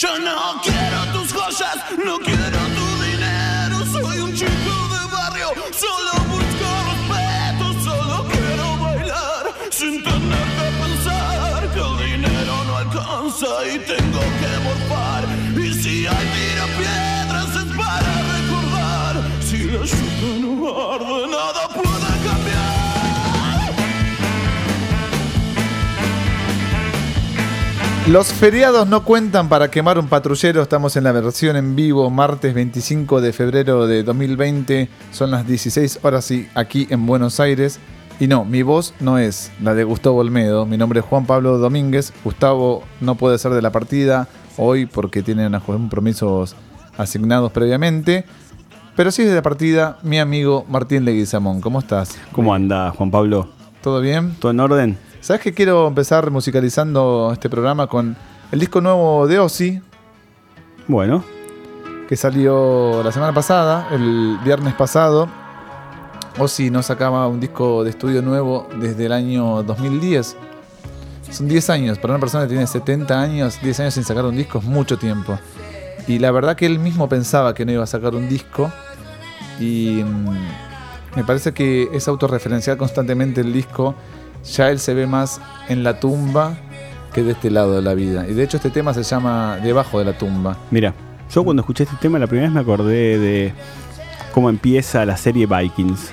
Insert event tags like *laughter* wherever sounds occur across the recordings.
Yo no quiero tus joyas, no quiero tu dinero. Soy un chico de barrio, solo busco respeto, solo quiero bailar sin tener que pensar que el dinero no alcanza y tengo que Los feriados no cuentan para quemar un patrullero. Estamos en la versión en vivo, martes 25 de febrero de 2020. Son las 16 horas y aquí en Buenos Aires. Y no, mi voz no es la de Gustavo Olmedo. Mi nombre es Juan Pablo Domínguez. Gustavo no puede ser de la partida hoy porque tiene unos compromisos asignados previamente. Pero sí es de la partida mi amigo Martín Leguizamón. ¿Cómo estás? ¿Cómo anda, Juan Pablo? ¿Todo bien? ¿Todo en orden? ¿Sabes que quiero empezar musicalizando este programa con el disco nuevo de Ozzy, Bueno, que salió la semana pasada, el viernes pasado? Ozzy no sacaba un disco de estudio nuevo desde el año 2010. Son 10 años, para una persona que tiene 70 años, 10 años sin sacar un disco es mucho tiempo. Y la verdad que él mismo pensaba que no iba a sacar un disco. Y mm, me parece que es autorreferencial constantemente el disco. Ya él se ve más en la tumba que de este lado de la vida. Y de hecho este tema se llama Debajo de la tumba. mira, yo cuando escuché este tema la primera vez me acordé de cómo empieza la serie Vikings.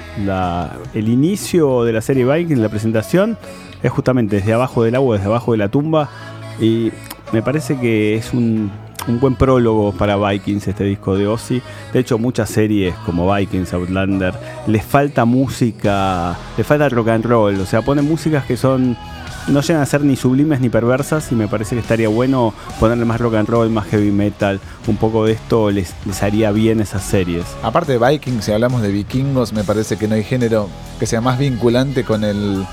El inicio de la serie Vikings, la presentación, es justamente desde abajo del agua, desde abajo de la tumba. Y me parece que es un, un buen prólogo para Vikings este disco de Ozzy. De hecho, muchas series como Vikings, Outlander, les falta música, les falta rock and roll. O sea, ponen músicas que son no llegan a ser ni sublimes ni perversas y me parece que estaría bueno ponerle más rock and roll, más heavy metal, un poco de esto les, les haría bien esas series. Aparte de Vikings, si hablamos de vikingos, me parece que no hay género que sea más vinculante con el,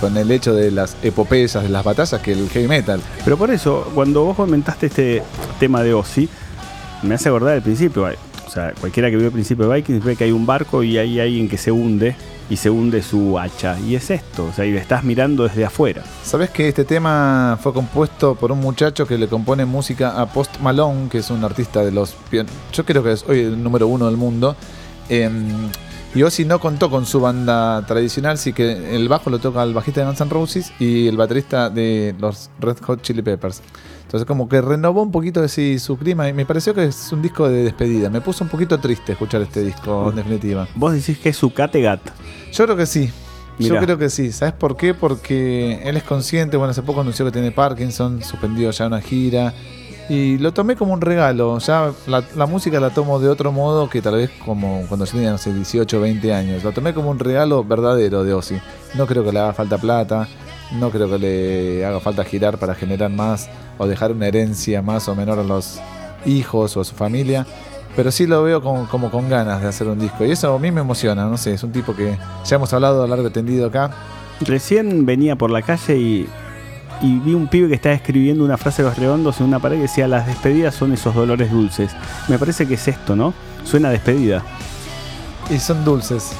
con el hecho de las epopeyas, de las batallas, que el heavy metal. Pero por eso, cuando vos comentaste este tema de Ozzy, me hace acordar el principio. O sea, cualquiera que vio el principio de Vikings ve que hay un barco y hay alguien que se hunde y se hunde su hacha. Y es esto, o sea, y le estás mirando desde afuera. ¿Sabes que este tema fue compuesto por un muchacho que le compone música a Post Malone, que es un artista de los... Yo creo que es hoy el número uno del mundo. Em, y Ozzy no contó con su banda tradicional, sí que el bajo lo toca el bajista de Guns N' Roses y el baterista de los Red Hot Chili Peppers. Entonces como que renovó un poquito así su clima y me pareció que es un disco de despedida. Me puso un poquito triste escuchar este disco, en definitiva. Vos decís que es su Kattegat. Yo creo que sí. Yo creo que sí. ¿Sabes por qué? Porque él es consciente. Bueno, hace poco anunció que tiene Parkinson, suspendió ya una gira. Y lo tomé como un regalo. Ya la, la música la tomo de otro modo que tal vez como cuando yo tenía, no sé, 18 o 20 años. La tomé como un regalo verdadero de Ozzy. No creo que le haga falta plata. No creo que le haga falta girar para generar más o dejar una herencia más o menor a los hijos o a su familia. Pero sí lo veo como, como con ganas de hacer un disco. Y eso a mí me emociona, no sé, es un tipo que ya hemos hablado a largo tendido acá. Recién venía por la calle y, y vi un pibe que estaba escribiendo una frase de los redondos en una pared que decía las despedidas son esos dolores dulces. Me parece que es esto, ¿no? Suena despedida. Y son dulces,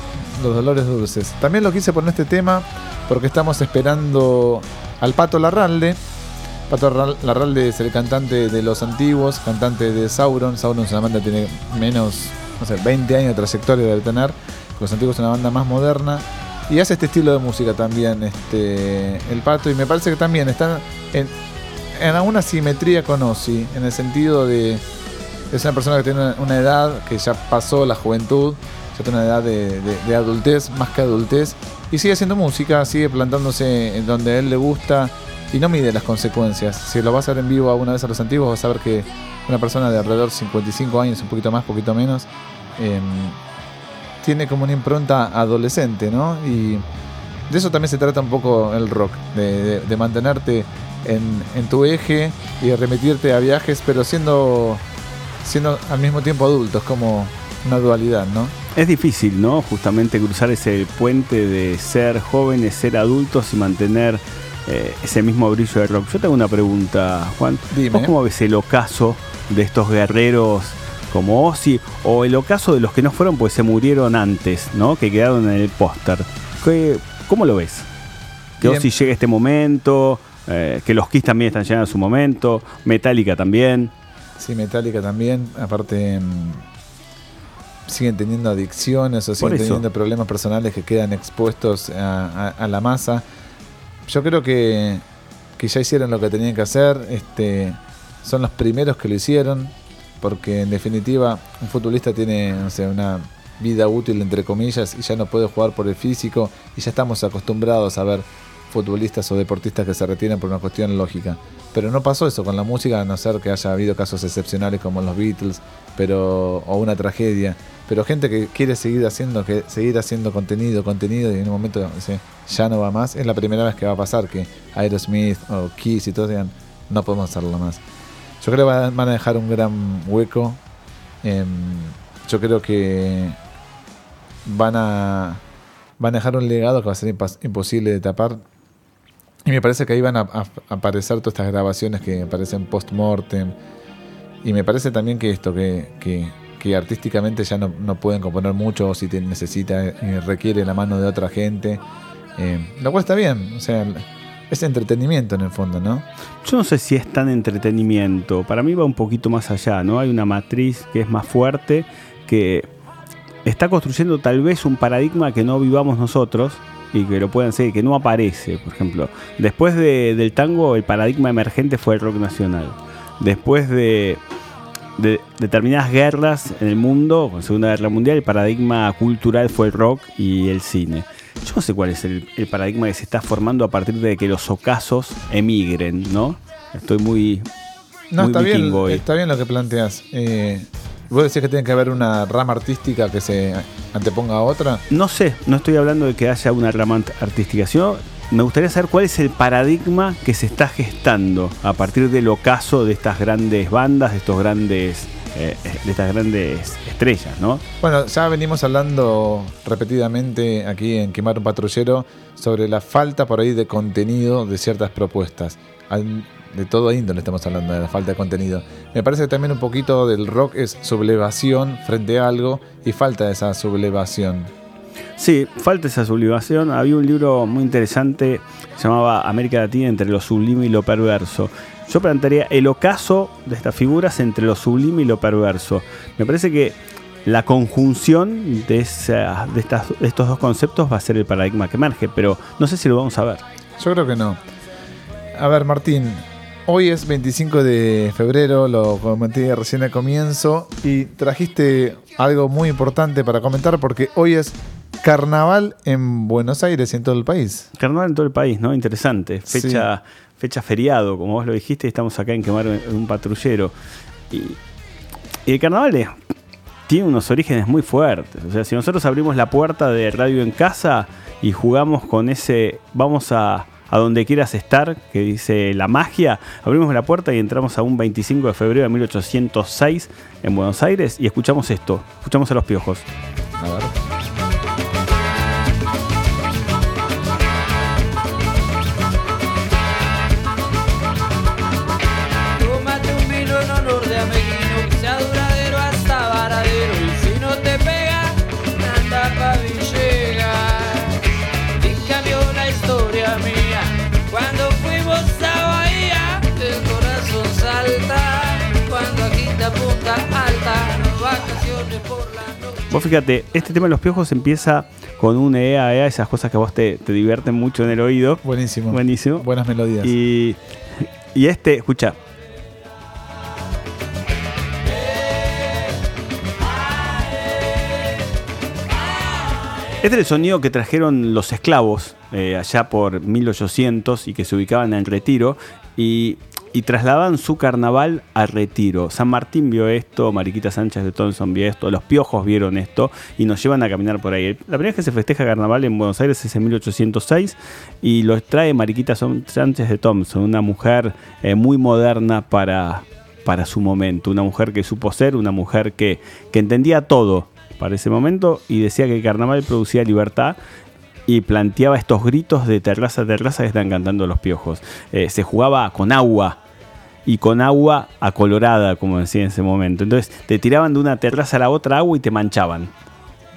los dolores dulces. También lo quise poner este tema porque estamos esperando al Pato Larralde. Pato Larral- Larralde es el cantante de los antiguos, cantante de Sauron. Sauron es una banda que tiene menos, no sé, 20 años de trayectoria debe tener. Los antiguos es una banda más moderna. Y hace este estilo de música también, este, el Pato. Y me parece que también está en, en alguna simetría con Ozzy, en el sentido de es una persona que tiene una, una edad que ya pasó la juventud, ya tiene una edad de, de- de adultez, más que adultez, y sigue haciendo música, sigue plantándose en donde a él le gusta y no mide las consecuencias. Si lo vas a ver en vivo alguna vez a los antiguos, vas a ver que una persona de alrededor de 55 años, un poquito más, poquito menos, em, tiene como una impronta adolescente, ¿no? Y de eso también se trata un poco el rock, de, de- de mantenerte en, en tu eje y de remitirte a viajes, pero siendo, siendo al mismo tiempo adultos, como una dualidad, ¿no? Es difícil, ¿no? Justamente cruzar ese puente de ser jóvenes, ser adultos y mantener eh, ese mismo brillo de rock. Yo tengo una pregunta, Juan. Dime. ¿Vos cómo ves el ocaso de estos guerreros como Ozzy o el ocaso de los que no fueron pues se murieron antes, ¿no? Que quedaron en el póster? ¿Qué- ¿Cómo lo ves? Que Bien. Ozzy llegue a este momento, eh, que los Kiss también están llegando a su momento, Metallica también. Sí, Metallica también. Aparte, mm, siguen teniendo adicciones o siguen teniendo problemas personales que quedan expuestos a, a- a la masa. Yo creo que, que ya hicieron lo que tenían que hacer. Este, son los primeros que lo hicieron. Porque en definitiva, un futbolista tiene no sé, una vida útil, entre comillas, y ya no puede jugar por el físico. Y ya estamos acostumbrados a ver futbolistas o deportistas que se retiran por una cuestión lógica. Pero no pasó eso con la música, a no ser que haya habido casos excepcionales como los Beatles, pero o una tragedia. Pero gente que quiere seguir haciendo, que seguir haciendo contenido, contenido, y en un momento ya no va más, es la primera vez que va a pasar que Aerosmith o Kiss y todos digan, no podemos hacerlo más. Yo creo que van a dejar un gran hueco. em, yo creo que van a van a dejar un legado que va a ser imposible de tapar. Y me parece que ahí van a, aparecer todas estas grabaciones que aparecen post-mortem. Y me parece también que esto, que, que- que artísticamente ya no, no pueden componer mucho, si te necesita, eh, requiere la mano de otra gente. Eh, lo cual está bien, o sea, es entretenimiento en el fondo, ¿no? Yo no sé si es tan entretenimiento. Para mí va un poquito más allá, ¿no? Hay una matriz que es más fuerte, que está construyendo tal vez un paradigma que no vivamos nosotros y que lo puedan seguir, que no aparece, por ejemplo. Después de- del tango, el paradigma emergente fue el rock nacional. Después de, de determinadas guerras en el mundo, con Segunda Guerra Mundial, el paradigma cultural fue el rock y el cine. Yo no sé cuál es el, el paradigma que se está formando a partir de que los ocasos emigren, ¿no? Estoy muy. No, muy está bien, hoy. está bien lo que planteas. Eh, ¿Vos decís que tiene que haber una rama artística que se anteponga a otra? No sé, no estoy hablando de que haya una rama art- artística, sino me gustaría saber cuál es el paradigma que se está gestando a partir del ocaso de estas grandes bandas, de estos grandes, eh, de estas grandes estrellas, ¿no? Bueno, ya venimos hablando repetidamente aquí en Quemar un Patrullero sobre la falta por ahí de contenido de ciertas propuestas. De todo índole estamos hablando de la falta de contenido. Me parece que también un poquito del rock es sublevación frente a algo y falta esa sublevación. Sí, falta esa sublimación. Había un libro muy interesante que se llamaba América Latina entre lo sublime y lo perverso. Yo plantearía el ocaso de estas figuras entre lo sublime y lo perverso. Me parece que la conjunción de, esa- de, estas- de estos dos conceptos va a ser el paradigma que emerge, pero no sé si lo vamos a ver. Yo creo que no. A ver, Martín, hoy es 25 de febrero, lo comenté recién al comienzo, y trajiste algo muy importante para comentar porque hoy es carnaval en Buenos Aires y en todo el país. Carnaval en todo el país, ¿no? Interesante. Fecha, fecha feriado, como vos lo dijiste, estamos acá en Quemar un patrullero. Y, el carnaval tiene unos orígenes muy fuertes. O sea, si nosotros abrimos la puerta de radio en casa y jugamos con ese vamos a, a donde quieras estar, que dice la magia, abrimos la puerta y entramos a un 25 de febrero de 1806 en Buenos Aires y escuchamos esto, escuchamos a los piojos. Vos fíjate, este tema de los piojos empieza con un EA, EA, esas cosas que a vos te, te divierten mucho en el oído. Buenísimo. Buenísimo. Buenas melodías. Y, y este, escucha. Este es el sonido que trajeron los esclavos eh, allá por 1800 y que se ubicaban en Retiro y, y trasladaban su carnaval a Retiro. San Martín vio esto, Mariquita Sánchez de Thompson vio esto, los piojos vieron esto y nos llevan a caminar por ahí. La primera vez que se festeja carnaval en Buenos Aires es en 1806 y lo trae Mariquita Sánchez de Thompson, una mujer eh, muy moderna para, para su momento, una mujer que supo ser, una mujer que, que entendía todo para ese momento y decía que el carnaval producía libertad y planteaba estos gritos de terraza a terraza que están cantando los piojos. Eh, se jugaba con agua y con agua acolorada, como decía en ese momento. Entonces te tiraban de una terraza a la otra agua y te manchaban.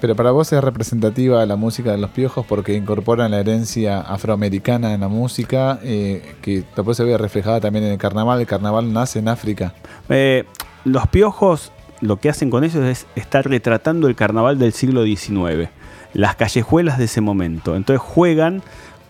Pero para vos es representativa la música de los piojos porque incorporan la herencia afroamericana en la música, eh, que después se ve reflejada también en el carnaval. El carnaval nace en África. Eh, los piojos lo que hacen con eso es estar retratando el carnaval del siglo XIX, las callejuelas de ese momento. Entonces juegan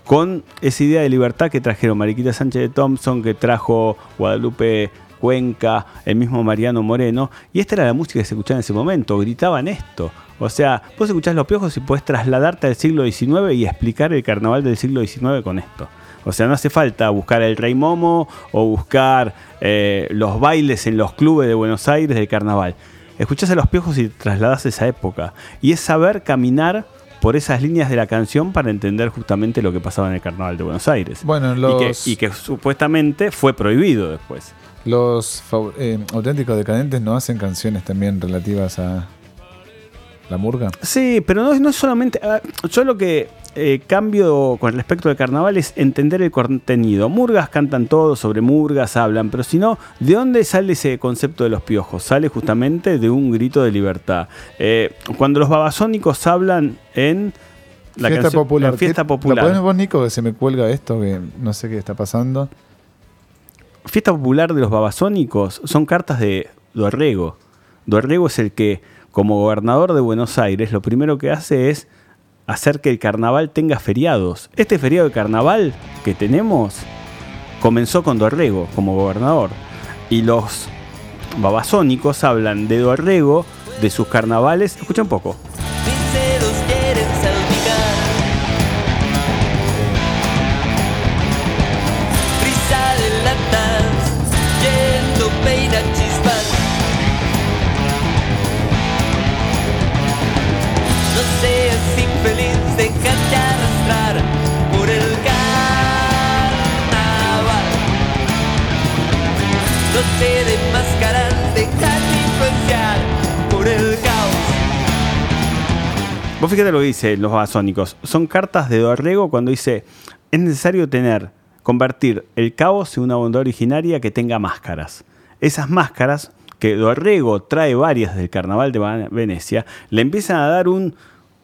con esa idea de libertad que trajeron Mariquita Sánchez de Thompson, que trajo Guadalupe Cuenca, el mismo Mariano Moreno, y esta era la música que se escuchaba en ese momento, gritaban esto. O sea, vos escuchás los piojos y podés trasladarte al siglo XIX y explicar el carnaval del siglo XIX con esto. O sea, no hace falta buscar el Rey Momo o buscar eh, los bailes en los clubes de Buenos Aires del carnaval. Escuchás a los piojos y trasladás a esa época. Y es saber caminar por esas líneas de la canción para entender justamente lo que pasaba en el carnaval de Buenos Aires. Bueno, Y que, los, y que supuestamente fue prohibido después. los eh, auténticos decadentes no hacen canciones también relativas a la murga. Sí, pero no, no es solamente. Yo lo que eh, cambio con respecto al carnaval es entender el contenido. Murgas cantan todo, sobre murgas hablan, pero si no, ¿de dónde sale ese concepto de los piojos? Sale justamente de un grito de libertad. Eh, cuando los babasónicos hablan en. La fiesta canción- popular. en fiesta ¿Qué- popular. ¿Lo vos, Nico, que se me cuelga esto? Que no sé qué está pasando. Fiesta popular de los babasónicos son cartas de Dorrego. Dorrego es el que, como gobernador de Buenos Aires, lo primero que hace es hacer que el carnaval tenga feriados. Este feriado de carnaval que tenemos comenzó con Dorrego como gobernador. Y los babasónicos hablan de Dorrego, de sus carnavales. Escucha un poco. Te influenciar por el caos. Vos fíjate lo que dice los babasónicos. Son cartas de Dorrego cuando dice es necesario tener, convertir el caos en una bondad originaria que tenga máscaras. Esas máscaras, que Dorrego trae varias del carnaval de Venecia, le empiezan a dar un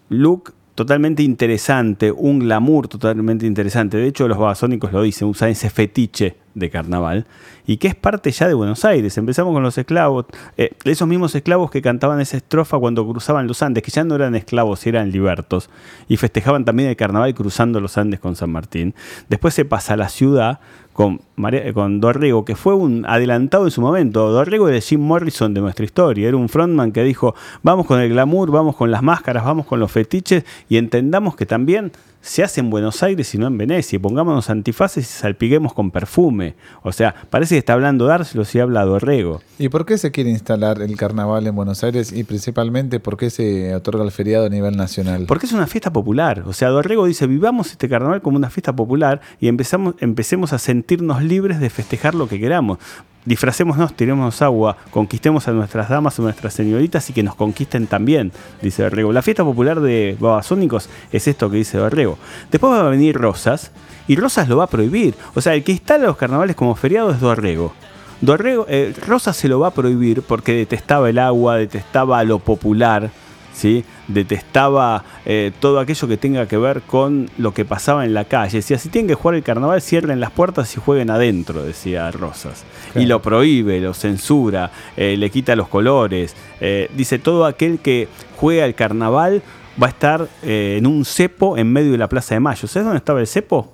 look totalmente interesante, un glamour totalmente interesante. De hecho, los babasónicos lo dicen, usan ese fetiche de carnaval y que es parte ya de Buenos Aires. Empezamos con los esclavos, eh, esos mismos esclavos que cantaban esa estrofa cuando cruzaban los Andes, que ya no eran esclavos, eran libertos, y festejaban también el carnaval cruzando los Andes con San Martín. Después se pasa a la ciudad con, María- con Dorrego, que fue un adelantado en su momento. Dorrego era Jim Morrison de nuestra historia, era un frontman que dijo, vamos con el glamour, vamos con las máscaras, vamos con los fetiches y entendamos que también se hace en Buenos Aires y no en Venecia. y Pongámonos antifaces y salpiquemos con perfume. O sea, parece que está hablando Dárselo si habla Dorrego. ¿Y por qué se quiere instalar el carnaval en Buenos Aires y principalmente por qué se otorga el feriado a nivel nacional? Porque es una fiesta popular. O sea, Dorrego dice, vivamos este carnaval como una fiesta popular y empezamos, empecemos a sentirnos libres de festejar lo que queramos. Disfracémonos, tirémonos agua, conquistemos a nuestras damas o nuestras señoritas y que nos conquisten también, dice Dorrego. La fiesta popular de Babasónicos es esto que dice Dorrego. Después va a venir Rosas y Rosas lo va a prohibir. O sea, el que instala los carnavales como feriado es Dorrego. Dorrego, eh, Rosas se lo va a prohibir porque detestaba el agua, detestaba lo popular, ¿sí? detestaba eh, todo aquello que tenga que ver con lo que pasaba en la calle. Decía, si tienen que jugar el carnaval, cierren las puertas y jueguen adentro, decía Rosas. Claro. Y lo prohíbe, lo censura, eh, le quita los colores. eh, dice, todo aquel que juega el carnaval va a estar en un cepo en medio de la Plaza de Mayo. ¿Sabes dónde estaba el cepo?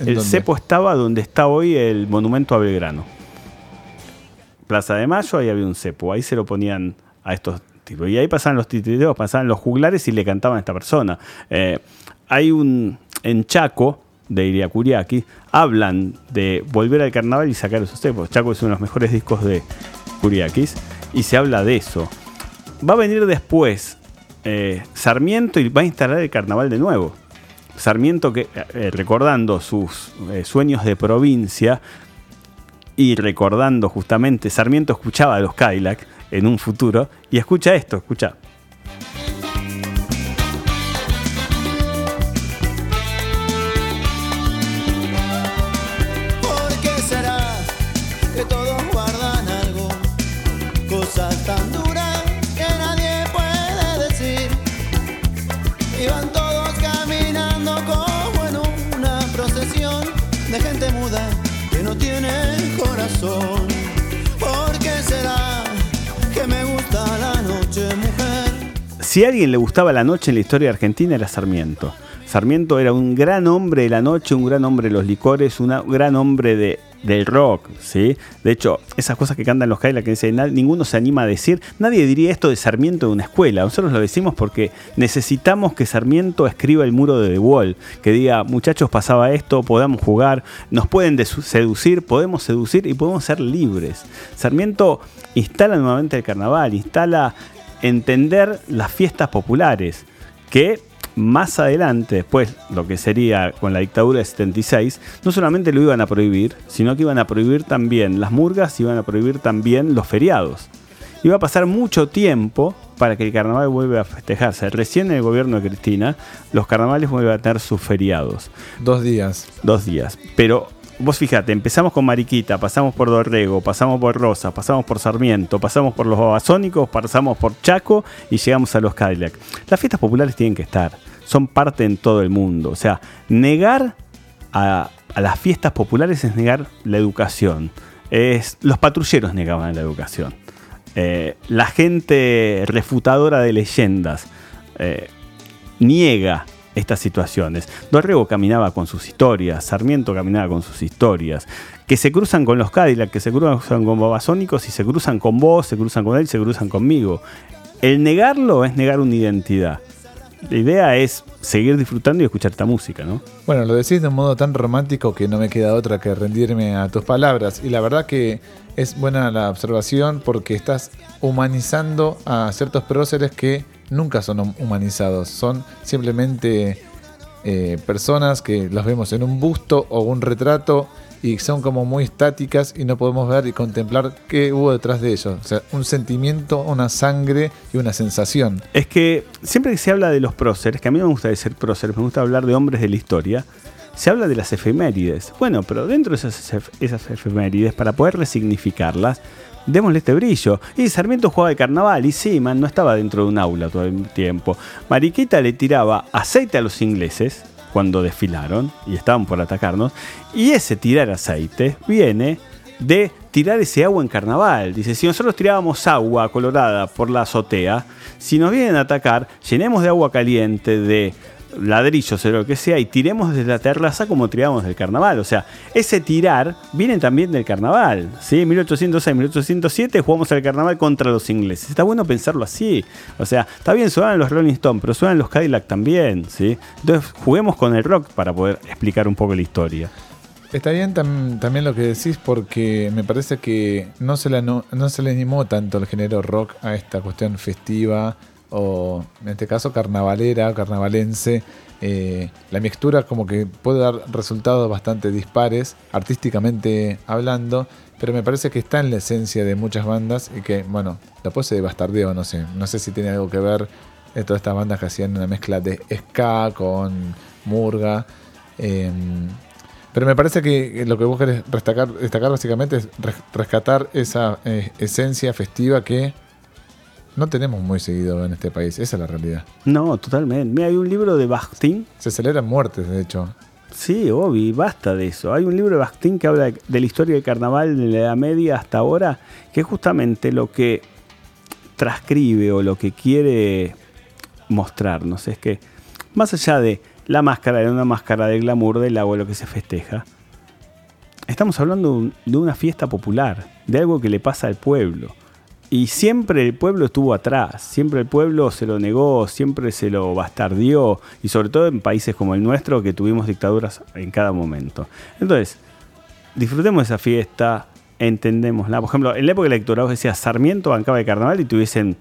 ¿En El dónde? cepo estaba donde está hoy el monumento a Belgrano. Plaza de Mayo, ahí había un cepo. Ahí se lo ponían a estos Y ahí pasaban los titiriteos, pasaban los juglares y le cantaban a esta persona. Eh, hay un. En Chaco, de Iriacuriaki, hablan de volver al carnaval y sacar esos cepos. Chaco es uno de los mejores discos de Curiakis. Y se habla de eso. Va a venir después eh, Sarmiento y va a instalar el carnaval de nuevo. Sarmiento que, eh, recordando sus sueños de provincia y recordando justamente, Sarmiento escuchaba a los Cadillac en un futuro y escucha esto, escucha. Si a alguien le gustaba la noche en la historia argentina era Sarmiento. Sarmiento era un gran hombre de la noche, un gran hombre de los licores, un gran hombre de, del rock, ¿sí? De hecho, esas cosas que cantan los Cadillacs que dicen, "Na- ninguno se anima a decir, nadie diría esto de Sarmiento de una escuela. Nosotros lo decimos porque necesitamos que Sarmiento escriba el muro de The Wall, que diga, muchachos, pasaba esto, podamos jugar, nos pueden seducir, podemos seducir y podemos ser libres. Sarmiento instala nuevamente el carnaval, instala entender las fiestas populares, que más adelante, después, lo que sería con la dictadura de 76, no solamente lo iban a prohibir, sino que iban a prohibir también las murgas, iban a prohibir también los feriados. Iba a pasar mucho tiempo para que el carnaval vuelva a festejarse. Recién en el gobierno de Cristina, los carnavales vuelven a tener sus feriados Dos días. dos días. Pero vos fíjate, empezamos con Mariquita, pasamos por Dorrego, pasamos por Rosas, pasamos por Sarmiento, pasamos por los Babasónicos, pasamos por Chaco y llegamos a los Cadillac. Las fiestas populares tienen que estar, son parte en todo el mundo. O sea, negar a, a las fiestas populares es negar la educación. Es, los patrulleros negaban la educación. Eh, la gente refutadora de leyendas. eh, niega estas situaciones. Dorrego caminaba con sus historias, Sarmiento caminaba con sus historias, que se cruzan con los Cadillac, que se cruzan con Babasónicos y se cruzan con vos, se cruzan con él, se cruzan conmigo. El negarlo es negar una identidad. La idea es seguir disfrutando y escuchar esta música, ¿no? Bueno, lo decís de un modo tan romántico que no me queda otra que rendirme a tus palabras. Y la verdad que es buena la observación porque estás humanizando a ciertos próceres que nunca son hum- humanizados. Son simplemente eh, personas que los vemos en un busto o un retrato y son como muy estáticas y no podemos ver y contemplar qué hubo detrás de ellos. O sea, un sentimiento, una sangre y una sensación. Es que siempre que se habla de los próceres, que a mí me gusta decir próceres, me gusta hablar de hombres de la historia, se habla de las efemérides. Bueno, pero dentro de esas, esas efemérides, para poder resignificarlas, démosle este brillo. Y Sarmiento jugaba de carnaval, y sí, man, no estaba dentro de un aula todo el tiempo. Mariquita le tiraba aceite a los ingleses cuando desfilaron y estaban por atacarnos, y ese tirar aceite viene de tirar ese agua en carnaval. Dice, si nosotros tirábamos agua colorada por la azotea, si nos vienen a atacar, llenemos de agua caliente, de ladrillos o lo que sea, y tiremos desde la terraza como tirábamos del carnaval. O sea, ese tirar viene también del carnaval. ¿sí? 1806, 1807 jugamos al carnaval contra los ingleses. Está bueno pensarlo así. O sea, está bien, suenan los Rolling Stones, pero suenan los Cadillac también. ¿sí? Entonces, juguemos con el rock para poder explicar un poco la historia. Está bien tam- también lo que decís porque me parece que no se, no se le animó tanto el género rock a esta cuestión festiva o en este caso carnavalera, carnavalense. Eh, la mixtura como que puede dar resultados bastante dispares, artísticamente hablando, pero me parece que está en la esencia de muchas bandas y que, bueno, después se bastardeó, no sé, no sé si tiene algo que ver eh, todas estas bandas que hacían una mezcla de ska con murga. em, pero me parece que lo que vos querés destacar, básicamente es res- rescatar esa eh, esencia festiva que no tenemos muy seguido en este país. Esa es la realidad. No, totalmente. Mira, hay un libro de Bakhtin. Se celebran muertes, de hecho. Sí, Obi, basta de eso. Hay un libro de Bakhtin que habla de, la historia del carnaval de la Edad Media hasta ahora, que es justamente lo que transcribe o lo que quiere mostrarnos. Es que, más allá de la máscara, de una máscara de glamour del agua, lo que se festeja, estamos hablando de una fiesta popular, de algo que le pasa al pueblo. Y siempre el pueblo estuvo atrás, siempre el pueblo se lo negó, siempre se lo bastardió, y sobre todo en países como el nuestro que tuvimos dictaduras en cada momento. Entonces, disfrutemos esa fiesta, entendémosla. Por ejemplo, en la época electoral vos decías Sarmiento bancaba de carnaval y te hubiesen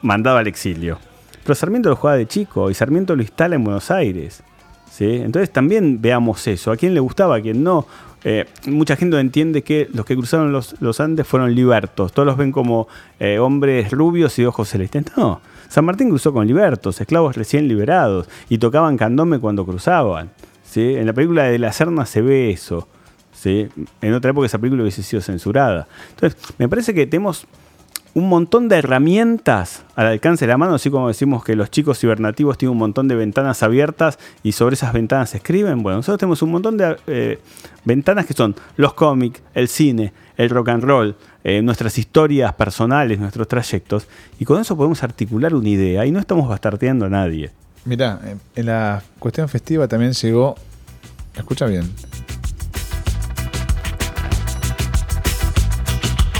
mandado al exilio. Pero Sarmiento lo jugaba de chico y Sarmiento lo instala en Buenos Aires. ¿sí? Entonces también veamos eso. A quién le gustaba, a quién no. Eh, mucha gente entiende que los que cruzaron los, Andes fueron libertos. Todos los ven como eh, hombres rubios y ojos celestes. No. San Martín cruzó con libertos, esclavos recién liberados, y tocaban candome cuando cruzaban. ¿sí? En la película de La Serna se ve eso. ¿sí? En otra época esa película hubiese sido censurada. Entonces, me parece que tenemos un montón de herramientas al alcance de la mano, así como decimos que los chicos cibernativos tienen un montón de ventanas abiertas y sobre esas ventanas se escriben. Bueno, nosotros tenemos un montón de eh, ventanas que son los cómics, el cine, el rock and roll, eh, nuestras historias personales, nuestros trayectos, y con eso podemos articular una idea y no estamos bastardeando a nadie. Mirá, en- en la cuestión festiva también llegó. Escucha bien.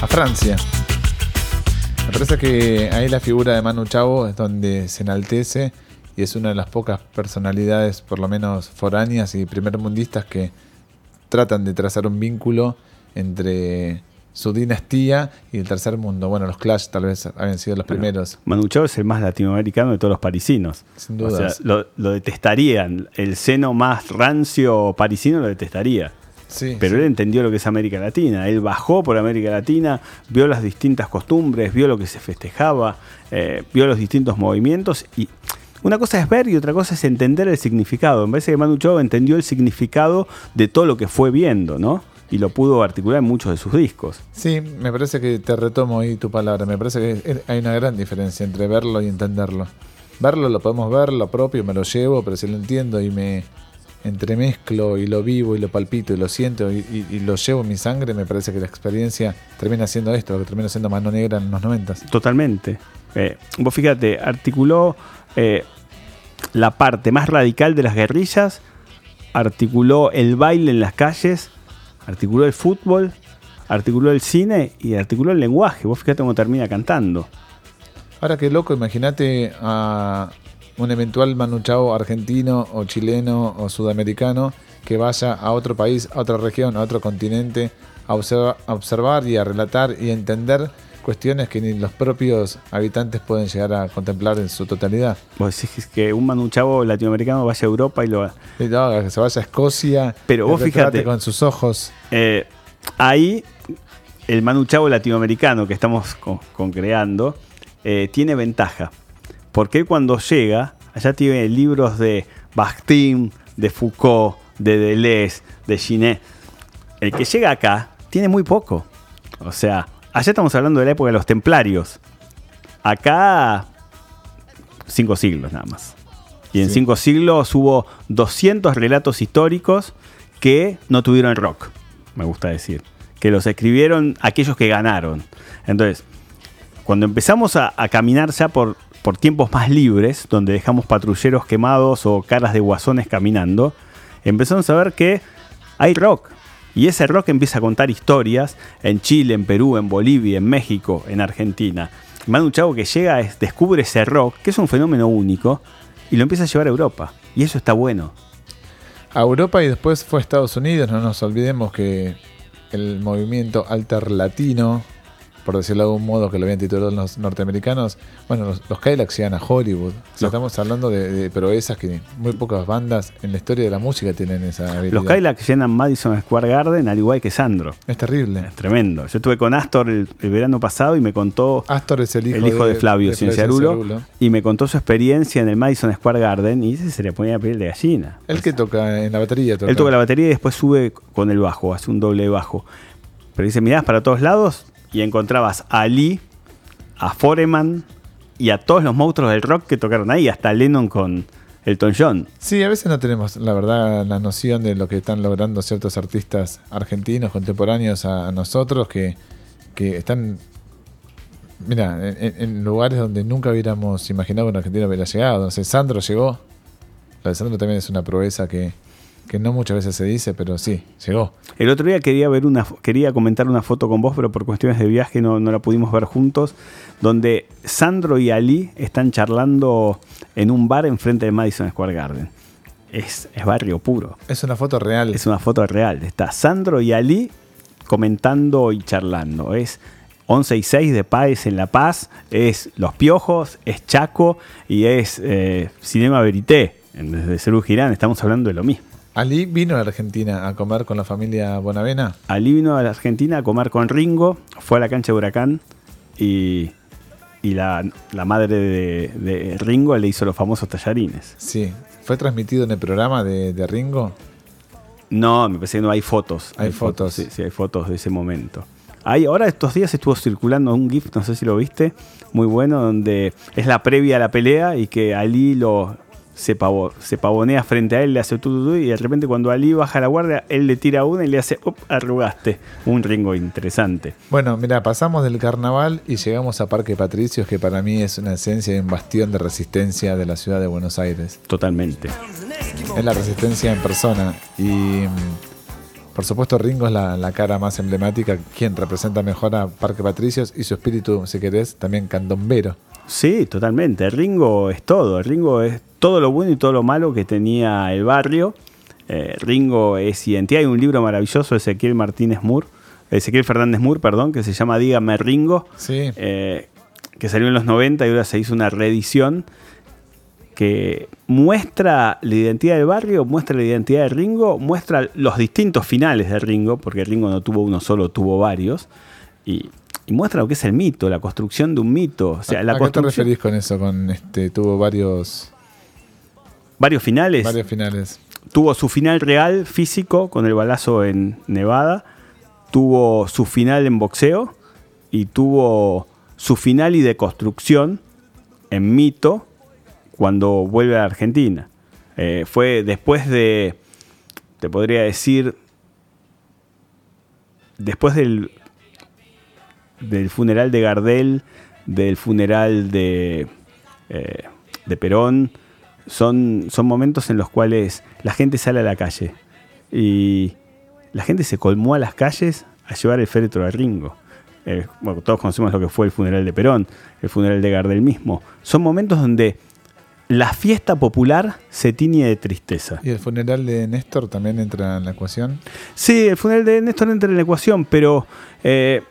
A Francia. Me parece que ahí la figura de Manu Chao es donde se enaltece y es una de las pocas personalidades, por lo menos foráneas y primermundistas, que tratan de trazar un vínculo entre su dinastía y el tercer mundo. Bueno, los Clash tal vez habían sido los primeros. Manu Chao es el más latinoamericano de todos los parisinos. Sin O sea, lo, lo detestarían. El seno más rancio parisino lo detestaría. Sí, Pero sí. él entendió lo que es América Latina. Él bajó por América Latina, vio las distintas costumbres, vio lo que se festejaba, eh, vio los distintos movimientos. Y una cosa es ver y otra cosa es entender el significado. Me parece que Manu Chao entendió el significado de todo lo que fue viendo, ¿no? Y lo pudo articular en muchos de sus discos. Sí, me parece que te retomo ahí tu palabra. Me parece que hay una gran diferencia entre verlo y entenderlo. Verlo lo podemos ver, lo propio, me lo llevo, pero si lo entiendo y me entremezclo y lo vivo y lo palpito y lo siento y, y- y lo llevo en mi sangre, me parece que la experiencia termina siendo esto, que termina siendo mano negra en los noventas. Totalmente. Eh, vos fíjate, articuló eh, la parte más radical de las guerrillas, articuló el baile en las calles, articuló el fútbol, articuló el cine y articuló el lenguaje. Vos fíjate cómo termina cantando. Ahora qué loco, imagínate a un eventual Manu Chao argentino o chileno o sudamericano que vaya a otro país, a otra región, a otro continente, a observa- a observar y a relatar y a entender cuestiones que ni los propios habitantes pueden llegar a contemplar en su totalidad. Vos decís que un Manu Chao latinoamericano vaya a Europa y lo... Y no, que se vaya a Escocia, Pero vos fíjate. con sus ojos. Eh, ahí el Manu Chao latinoamericano que estamos con, con creando eh, tiene ventaja. Porque él cuando llega, allá tiene libros de Bakhtin, de Foucault, de Deleuze, de Ginet. El que llega acá tiene muy poco. O sea, allá estamos hablando de la época de los templarios. Acá, cinco siglos nada más. Y en Sí. cinco siglos hubo 200 relatos históricos que no tuvieron rock, me gusta decir. Que los escribieron aquellos que ganaron. Entonces, cuando empezamos a, a caminar ya por, por tiempos más libres, donde dejamos patrulleros quemados o caras de guasones caminando, empezamos a ver que hay rock. Y ese rock empieza a contar historias en Chile, en Perú, en Bolivia, en México, en Argentina. Manu Chao que llega, es- descubre ese rock, que es un fenómeno único, y lo empieza a llevar a Europa. Y eso está bueno. A Europa y después fue a Estados Unidos, no nos olvidemos que el movimiento alter latino, por decirlo de algún modo que lo habían titulado los norteamericanos, bueno, los, los Cadillacs llegan a Hollywood. O sea, Los- estamos hablando de, de proezas que muy pocas bandas en la historia de la música tienen esa habilidad. Los Cadillacs llenan Madison Square Garden al igual que Sandro. Es terrible. Es tremendo. Yo estuve con Astor el, el verano pasado y me contó Astor es el hijo, el hijo de, Flavio Cienciarulo y me contó su experiencia en el Madison Square Garden y se le ponía a piel de gallina. El que toca en la batería. Él toca la batería y después sube con el bajo, hace un doble bajo. Pero dice, mirás para todos lados y encontrabas a Lee, a Foreman y a todos los monstruos del rock que tocaron ahí, hasta Lennon con Elton John. Sí, a veces no tenemos, la verdad, la noción de lo que están logrando ciertos artistas argentinos contemporáneos a, nosotros que, que están, mira, en, lugares donde nunca hubiéramos imaginado que un argentino hubiera llegado. No sé, Sandro llegó. Lo de Sandro también es una proeza que, que no muchas veces se dice, pero sí, llegó. El otro día quería ver una quería comentar una foto con vos, pero por cuestiones de viaje no, no la pudimos ver juntos, donde Sandro y Ali están charlando en un bar enfrente de Madison Square Garden. Es, es barrio puro. Es una foto real. Es una foto real. Está Sandro y Ali comentando y charlando. Es 11 y 6 de Páez en La Paz, es Los Piojos, es Chaco y es eh, Cinema Verité. Desde Cerú Girán estamos hablando de lo mismo. Ali vino a la Argentina a comer con la familia Bonavena. Ali vino a la Argentina a comer con Ringo, fue a la cancha de Huracán y, y la, la madre de, de Ringo le hizo los famosos tallarines. Sí, fue transmitido en el programa de, de Ringo. No, me parece que no hay fotos. Hay fotos. Sí, sí, hay fotos de ese momento. Hay, ahora estos días estuvo circulando un GIF, no sé si lo viste, muy bueno, donde es la previa a la pelea y que Ali lo, se, pavo- se pavonea frente a él, le hace tu, tu, tu, y de repente cuando Ali baja la guardia, él le tira una y le hace, up, arrugaste. Un Ringo interesante. Bueno, mira, pasamos del carnaval y llegamos a Parque Patricios, que para mí es una esencia y un bastión de resistencia de la ciudad de Buenos Aires. Totalmente. Es la resistencia en persona. Y por supuesto Ringo es la, la cara más emblemática, quien representa mejor a Parque Patricios y su espíritu, si querés, también candombero. Sí, totalmente. Ringo es todo. Ringo es todo lo bueno y todo lo malo que tenía el barrio. Eh, Ringo es identidad. Hay un libro maravilloso de Ezequiel Martínez Moore, Ezequiel Fernández Moore, perdón, que se llama Dígame Ringo, Sí, eh, que salió en los 90 y ahora se hizo una reedición que muestra la identidad del barrio, muestra la identidad de Ringo, muestra los distintos finales de Ringo, porque Ringo no tuvo uno solo, tuvo varios, y, y muestra lo que es el mito, la construcción de un mito. O sea, la ¿A qué te referís con eso? Con este, tuvo varios, varios finales. varios finales. Tuvo su final real físico con el balazo en Nevada, tuvo su final en boxeo y tuvo su final y de construcción en mito cuando vuelve a Argentina. Eh, fue después de, te podría decir, después del, del funeral de Gardel, del funeral de, eh, de Perón, son, son momentos en los cuales la gente sale a la calle y la gente se colmó a las calles a llevar el féretro de Ringo. Eh, bueno, todos conocemos lo que fue el funeral de Perón, el funeral de Gardel mismo. Son momentos donde la fiesta popular se tiñe de tristeza. ¿Y el funeral de Néstor también entra en la ecuación? Sí, el funeral de Néstor entra en la ecuación, pero eh,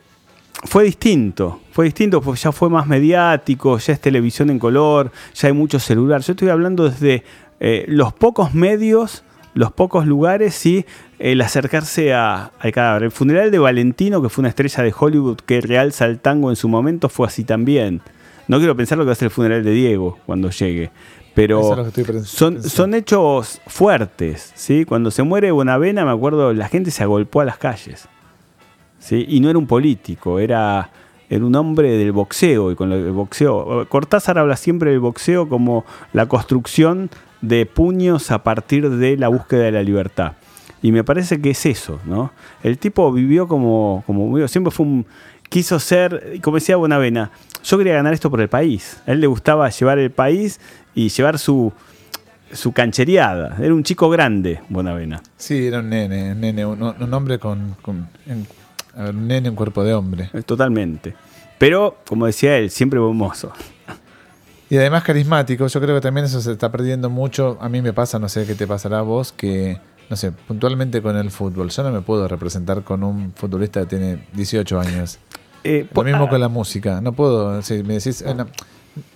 fue distinto. Fue distinto porque ya fue más mediático, ya es televisión en color, ya hay mucho celular. Yo estoy hablando desde eh, los pocos medios, los pocos lugares y el acercarse a- al cadáver. El funeral de Valentino, que fue una estrella de Hollywood que realza el tango en su momento, fue así también. No quiero pensar lo que va a ser el funeral de Diego cuando llegue. Pero es son, son hechos fuertes, ¿sí? Cuando se muere Bonavena, me acuerdo, la gente se agolpó a las calles, Y no era un político, era, era un hombre del boxeo, y con del boxeo... Cortázar habla siempre del boxeo como la construcción de puños a partir de la búsqueda de la libertad. Y me parece que es eso, ¿no? El tipo vivió como, como siempre fue un, quiso ser, como decía Bonavena, yo quería ganar esto por el país. A él le gustaba llevar el país y llevar su, su canchereada. Era un chico grande, Bonavena. Sí, era un nene, nene, un, hombre con, a ver, un nene en cuerpo de hombre. Eh, Totalmente. Pero, como decía él, siempre buen mozo. Y además carismático, yo creo que también eso se está perdiendo mucho. A mí me pasa, no sé qué te pasará a vos, que, no sé, puntualmente con el fútbol. Yo no me puedo representar con un futbolista que tiene 18 años. Eh, Lo po- mismo ah, con la música. No puedo, si me decís, eh, no,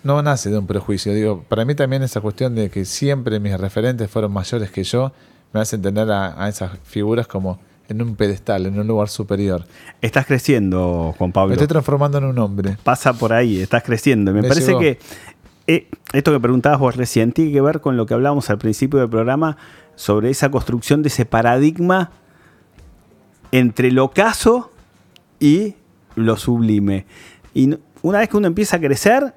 no nace de un prejuicio. Digo, para mí también esa cuestión de que siempre mis referentes fueron mayores que yo, me hace entender a, a esas figuras como en un pedestal, en un lugar superior. Estás creciendo, Juan Me Pablo. estoy transformando en un hombre. Pasa por ahí, estás creciendo. Me, Me parece llegó. que eh, esto que preguntabas vos recién tiene que ver con lo que hablábamos al principio del programa sobre esa construcción de ese paradigma entre lo ocaso y lo sublime. Y una vez que uno empieza a crecer,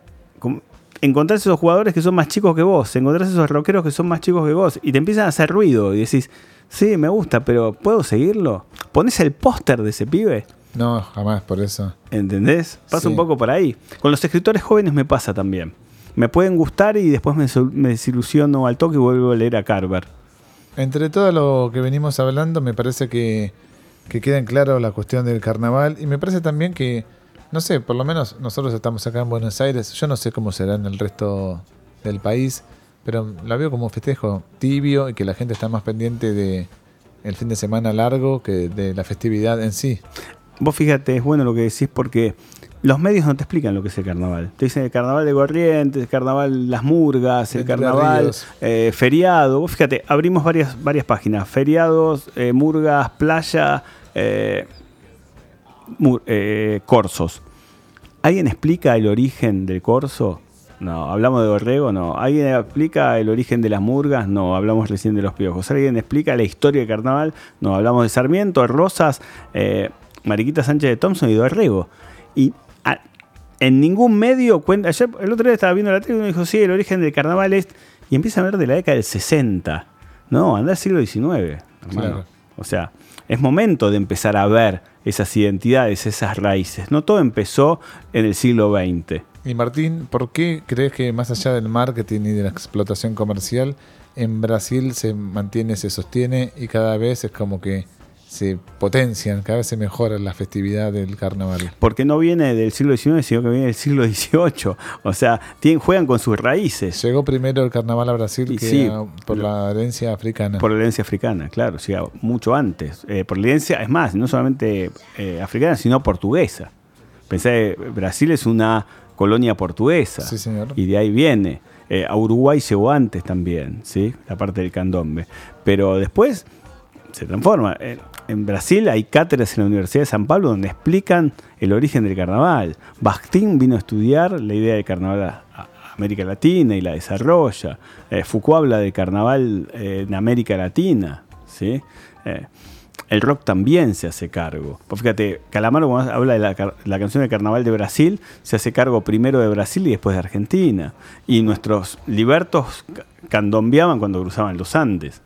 encontrás esos jugadores que son más chicos que vos, encontrás esos rockeros que son más chicos que vos, y te empiezan a hacer ruido, y decís, sí, me gusta, pero ¿puedo seguirlo? ¿Pones el póster de ese pibe? No, jamás, por eso. ¿Entendés? Pasa Sí. un poco por ahí. Con los escritores jóvenes me pasa también. Me pueden gustar y después me desilusiono al toque y vuelvo a leer a Carver. Entre todo lo que venimos hablando, me parece que, que queda en claro la cuestión del carnaval y me parece también que, no sé, por lo menos nosotros estamos acá en Buenos Aires, yo no sé cómo será en el resto del país, pero la veo como un festejo tibio y que la gente está más pendiente de el fin de semana largo que de la festividad en sí. Vos fíjate, es bueno lo que decís porque los medios no te explican lo que es el carnaval. Te dicen el carnaval de Corrientes, el carnaval Las Murgas, el carnaval eh, feriado. Vos fíjate, abrimos varias, varias páginas. Feriados, eh, Murgas, Playa, eh, eh, Corsos. ¿Alguien explica el origen del corso? No. ¿Hablamos de Borrego? No. ¿Alguien explica el origen de las murgas? No. Hablamos recién de los piojos. ¿Alguien explica la historia del carnaval? No. Hablamos de Sarmiento, Rosas, eh, Mariquita Sánchez de Thompson y Dorrego. Y a- en ningún medio cuenta. Ayer, el otro día estaba viendo la tele y uno dijo: Sí, el origen del carnaval es. y empieza a ver de la década del 60. No, anda al siglo XIX. Claro. O sea, es momento de empezar a ver esas identidades, esas raíces. No todo empezó en el siglo XX. Y Martín, ¿por qué crees que más allá del marketing y de la explotación comercial, en Brasil se mantiene, se sostiene y cada vez es como que se potencian, cada vez se mejora la festividad del carnaval? Porque no viene del siglo XIX, sino que viene del siglo XVIII. O sea, tienen, juegan con sus raíces. Llegó primero el carnaval a Brasil Y que sí, a- por la herencia africana. Por la herencia africana, claro, o sea, mucho antes. Eh, por la herencia, es más, no solamente eh, africana, sino portuguesa. Pensé, que Brasil es una colonia portuguesa. Sí, señor. Y de ahí viene. Eh, a Uruguay llegó antes también, ¿sí? La parte del candombe. Pero después se transforma. En, Brasil hay cátedras en la Universidad de San Pablo donde explican el origen del carnaval. Bakhtin vino a estudiar la idea del carnaval a, América Latina y la desarrolla. Eh, Foucault habla del carnaval eh, en América Latina, ¿sí? Eh, el rock también se hace cargo. Pues fíjate, Calamaro cuando habla de la, la canción de carnaval de Brasil, se hace cargo primero de Brasil y después de Argentina. Y nuestros libertos ca- candombeaban cuando cruzaban los Andes.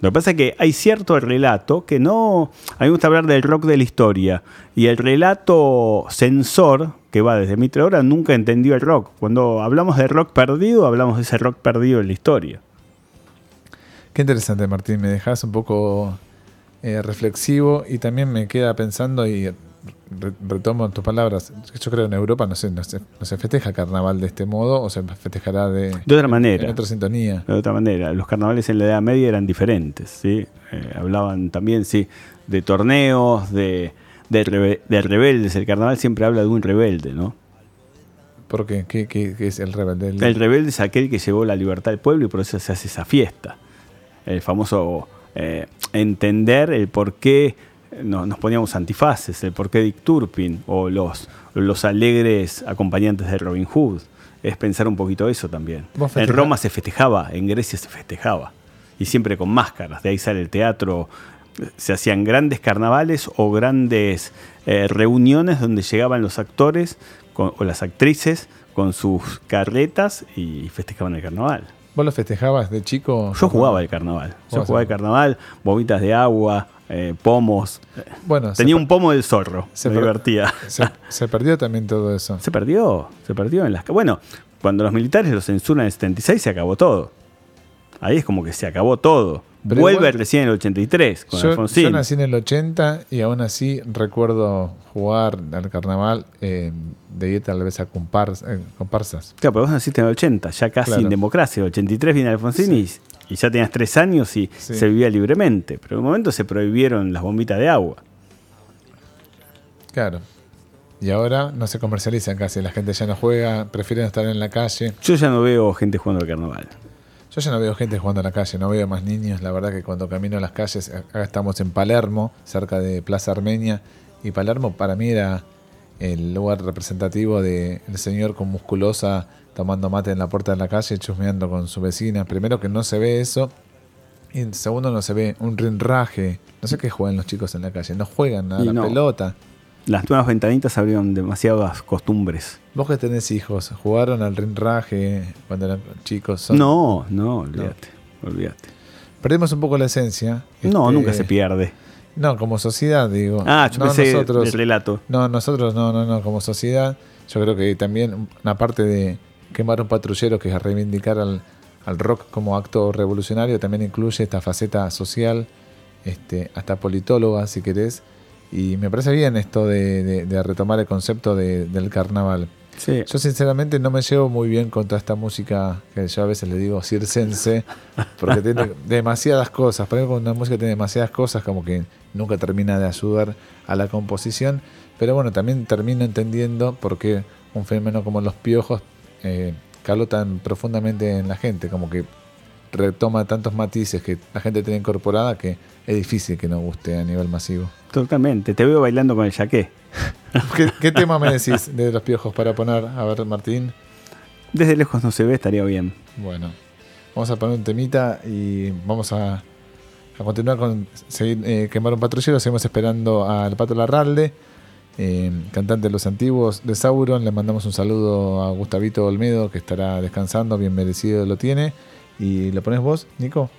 Lo que pasa es que hay cierto relato que no... A mí me gusta hablar del rock de la historia. Y el relato censor, que va desde Mitre ahora, nunca entendió el rock. Cuando hablamos de rock perdido, hablamos de ese rock perdido en la historia. Qué interesante, Martín. Me dejas un poco eh, reflexivo y también me queda pensando y retomo tus palabras. Yo creo que en Europa no se, no, se, no se festeja carnaval de este modo o se festejará de, De otra manera. en otra sintonía. De otra manera, los carnavales en la Edad Media eran diferentes, ¿sí? Eh, hablaban también, sí, de torneos, de, de, rebe- de rebeldes. El carnaval siempre habla de un rebelde, ¿no? ¿Por qué? ¿Qué, qué- qué es el rebelde? El- El rebelde es aquel que llevó la libertad al pueblo y por eso se hace esa fiesta. El famoso eh, entender el por qué no- nos poníamos antifaces, el por qué Dick Turpin o los, los alegres acompañantes de Robin Hood. Es pensar un poquito eso también. ¿Vos En? Roma se festejaba, en Grecia se festejaba. Y siempre con máscaras. De ahí sale el teatro. Se hacían grandes carnavales o grandes eh, reuniones donde llegaban los actores con- o las actrices con sus carretas y festejaban el carnaval. ¿Vos lo festejabas de chico? Yo jugaba el carnaval. Yo jugaba el- carnaval, bobitas de agua, eh, pomos. Bueno, Tenía un pomo del zorro. se me divertía. Se, se perdió también todo eso. Se perdió, se perdió en las... Bueno, cuando los militares lo censuran en el 76 se acabó todo. Ahí es como que se acabó todo. Vuelve recién en el 83 con Yo, Alfonsín. yo nací en el 80 y aún así recuerdo jugar al carnaval eh, de ir tal vez a compars- eh, comparsas. Claro, pero vos naciste en el 80, ya casi Claro. en democracia. El 83 viene Alfonsín y, y ya tenías tres años y Sí. se vivía libremente. Pero en un momento se prohibieron las bombitas de agua. Claro. Y ahora no se comercializan casi, la gente ya no juega, prefieren estar en la calle. Yo ya no veo gente jugando al carnaval. Yo ya no veo gente jugando en la calle, no veo más niños. La verdad que cuando camino a las calles, acá estamos en Palermo, cerca de Plaza Armenia, y Palermo para mí era el lugar representativo del señor con musculosa tomando mate en la puerta de la calle, chusmeando con su vecina. Primero que no se ve eso, y segundo no se ve un rinraje. No sé qué juegan los chicos en la calle, no juegan a Y la no. pelota. Las nuevas ventanitas abrieron demasiadas costumbres. Vos que tenés hijos, ¿jugaron al rinraje cuando eran chicos? Son- No, no, olvídate, olvídate. Perdimos un poco la esencia. No, Este, nunca se pierde. No, como sociedad, digo. Ah, yo no pensé nosotros. el relato. No, nosotros no, no, no, como sociedad. Yo creo que también una parte de quemar un patrullero, que es reivindicar al, al rock como acto revolucionario, también incluye esta faceta social, este, hasta politóloga, si querés. Y me parece bien esto de, de- de retomar el concepto de- del carnaval. Sí. Yo sinceramente no me llevo muy bien con toda esta música que yo a veces le digo circense, porque tiene demasiadas cosas. Por ejemplo, una música tiene demasiadas cosas, como que nunca termina de ayudar a la composición. Pero bueno, también termino entendiendo por qué un fenómeno como los piojos eh, caló tan profundamente en la gente, como que retoma tantos matices que la gente tiene incorporada que es difícil que no guste a nivel masivo. Totalmente. Te veo bailando con el yaqué. *laughs* ¿Qué, qué tema me decís de los piojos para poner? A ver, Martín. Desde lejos no se ve, estaría bien. Bueno, vamos a poner un temita y vamos a, a continuar con seguir eh, quemar un patrullero. Seguimos esperando al Pato Larralde, eh, cantante de los antiguos de Sauron. Le mandamos un saludo a Gustavito Olmedo, que estará descansando, bien merecido lo tiene y lo pones vos, Nico.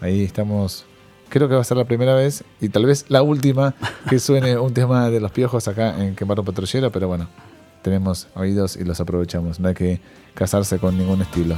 Ahí estamos. Creo que va a ser la primera vez y tal vez la última que suene un tema de los piojos acá en Quemar un Patrullero, pero bueno, tenemos oídos y los aprovechamos. No hay que casarse con ningún estilo.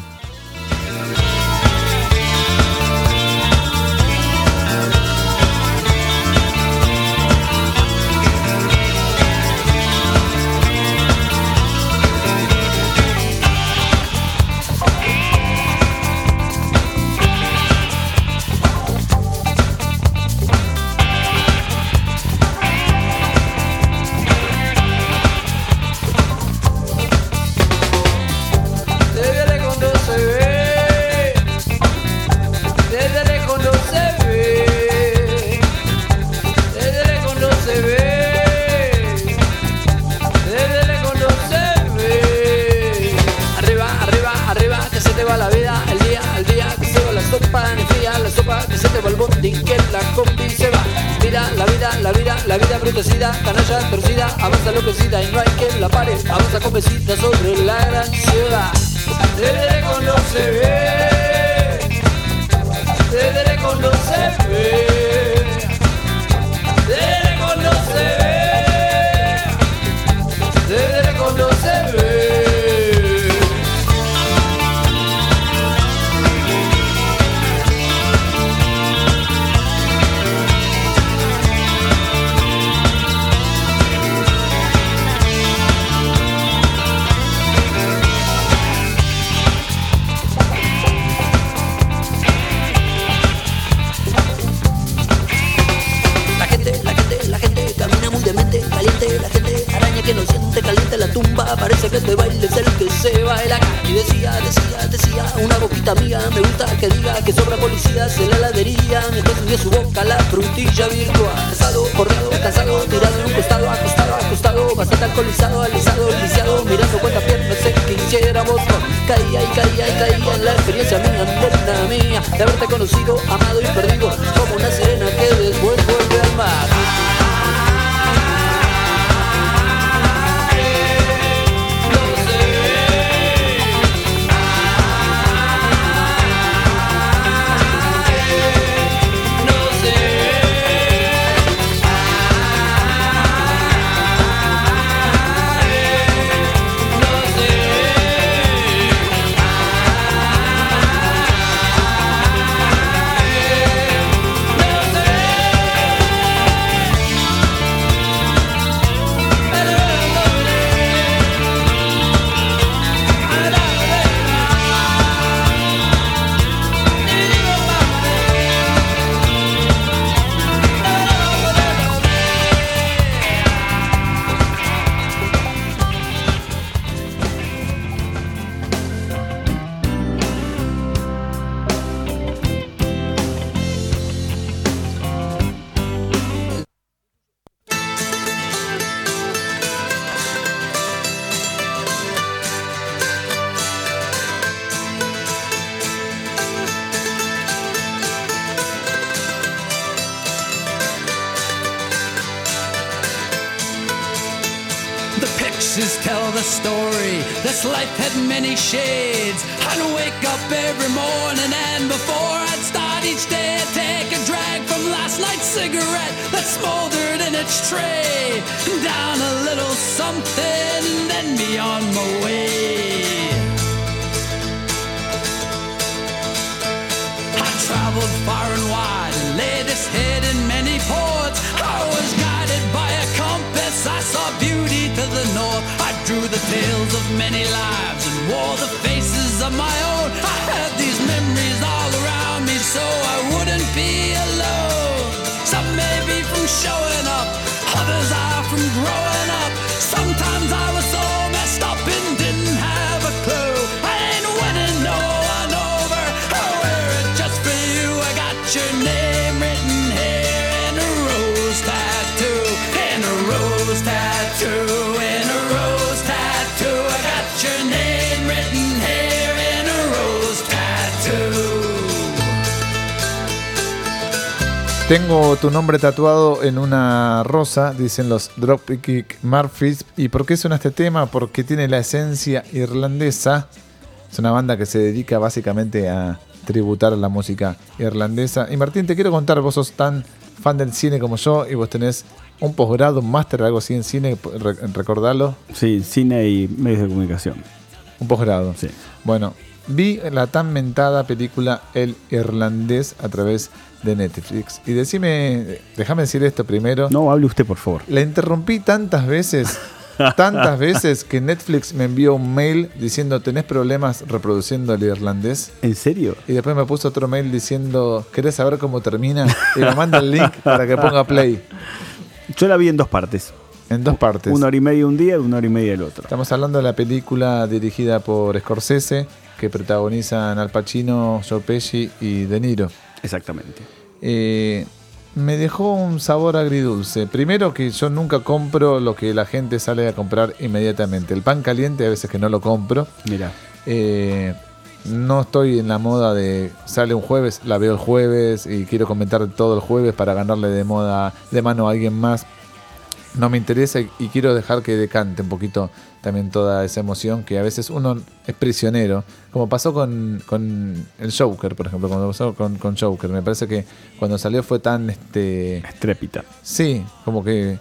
Just tell the story. This life had many shades. I'd wake up every morning, and before I'd start each day, I'd take a drag from last night's cigarette that smoldered in its tray. Down a little something, then be on my way. I traveled far and wide, and laid this head in many ports north. I drew the tales of many lives and wore the faces of my own. I had these memories all around me so I wouldn't be alone. Some may be from showing up, others are from growing Tengo tu nombre tatuado en una rosa, dicen los Dropkick Murphys. ¿Y por qué suena este tema? Porque tiene la esencia irlandesa. Es una banda que se dedica básicamente a tributar a la música irlandesa. Y Martín, te quiero contar, vos sos tan fan del cine como yo y vos tenés un posgrado, un máster, algo así en cine, recordarlo. Sí, cine y medios de comunicación. Un posgrado. Sí. Bueno, vi la tan mentada película El Irlandés a través de Netflix. Y decime, déjame decir esto primero. No, hable usted, por favor. La interrumpí tantas veces, tantas veces que Netflix me envió un mail diciendo tenés problemas reproduciendo el irlandés. ¿En serio? Y después me puso otro mail diciendo, ¿querés saber cómo termina? Y me manda el link para que ponga play. Yo la vi en dos partes. En dos partes. Una hora y media un día y una hora y media el otro. Estamos hablando de la película dirigida por Scorsese, que protagonizan Al Pacino, Joe Pesci y De Niro. Exactamente. Eh, me dejó un sabor agridulce. Primero que yo nunca compro lo que la gente sale a comprar inmediatamente. El pan caliente a veces que no lo compro. Mira. Eh, no estoy en la moda de sale un jueves, la veo el jueves y quiero comentar todo el jueves para ganarle de moda de mano a alguien más. No me interesa y, y quiero dejar que decante un poquito también toda esa emoción que a veces uno es prisionero, como pasó con, con el Joker, por ejemplo, como pasó con, con Joker. Me parece que cuando salió fue tan este Estrépita. Sí, como que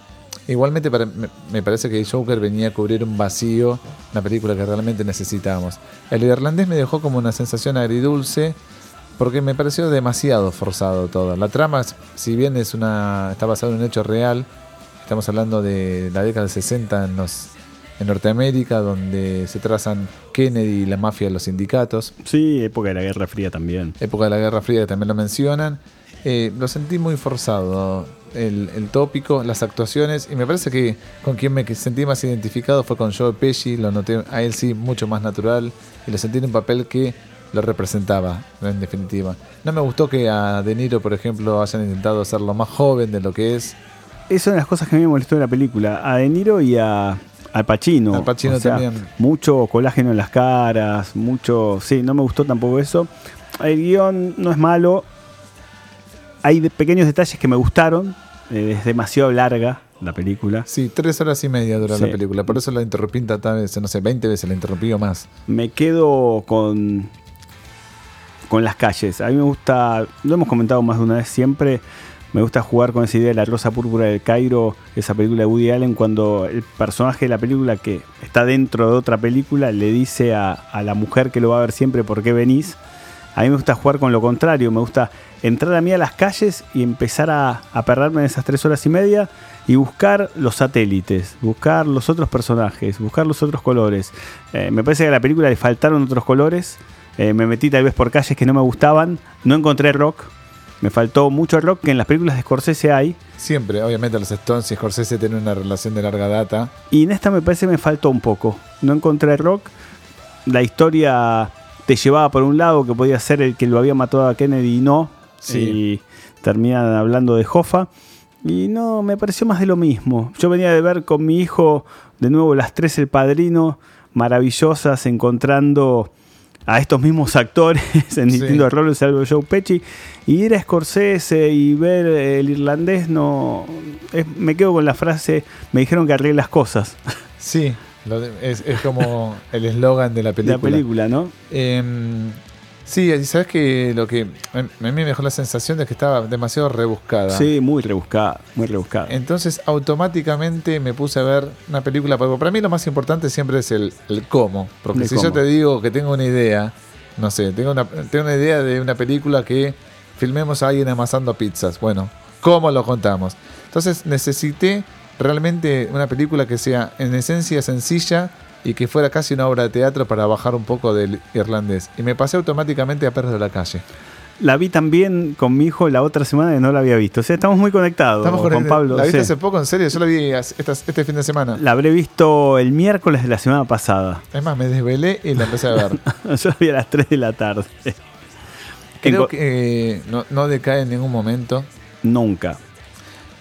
igualmente para- me, me parece que Joker venía a cubrir un vacío, una película que realmente necesitábamos. El irlandés me dejó como una sensación agridulce porque me pareció demasiado forzado todo. La trama, si bien es una está basada en un hecho real, estamos hablando de la década del 60 en los en Norteamérica, donde se trazan Kennedy y la mafia de los sindicatos Sí, época de la Guerra Fría también. época de la Guerra Fría que también lo mencionan. Eh, lo sentí muy forzado, el, el tópico, las actuaciones, y me parece que con quien me sentí más identificado fue con Joe Pesci, lo noté a él sí mucho más natural, y lo sentí en un papel que lo representaba, en definitiva. No me gustó que a De Niro, por ejemplo, hayan intentado hacerlo más joven de lo que es. Es de las cosas que a mí me molestó de la película. A De Niro y a Al Pacino. Al Pacino O sea, también. Mucho colágeno en las caras, mucho... Sí, no me gustó tampoco eso. El guion no es malo. Hay de- pequeños detalles que me gustaron. Eh, es demasiado larga la película. Sí, tres horas y media dura la película, por eso la interrumpí tantas veces, no sé, 20 veces la interrumpí o más. Me quedo con, con las calles. A mí me gusta, lo hemos comentado más de una vez siempre, me gusta jugar con esa idea de la rosa púrpura del Cairo, esa película de Woody Allen, cuando el personaje de la película que está dentro de otra película le dice a, la mujer que lo va a ver siempre por qué venís. A mí me gusta jugar con lo contrario, me gusta entrar a mí a las calles y empezar a, a perderme en esas tres horas y media y buscar los satélites, buscar los otros personajes, buscar los otros colores. Eh, me parece que a la película le faltaron otros colores. Eh, me metí tal vez por calles que no me gustaban. No encontré rock. Me faltó mucho rock que en las películas de Scorsese hay. Siempre, obviamente los Stones y Scorsese tienen una relación de larga data. Y en esta me parece me faltó un poco. No encontré rock. La historia te llevaba por un lado que podía ser el que lo había matado a Kennedy y no. Sí. Y terminan hablando de Hoffa. Y no, me pareció más de lo mismo. Yo venía de ver con mi hijo de nuevo las tres El Padrino, maravillosas, encontrando a estos mismos actores *laughs* en Sí. distintos roles, salvo Joe Pesci. Y ir a Scorsese y ver el irlandés, no. es- me quedo con la frase, me dijeron que arregle las cosas. *laughs* Sí, lo de- es, es como el eslogan de la película. La película, ¿no? Em, sí, sabes que lo que a mí me dejó la sensación de que estaba demasiado rebuscada. Sí, muy rebuscada, muy rebuscada. Entonces automáticamente me puse a ver una película, porque para mí lo más importante siempre es el, el cómo. Porque El si yo te digo que tengo una idea, no sé, tengo una, tengo una idea de una película que filmemos a alguien amasando pizzas. Bueno, ¿cómo lo contamos? Entonces necesité realmente una película que sea en esencia sencilla y que fuera casi una obra de teatro para bajar un poco del irlandés. Y me pasé automáticamente a Perros de la Calle. La vi también con mi hijo la otra semana y no la había visto. O sea, estamos muy conectados, Estamos con Pablo. ¿La viste sí. hace poco? ¿En serio? Yo la vi esta- este fin de semana. La habré visto el miércoles de la semana pasada. Es más, me desvelé y la empecé a ver. *laughs* Yo la vi a las 3 de la tarde. Creo que eh, no, no decae en ningún momento. Nunca.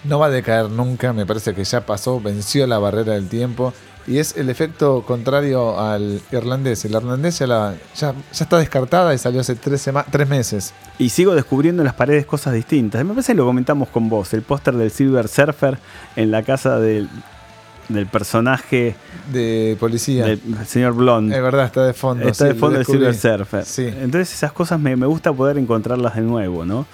No va a decaer nunca. Me parece que ya pasó, venció la barrera del tiempo. Y es el efecto contrario al irlandés. El irlandés ya, la- ya, ya está descartada y salió hace tres, tres meses. Y sigo descubriendo en las paredes cosas distintas. Me parece que lo comentamos con vos. El póster del Silver Surfer en la casa del, del personaje De policía. del señor Blonde. Es verdad, está de fondo. Está sí, de fondo de. Silver Surfer. Sí. Entonces esas cosas me, me gusta poder encontrarlas de nuevo, ¿no?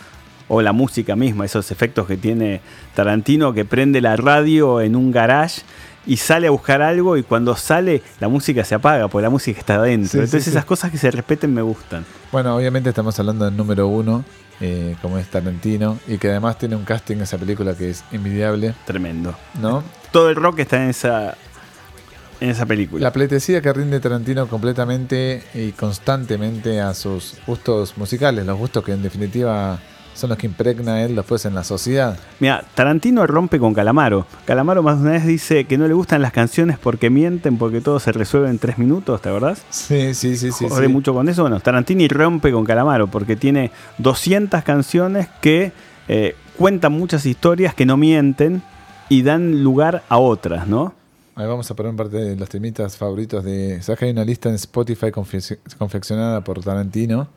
O la música misma, esos efectos que tiene Tarantino que prende la radio en un garage y sale a buscar algo y cuando sale la música se apaga porque la música está adentro. Sí, Entonces esas cosas que se respeten me gustan. Bueno, obviamente estamos hablando del número uno, eh, como es Tarantino, y que además tiene un casting en esa película que es envidiable, Tremendo. ¿no? Todo el rock está en esa, en esa película. La pleitesía que rinde Tarantino completamente y constantemente a sus gustos musicales, los gustos que en definitiva son los que impregna él después en la sociedad. Mira, Tarantino rompe con Calamaro. Calamaro más de una vez dice que no le gustan las canciones porque mienten, porque todo se resuelve en tres minutos, ¿te acordás? Sí, sí, sí, sí. Jode sí. mucho con eso. Bueno, Tarantini rompe con Calamaro porque tiene 200 canciones que eh, cuentan muchas historias que no mienten y dan lugar a otras, ¿no? Ahí vamos a poner parte de los temitas favoritos de... ¿Sabes que hay una lista en Spotify confe- confeccionada por Tarantino?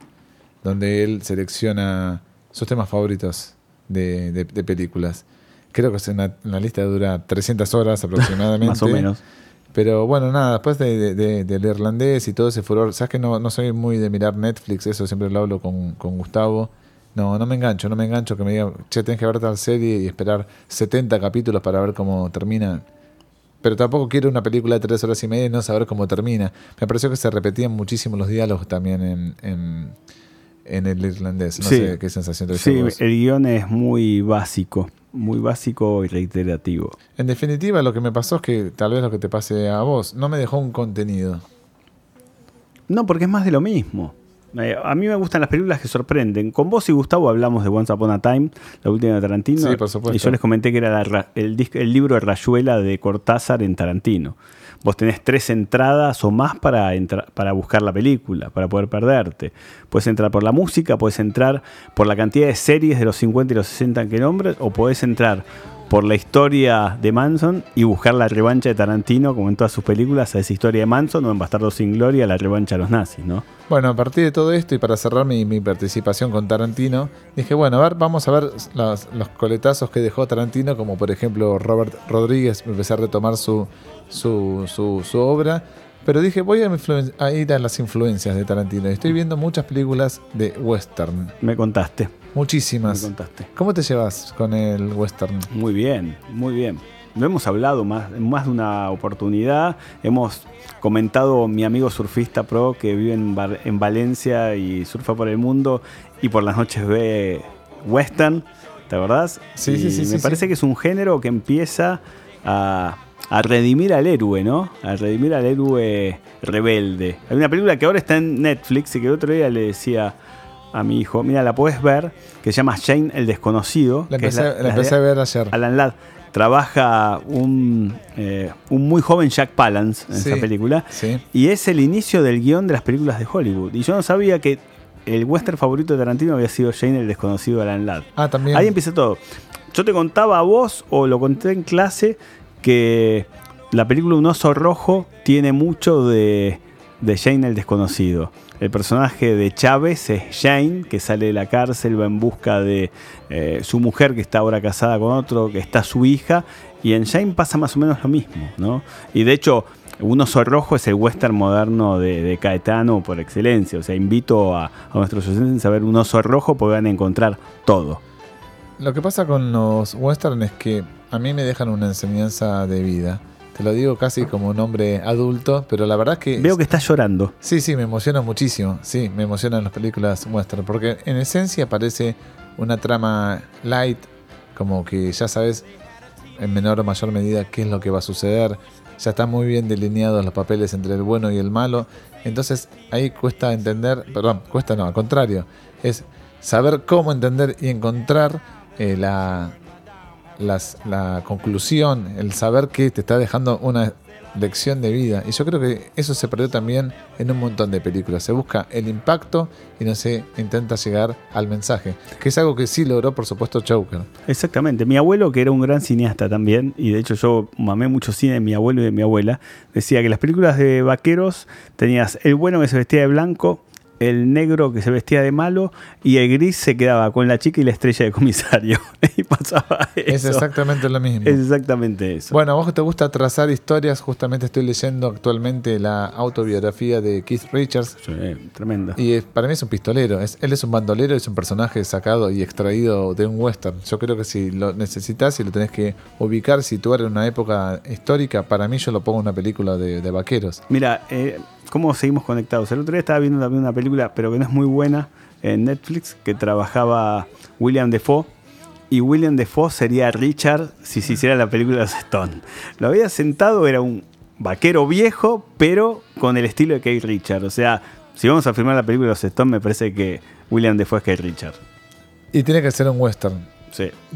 Donde él selecciona sus temas favoritos de, de- de películas. Creo que es una, una lista que dura 300 horas *laughs* aproximadamente. Más o menos. Pero bueno, nada, después de, de- de- del irlandés y todo ese furor, sabes que no, no soy muy de mirar Netflix, eso siempre lo hablo con, con Gustavo. No, no me engancho, no me engancho que me digan, che, tenés que ver tal serie y esperar 70 capítulos para ver cómo termina. Pero tampoco quiero una película de tres horas y media y no saber cómo termina. Me pareció que se repetían muchísimo los diálogos también en, en, en el irlandés. No Sí. sé qué sensación te Sí, el guion es muy básico, muy básico y reiterativo. En definitiva, lo que me pasó es que tal vez lo que te pase a vos, no me dejó un contenido. No, porque es más de lo mismo. Eh, a mí me gustan las películas que sorprenden. Con vos y Gustavo hablamos de Once Upon a Time, la última de Tarantino. Sí, por supuesto. Y yo les comenté que era la el, el libro de Rayuela de Cortázar en Tarantino. Vos tenés tres entradas o más para, entra- para buscar la película, para poder perderte. Puedes entrar por la música, puedes entrar por la cantidad de series de los 50 y los 60 que nombres, o podés entrar por la historia de Manson y buscar la revancha de Tarantino, como en todas sus películas, a esa historia de Manson o en Bastardo sin Gloria, la revancha de los nazis, ¿no? Bueno, a partir de todo esto y para cerrar mi, mi participación con Tarantino, dije, bueno, a ver, vamos a ver los, los coletazos que dejó Tarantino, como por ejemplo Robert Rodríguez, empecé a retomar su, su, su, su obra, pero dije, voy a, a ir a las influencias de Tarantino. Y Estoy viendo muchas películas de western, Me contaste. Me muchísimas. contaste. ¿Cómo te llevas con el western? Muy bien, muy bien. Lo hemos hablado más, más de una oportunidad. Hemos comentado mi amigo surfista pro que vive en, en Valencia y surfa por el mundo y por las noches ve western. ¿Te acordás? Sí, Y sí, sí, Me sí, parece sí. que es un género que empieza a, a redimir al héroe, ¿no? A redimir al héroe rebelde. Hay una película que ahora está en Netflix y que el otro día le decía a mi hijo, mira, la puedes ver, que se llama Jane el Desconocido. La que es empecé, la empecé a ver ayer. Alan Ladd trabaja un, eh, un muy joven Jack Palance en Sí, esa película sí. y es el inicio del guion de las películas de Hollywood. Y yo no sabía que el western favorito de Tarantino había sido Jane el desconocido de Alan Ladd. Ah, también. Ahí empieza todo. Yo te contaba a vos, o lo conté en clase, que la película Un oso rojo tiene mucho de, de Jane el desconocido. El personaje de Chávez es Jane, que sale de la cárcel, va en busca de eh, su mujer, que está ahora casada con otro, que está su hija. Y en Jane pasa más o menos lo mismo, ¿no? Y de hecho, Un oso rojo es el western moderno de, Caetano por excelencia. O sea, invito a, a nuestros oyentes a ver Un oso rojo porque van a encontrar todo. Lo que pasa con los western es que a mí me dejan una enseñanza de vida. Te lo digo casi como un hombre adulto, pero la verdad es que... Veo que estás llorando. Sí, sí, me emociona muchísimo. Sí, me emocionan las películas western, porque en esencia parece una trama light, como que ya sabes en menor o mayor medida qué es lo que va a suceder. Ya están muy bien delineados los papeles entre el bueno y el malo. Entonces ahí cuesta entender, perdón, cuesta no, al contrario, es saber cómo entender y encontrar eh, la, la conclusión, el saber que te está dejando una lección de vida. Y yo creo que eso se perdió también en un montón de películas. Se busca el impacto y no se intenta llegar al mensaje. Que es algo que sí logró, por supuesto, Joker. Exactamente. Mi abuelo, que era un gran cineasta también, y de hecho yo mamé mucho cine de mi abuelo y de mi abuela, decía que las películas de vaqueros tenías el bueno que se vestía de blanco, el negro que se vestía de malo y el gris se quedaba con la chica y la estrella de comisario. *laughs* y pasaba Es eso. exactamente lo mismo. Es exactamente eso. Bueno, a vos te gusta trazar historias, justamente estoy leyendo actualmente la autobiografía de Keith Richards. Sí, tremenda. Y es- para mí es un pistolero. Es, él es un bandolero, es un personaje sacado y extraído de un western. Yo creo que si lo necesitas y lo tenés que ubicar, situar en una época histórica, para mí yo lo pongo en una película de, de vaqueros. Mira, eh, ¿cómo seguimos conectados? El otro día estaba viendo también una película, pero que no es muy buena, en Netflix, que trabajaba William Defoe. Y William Defoe sería Richard si se hiciera la película de Stone. Lo había sentado, era un vaquero viejo, pero con el estilo de Kate Richard. O sea, si vamos a filmar la película de Stone, me parece que William Defoe es Kate Richard. Y tiene que ser un western.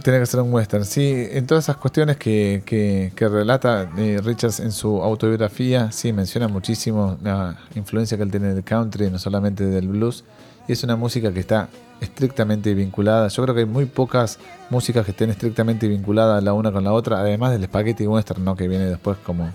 Tiene que ser un western. Sí, en todas esas cuestiones que, que- que relata eh, Richards en su autobiografía, sí, menciona muchísimo la influencia que él tiene del country, no solamente del blues. Y es una música que está estrictamente vinculada. Yo creo que hay muy pocas músicas que estén estrictamente vinculadas la una con la otra, además del spaghetti western, ¿no? que viene después como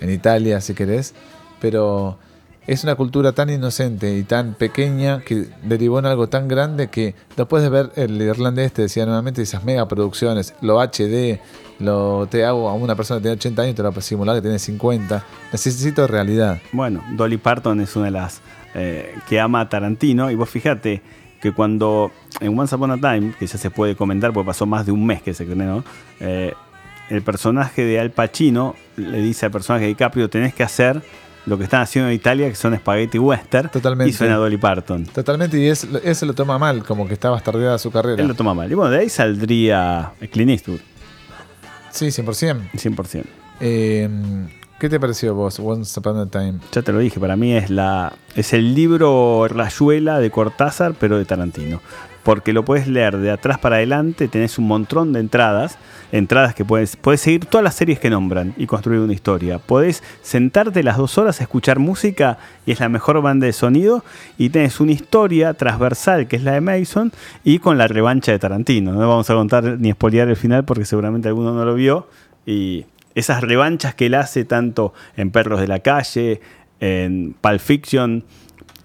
en Italia, si querés. Pero es una cultura tan inocente y tan pequeña que derivó en algo tan grande que después de ver el irlandés, te decía nuevamente, esas mega producciones, lo HD, lo te hago a una persona que tiene 80 años te lo simular que tiene 50. Necesito realidad. Bueno, Dolly Parton es una de las eh, que ama a Tarantino. Y vos fíjate que cuando en Once Upon a Time, que ya se puede comentar porque pasó más de un mes que se creó, eh, el personaje de Al Pacino le dice al personaje de DiCaprio: tenés que hacer lo que están haciendo en Italia, que son spaghetti western. Totalmente. Y suena Dolly Parton. Totalmente, y es, ese lo toma mal, como que está bastardeada su carrera. Él lo toma mal. Y bueno, de ahí saldría Clint Eastwood, Sí, 100%. 100%. Eh, ¿Qué te pareció vos, Once Upon a Time? Ya te lo dije, para mí es la es el libro Rayuela de Cortázar, pero de Tarantino. Porque lo puedes leer de atrás para adelante, tenés un montón de entradas, entradas que puedes, puedes seguir todas las series que nombran y construir una historia. Podés sentarte las dos horas a escuchar música y es la mejor banda de sonido. Y tenés una historia transversal que es la de Mason y con la revancha de Tarantino. No vamos a contar ni spoilear el final porque seguramente alguno no lo vio. Y esas revanchas que él hace tanto en Perros de la Calle, en Pulp Fiction,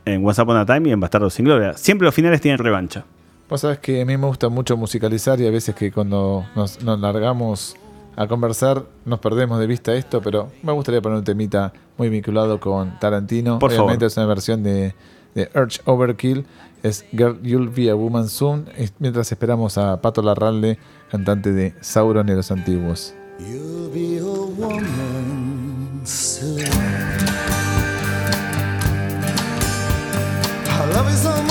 en Once Upon a Time y en Bastardos sin Gloria. Siempre los finales tienen revancha. Vos sabés que a mí me gusta mucho musicalizar y a veces que cuando nos, nos largamos a conversar nos perdemos de vista esto, pero me gustaría poner un temita muy vinculado con Tarantino. Por favor. Obviamente es una versión de, de Urge Overkill, es Girl You'll Be a Woman Soon, mientras esperamos a Pato Larralde, cantante de Sauron y los Antiguos. You'll be a woman soon. I love you so much,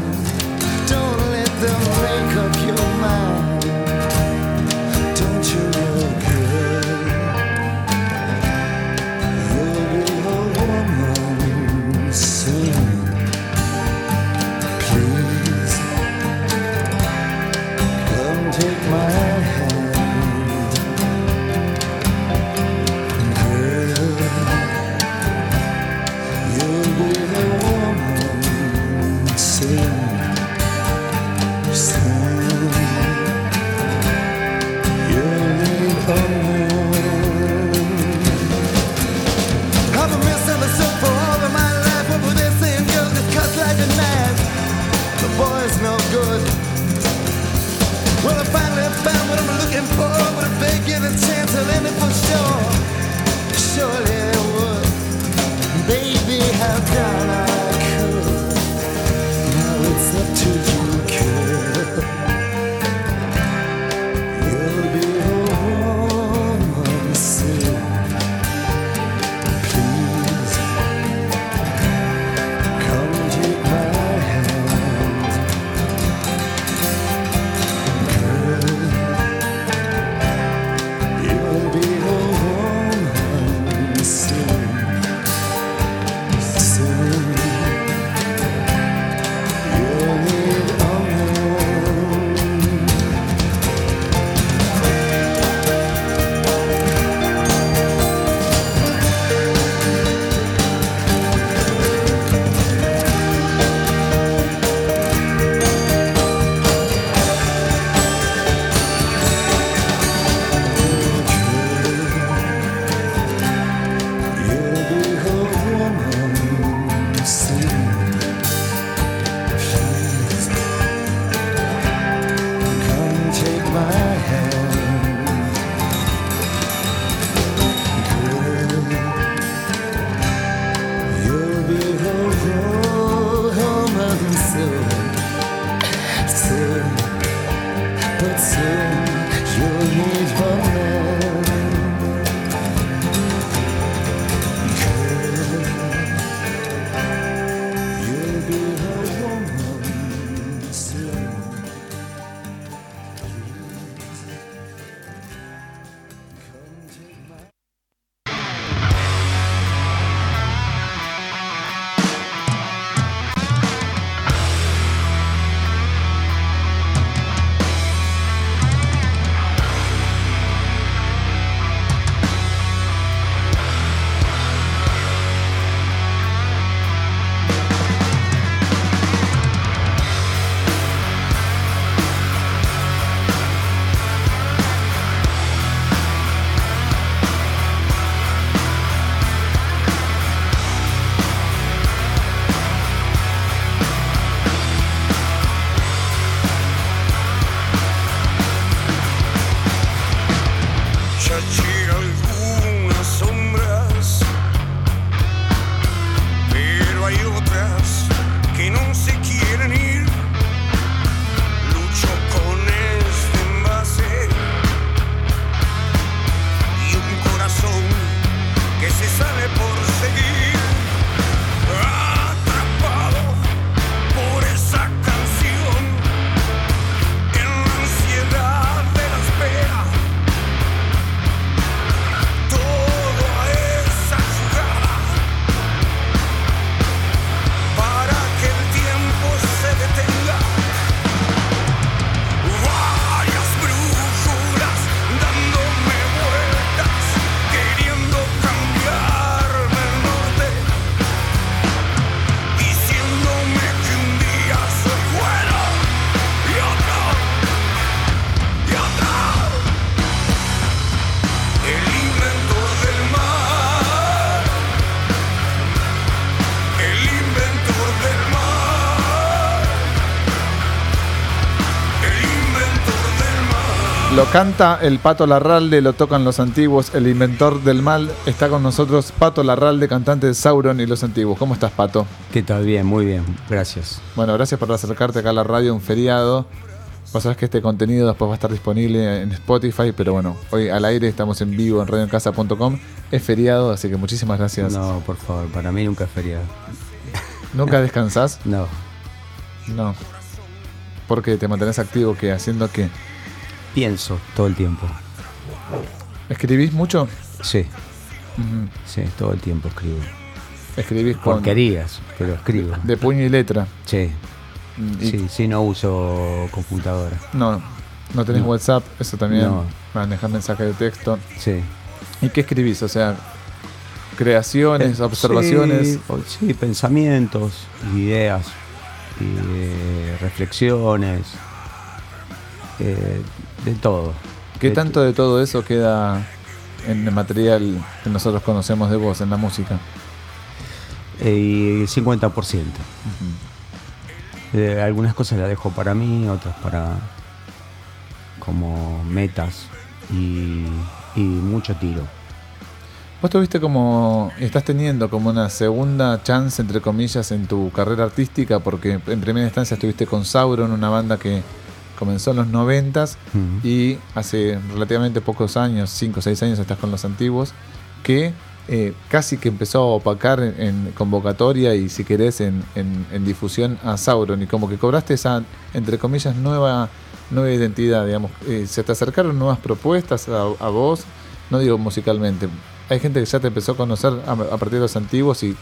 I finally found what I'm looking for. What I'm begging a chance, for sure. Surely it would. Baby, how done canta el Pato Larralde, lo tocan los antiguos, el inventor del mal. Está con nosotros Pato Larralde, cantante de Sauron y los antiguos. ¿Cómo estás, Pato? ¿Qué tal? Bien, muy bien, gracias. Bueno, gracias por acercarte acá a la radio, un feriado. Vos sabés que este contenido después va a estar disponible en Spotify, pero bueno, hoy al aire estamos en vivo en radioencasa.com. Es feriado, así que muchísimas gracias. No, por favor, para mí nunca es feriado. ¿Nunca descansás? *laughs* No, No. Porque te mantenés activo, que haciendo qué? Pienso todo el tiempo. ¿Escribís mucho? Sí, sí, todo el tiempo escribo. Escribís con Porquerías, pero escribo. de puño y letra. Sí, Mm, y- sí, sí, no uso computadora. No, no tenés No. WhatsApp, eso también. No. Manejar mensajes de texto. Sí. ¿Y qué escribís? O sea, creaciones, Eh, observaciones. Sí, pensamientos, ideas, eh, reflexiones, eh, de todo. ¿Qué De tanto de todo eso queda en el material que nosotros conocemos de vos, en la música? Eh, y 50%. Eh, algunas cosas las dejo para mí, otras para como metas y, y mucho tiro. Vos tuviste como, estás teniendo como una segunda chance, entre comillas, en tu carrera artística, porque en primera instancia estuviste con Sauron, una banda que comenzó en los noventas Mm. y hace relativamente pocos años, 5 o 6 años, estás con los antiguos, que eh, casi que empezó a opacar en, en convocatoria y si querés en, en- en difusión a Sauron y como que cobraste esa, entre comillas, nueva, nueva identidad, digamos. Eh, se te acercaron nuevas propuestas a, a vos, no digo musicalmente, hay gente que ya te empezó a conocer a, a partir de los antiguos y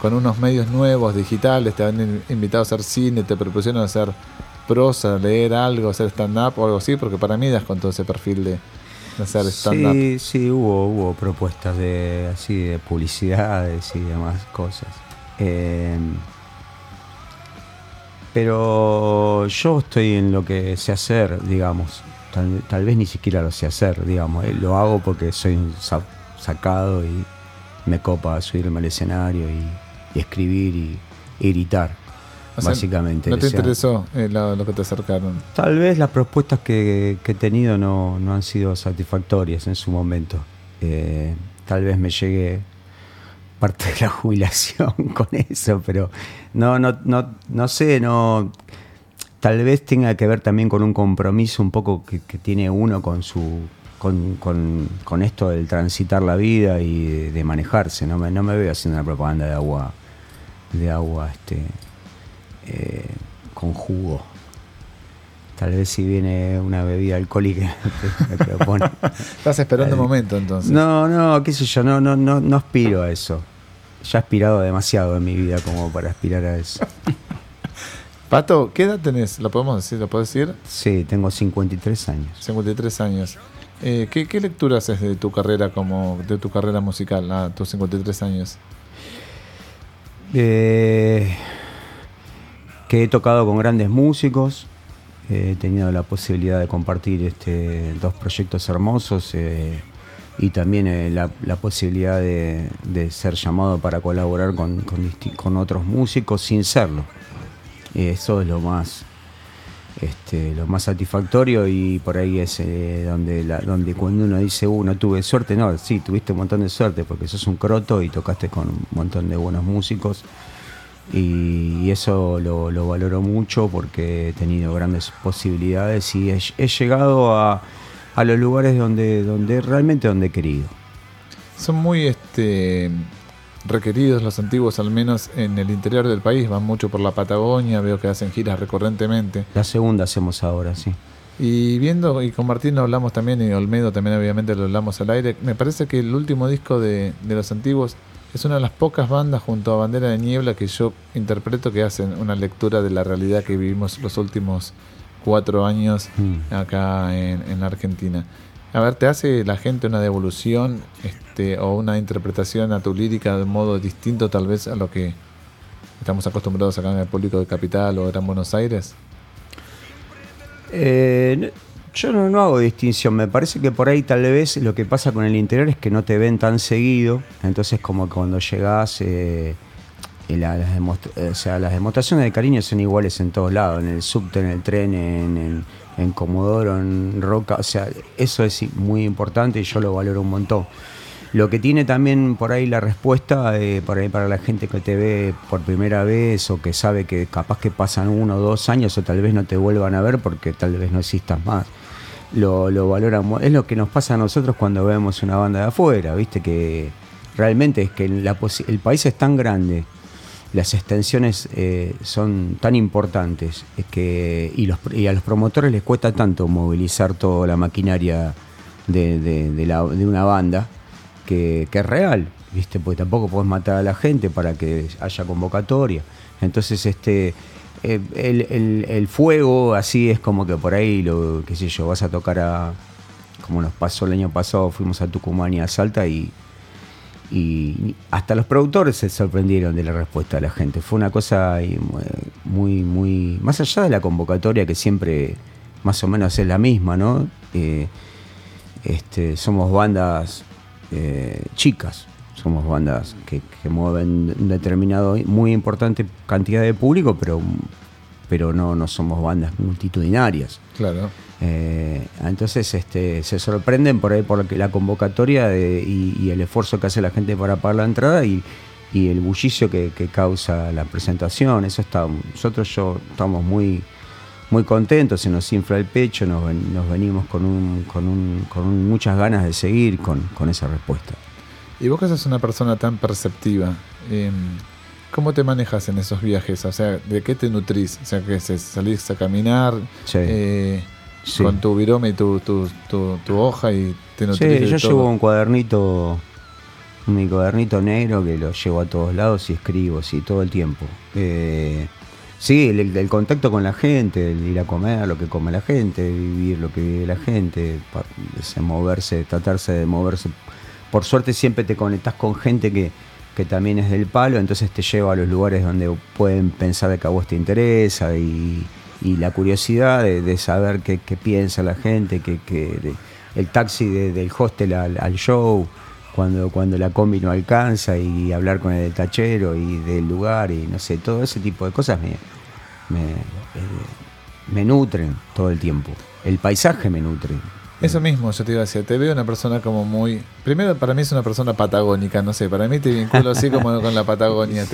con unos medios nuevos, digitales, te han in- invitado a hacer cine, te propusieron hacer prosa, leer algo, hacer stand-up o algo así, porque para mí das con todo ese perfil de, hacer stand-up. Sí, sí, hubo, hubo propuestas de así de publicidades y demás cosas. Eh, pero yo estoy en lo que sé hacer, digamos. Tal, tal vez ni siquiera lo sé hacer, digamos. eh, Lo hago porque soy sacado y me copa subirme al escenario y, y escribir y, y gritar, O sea, básicamente. ¿No te O sea, interesó eh, lo, lo que te acercaron? Tal vez las propuestas que, que he tenido no, no han sido satisfactorias en su momento. Eh, tal vez me llegue parte de la *laughs* jubilación *laughs* con eso, pero no, no, no, no sé, no. Tal vez tenga que ver también con un compromiso un poco que, que tiene uno con su. Con, con- con esto del transitar la vida y de, de manejarse. No me, no me veo haciendo una propaganda de agua, de agua este, eh, con jugo. Tal vez si viene una bebida alcohólica *laughs* me propone. Estás esperando un momento entonces. No, no, qué sé yo, no, no, no, no aspiro a eso. Ya he aspirado demasiado en mi vida como para aspirar a eso. *laughs* Pato, ¿qué edad tenés? ¿Lo podemos decir? ¿Lo puedo decir? Sí, tengo 53 años. 53 años. Eh, ¿qué, ¿Qué lectura haces de tu carrera como de tu carrera musical a tus 53 años? Eh, que he tocado con grandes músicos, he tenido la posibilidad de compartir este, dos proyectos hermosos eh, y también eh, la, la posibilidad de, ser llamado para colaborar con, otros músicos sin serlo. Eso es lo más este, lo más satisfactorio y por ahí es eh, donde, donde cuando uno dice, uh, no tuve suerte, no, sí, tuviste un montón de suerte porque sos un croto y tocaste con un montón de buenos músicos Y, eso lo, lo valoro mucho porque he tenido grandes posibilidades y he, he llegado a, a los lugares donde, donde realmente donde he querido. Son muy este, requeridos los antiguos, al menos en el interior del país. Van mucho por la Patagonia, veo que hacen giras recurrentemente. La segunda hacemos ahora, sí. Y viendo, y con Martín lo hablamos también, y Olmedo también obviamente lo hablamos al aire, me parece que el último disco de, de los antiguos es una de las pocas bandas junto a Bandera de Niebla que yo interpreto que hacen una lectura de la realidad que vivimos los últimos cuatro años Mm. acá en, en la Argentina. A ver, ¿te hace la gente una devolución este, o una interpretación a tu lírica de modo distinto tal vez a lo que estamos acostumbrados acá en el público de Capital o Gran Buenos Aires? Eh, no- yo no, no hago distinción, me parece que por ahí tal vez lo que pasa con el interior es que no te ven tan seguido, entonces como cuando llegás, eh, la- las, demostra- o sea, las demostraciones de cariño son iguales en todos lados, en el subte, en el tren, en, en, en Comodoro, en Roca, o sea, eso es muy importante y yo lo valoro un montón. Lo que tiene también por ahí la respuesta, eh, por ahí para la gente que te ve por primera vez o que sabe que capaz que pasan uno o dos años o tal vez no te vuelvan a ver porque tal vez no existas más. Lo, lo valoran, es lo que nos pasa a nosotros cuando vemos una banda de afuera, viste que realmente es que el país es tan grande, las extensiones eh, son tan importantes es que, y, los, a los promotores les cuesta tanto movilizar toda la maquinaria de, de una banda que, que es real, ¿viste? Porque tampoco podés matar a la gente para que haya convocatoria. Entonces, este eh, el, el- el fuego así es como que por ahí, lo qué sé yo, vas a tocar a, como nos pasó el año pasado, fuimos a Tucumán y a Salta y, y hasta los productores se sorprendieron de la respuesta de la gente. Fue una cosa ahí muy, muy, más allá de la convocatoria que siempre más o menos es la misma, ¿no? Eh, este, somos bandas eh, chicas, somos bandas que, que mueven un determinado, muy importante cantidad de público, pero, pero no, no somos bandas multitudinarias. Claro. Eh, entonces este, se sorprenden por ahí por la convocatoria de- y, y el esfuerzo que hace la gente para pagar la entrada y, y el bullicio que, que causa la presentación. Eso está, nosotros yo estamos muy, muy contentos, se nos infla el pecho, nos, ven- nos venimos con, un, con, un- con un- muchas ganas de seguir con, con esa respuesta. Y vos que sos una persona tan perceptiva, eh, ¿cómo te manejas en esos viajes? O sea, ¿de qué te nutrís? O sea, que salís a caminar Sí. eh, Sí. con tu virome y tu, tu, tu, tu hoja y te Sí, nutrís de yo todo? llevo un cuadernito, mi cuadernito negro que lo llevo a todos lados y escribo, sí, todo el tiempo. Eh, sí, el, el contacto con la gente, el ir a comer lo que come la gente, vivir lo que vive la gente, moverse, tratarse de moverse. Por suerte siempre te conectás con gente que, que también es del palo, entonces te lleva a los lugares donde pueden pensar que a vos te interesa y, y la curiosidad de, saber qué, piensa la gente, que, que el taxi de- del hostel al, show, cuando, cuando la combi no alcanza y hablar con el tachero y del lugar y no sé, todo ese tipo de cosas me, me, eh, me nutren todo el tiempo. El paisaje me nutre. Eso mismo, yo te iba a decir, te veo una persona como muy... Primero, para mí es una persona patagónica, no sé, para mí te vinculo así como *laughs* con la Patagonia.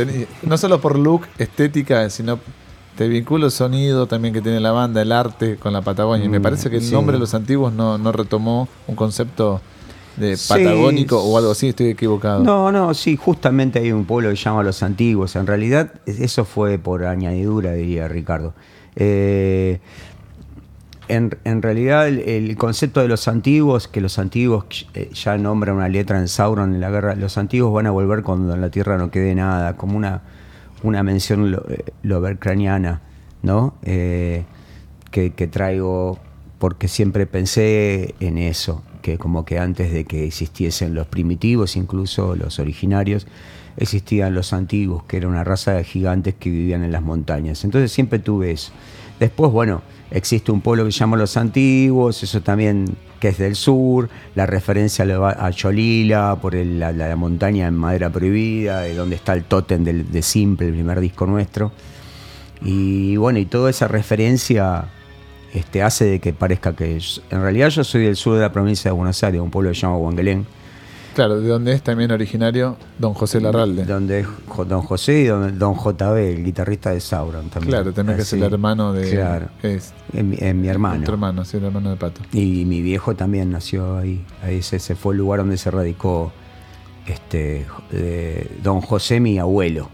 No solo por look, estética, sino te vinculo sonido también que tiene la banda, el arte con la Patagonia. Y me Mm, parece que el nombre de los antiguos no, no retomó un concepto de Sí. patagónico o algo así, estoy equivocado. No, no, sí, justamente hay un pueblo que se llama Los Antiguos. En realidad, eso fue por añadidura, diría Ricardo. Eh, en, realidad, el, concepto de los antiguos, que los antiguos eh, ya nombra una letra en Sauron en la guerra, los antiguos van a volver cuando en la tierra no quede nada, como una, una mención lo- eh, ¿no? Eh, que, que traigo porque siempre pensé en eso, que como que antes de que existiesen los primitivos, incluso los originarios, existían los antiguos, que era una raza de gigantes que vivían en las montañas. Entonces siempre tuve eso. Después, bueno, existe un pueblo que se llama Los Antiguos, eso también que es del sur, la referencia a Cholila, por la, montaña en madera prohibida, de donde está el tótem de Simple, el primer disco nuestro. Y bueno, y toda esa referencia este, hace de que parezca que en realidad yo soy del sur de la provincia de Buenos Aires, un pueblo que se llama Huanguelén. Claro, de donde es también originario Don José Larralde. Donde es Don José y Don, don JB, el guitarrista de Sauron también. Claro, también que es el hermano de. Claro. Es Es mi, hermano. tu hermano, sí, el hermano de Pato. Y mi viejo también nació ahí. Ahí ese, ese fue el lugar donde se radicó este, eh, don José, mi abuelo.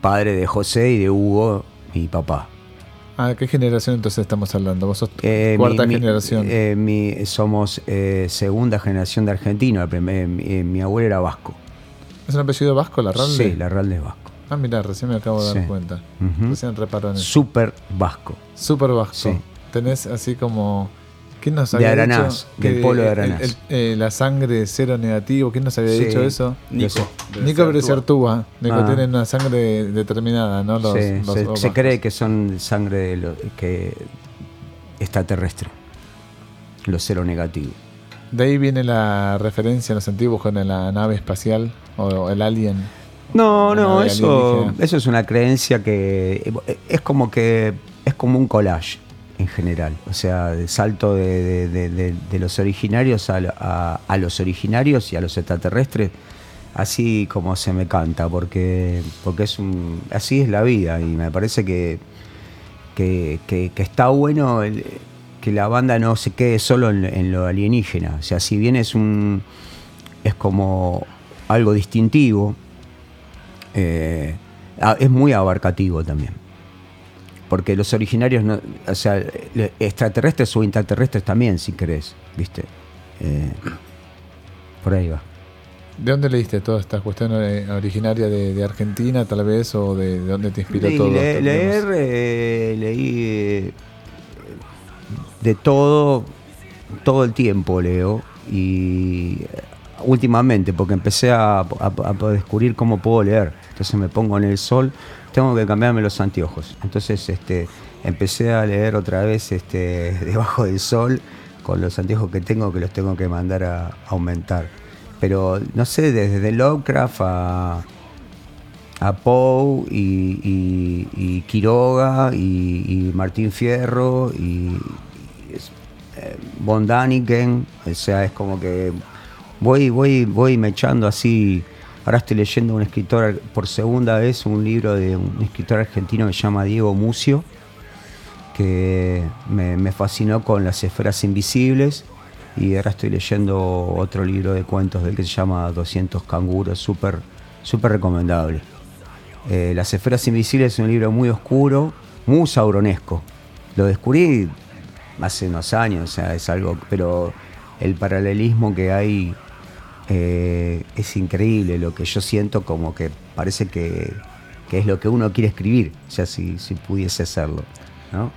Padre de José y de Hugo, mi papá. Ah, ¿qué generación entonces estamos hablando? Vos sos Eh, cuarta mi- mi- generación. eh, mi- somos eh, segunda generación de argentino. El primer- mi, eh, mi abuelo era vasco. ¿Es un apellido vasco, Larralde? Sí, Larralde es vasco. Ah, mira, recién me acabo de dar cuenta. Ujú. Recién reparo en eso. Súper vasco. Súper vasco. Sí. Tenés así como. ¿Quién nos De había Aranás, dicho del que polo de el- Aranás. el- eh, la sangre cero negativo. ¿Quién nos había Sí. dicho eso? Nico. Nico Bresciartúa. Nico Ah. tiene una sangre determinada, ¿no? Los, Sí, los se, cree que son sangre de lo- que extraterrestre. Lo cero negativo. De ahí viene la referencia en los antiguos con la nave espacial o el alien. No, no, eso, alienígena. eso es una creencia que es como que es como un collage en general. O sea, salto de, de- de- los originarios a, los originarios y a los extraterrestres, así como se me canta, porque, porque es un, así es la vida y me parece que, que, está bueno que la banda no se quede solo en, en lo alienígena. O sea, si bien es un es como algo distintivo, eh, es muy abarcativo también. Porque los originarios, no, o sea, extraterrestres o intraterrestres también, si querés, ¿viste? Eh, por ahí va. ¿De dónde leíste toda esta cuestión eh, originaria de, de Argentina, tal vez? ¿O de, de dónde te inspiró Y todo? le- leer, eh, leí eh, de todo, todo el tiempo leo. Y últimamente, porque empecé a, a- a descubrir cómo puedo leer. Entonces me pongo en el sol, tengo que cambiarme los anteojos. Entonces este, empecé a leer otra vez este, *laughs* debajo del sol con los anteojos que tengo, que los tengo que mandar a aumentar. Pero no sé, desde Lovecraft a, a Poe y, y- Quiroga y, Martín Fierro y, eh, Von Daniken, o sea, es como que voy, voy, voy me echando así. Ahora estoy leyendo un escritor por segunda vez un libro de un escritor argentino que se llama Diego Mucio, que me, fascinó con las esferas invisibles. Y ahora estoy leyendo otro libro de cuentos del que se llama 200 canguros, súper súper recomendable. Eh, Las esferas invisibles es un libro muy oscuro, muy sauronesco. Lo descubrí hace unos años, o sea, es algo, pero el paralelismo que hay eh, es increíble. Lo que yo siento como que parece que, que es lo que uno quiere escribir, o sea, si, si pudiese hacerlo. ¿no?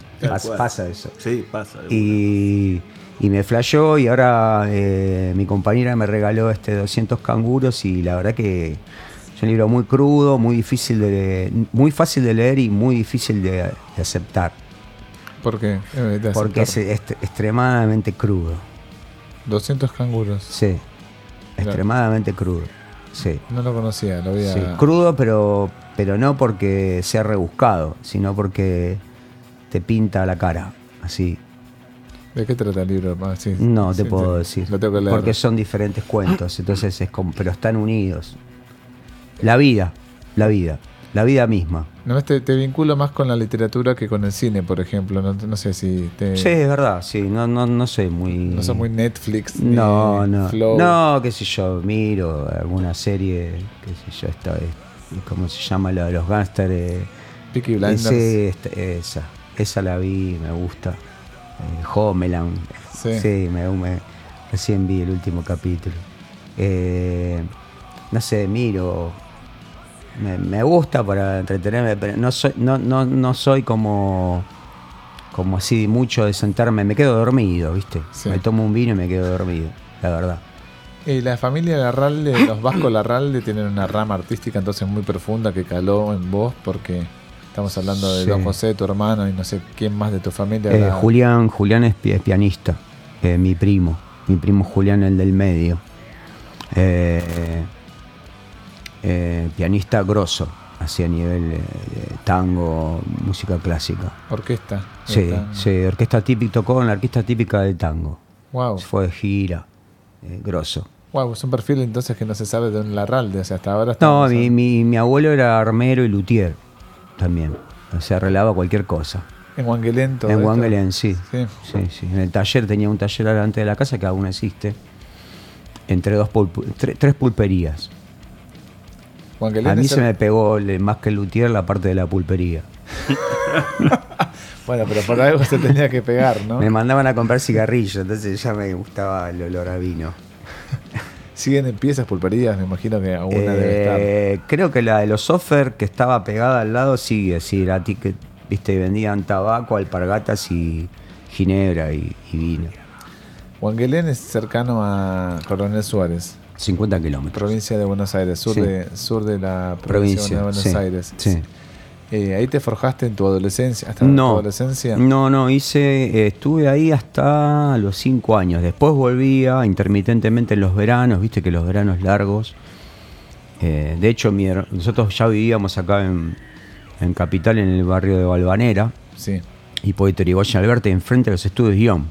Pasa eso. Sí, pasa. Y, y me flashó y ahora eh, mi compañera me regaló este 200 canguros y la verdad que es un libro muy crudo, muy difícil de muy fácil de leer y muy difícil de, de aceptar, ¿Por qué? Eh, de porque es aceptar. est- extremadamente crudo. 200 canguros. Sí. Extremadamente crudo. Sí. No lo conocía, lo voy a... Sí, crudo, pero, pero no porque sea rebuscado, sino porque te pinta la cara, así. ¿De qué trata el libro? Ah, sí, No te puedo decir. Lo tengo que leer. Porque son diferentes cuentos, entonces es como, pero están unidos. La vida, la vida, la vida misma. No, te, te vinculo más con la literatura que con el cine, por ejemplo. No, no sé si te... Sí, es verdad, sí, no, no, no soy muy. No sos muy Netflix. ni No, no. Flow. No, qué sé yo, miro alguna serie, qué sé yo, esta vez. ¿Cómo se llama la de los gángsters? Peaky Blinders. Sí, este- esa. Esa la vi, me gusta. Eh, Homeland. Sí. me, me- recién vi el último capítulo. Eh, no sé, miro. Me, me gusta para entretenerme, pero no soy, no, no, no soy como, como así mucho de sentarme. Me quedo dormido, ¿viste? Sí. Me tomo un vino y me quedo dormido, la verdad. Y la familia Larralde, *coughs* los vascos Larralde, tienen una rama artística entonces muy profunda que caló en vos porque estamos hablando de Sí. Don José, tu hermano, y no sé quién más de tu familia. Eh, la- Julián, Julián es, pi- es pianista, eh, mi primo, mi primo Julián, el del medio. Eh, pianista grosso, así a nivel eh, tango, música clásica. Orquesta. Sí, sí, orquesta típica, tocó en la orquesta típica del tango. Wow. Fue de gira, eh, grosso. Wow, es un perfil entonces que no se sabe de un Larralde, o sea, hasta ahora está. No, mi, mi, mi abuelo era armero y luthier también. O sea, arreglaba cualquier cosa. En Wangelén todo En esto. Wangelén, sí. Sí. sí. Sí, En el taller tenía un taller delante de la casa que aún existe. Entre dos pulp- tre- tres pulperías. A mí se el- me pegó más que el luthier la parte de la pulpería. *laughs* Bueno, pero por algo se tenía que pegar, ¿no? Me mandaban a comprar cigarrillos, entonces ya me gustaba el olor a vino. Siguen en piezas pulperías, me imagino que alguna debe estar. Eh, creo que la de los Sofer que estaba pegada al lado sigue, sí, era ticket, viste, vendían tabaco, alpargatas y ginebra y, y vino. Wangelén es cercano a Coronel Suárez, 50 kilómetros. provincia de Buenos Aires, sur, Sí. de, sur de la provincia, Provincia, de Buenos sí, Aires. sí. Eh, ¿Ahí te forjaste en tu adolescencia? ¿Hasta tu No, adolescencia? no, no, hice, eh, estuve ahí hasta los 5 años. Después volvía intermitentemente en los veranos, viste que los veranos largos. Eh, de hecho, mi nosotros ya vivíamos acá en, en Capital, en el barrio de Balvanera. Sí. Hipólito Yrigoyen Alberti, enfrente de los estudios Guión.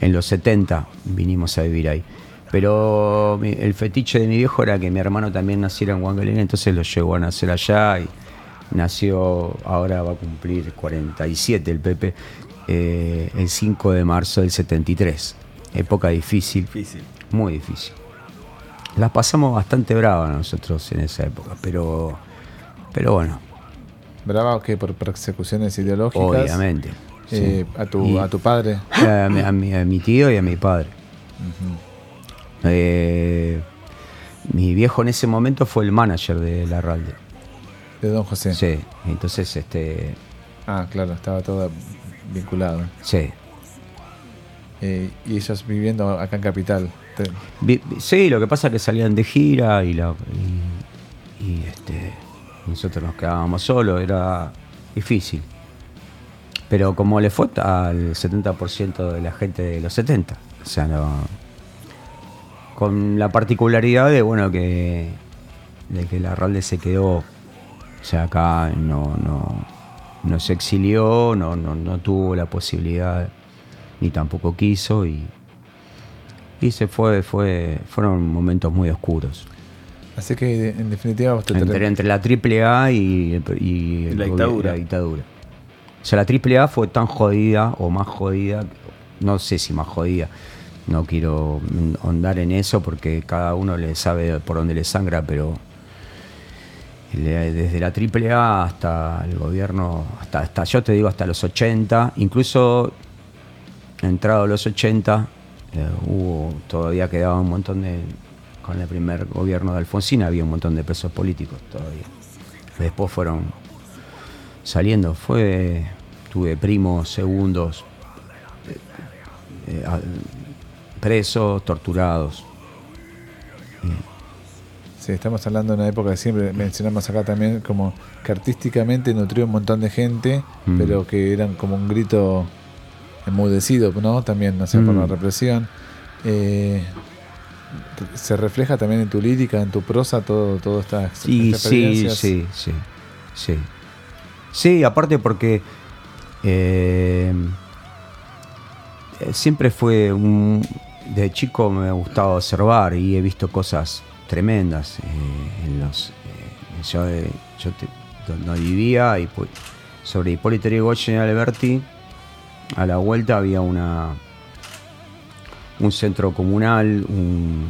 En los 70 vinimos a vivir ahí. Pero mi- el fetiche de mi viejo era que mi hermano también naciera en Wangelén, entonces lo llevó a nacer allá y nació, ahora va a cumplir 47 el Pepe, eh, el 5 de marzo del 73. Época difícil, Difícil. muy difícil. Las pasamos bastante bravas nosotros en esa época, pero, pero bueno, ¿Brava o qué? ¿Por persecuciones ideológicas? obviamente. sí. Eh, a, tu, Y- a tu padre. *laughs* a, mi, a mi- a mi tío y a mi padre. Eh, mi viejo en ese momento fue el manager de la Ralde. De Don José. Sí, entonces, este, Ah, claro, estaba todo vinculado. sí. Eh, y ellos viviendo acá en Capital. Vi- Sí, lo que pasa es que salían de gira y, la, y, y, este, nosotros nos quedábamos solos, era difícil. Pero como le fue al 70% de la gente de los 70, o sea, no, con la particularidad de bueno que de que la Ralde se quedó, o sea, acá no, no, no se exilió, no, no, no tuvo la posibilidad ni tampoco quiso y, y se fue, fue, fueron momentos muy oscuros. Así que en definitiva vos te Entre, entre la AAA y, y el La dictadura. la dictadura. O sea, la AAA fue tan jodida o más jodida, no sé si más jodida, no quiero ahondar en eso porque cada uno le sabe por dónde le sangra, pero desde la AAA hasta el gobierno, hasta, hasta yo te digo hasta los 80, incluso entrado los 80, eh, hubo, todavía quedaba un montón de, con el primer gobierno de Alfonsín había un montón de presos políticos todavía. Después fueron saliendo, fue, tuve primos, segundos, eh, eh, presos, torturados. Sí, estamos hablando de una época que siempre mencionamos acá también como que artísticamente nutrió un montón de gente, Mm. pero que eran como un grito enmudecido, ¿no? También, no sé, por Mm. la represión. Eh, se refleja también en tu lírica, en tu prosa, todo, todo estas Sí, sí, sí, sí, sí. Sí, aparte porque eh, siempre fue un... De chico me ha gustado observar y he visto cosas tremendas eh, en los... eh, yo eh, donde vivía y sobre Hipólito Yrigoyen y Alberti a la vuelta había una un centro comunal, un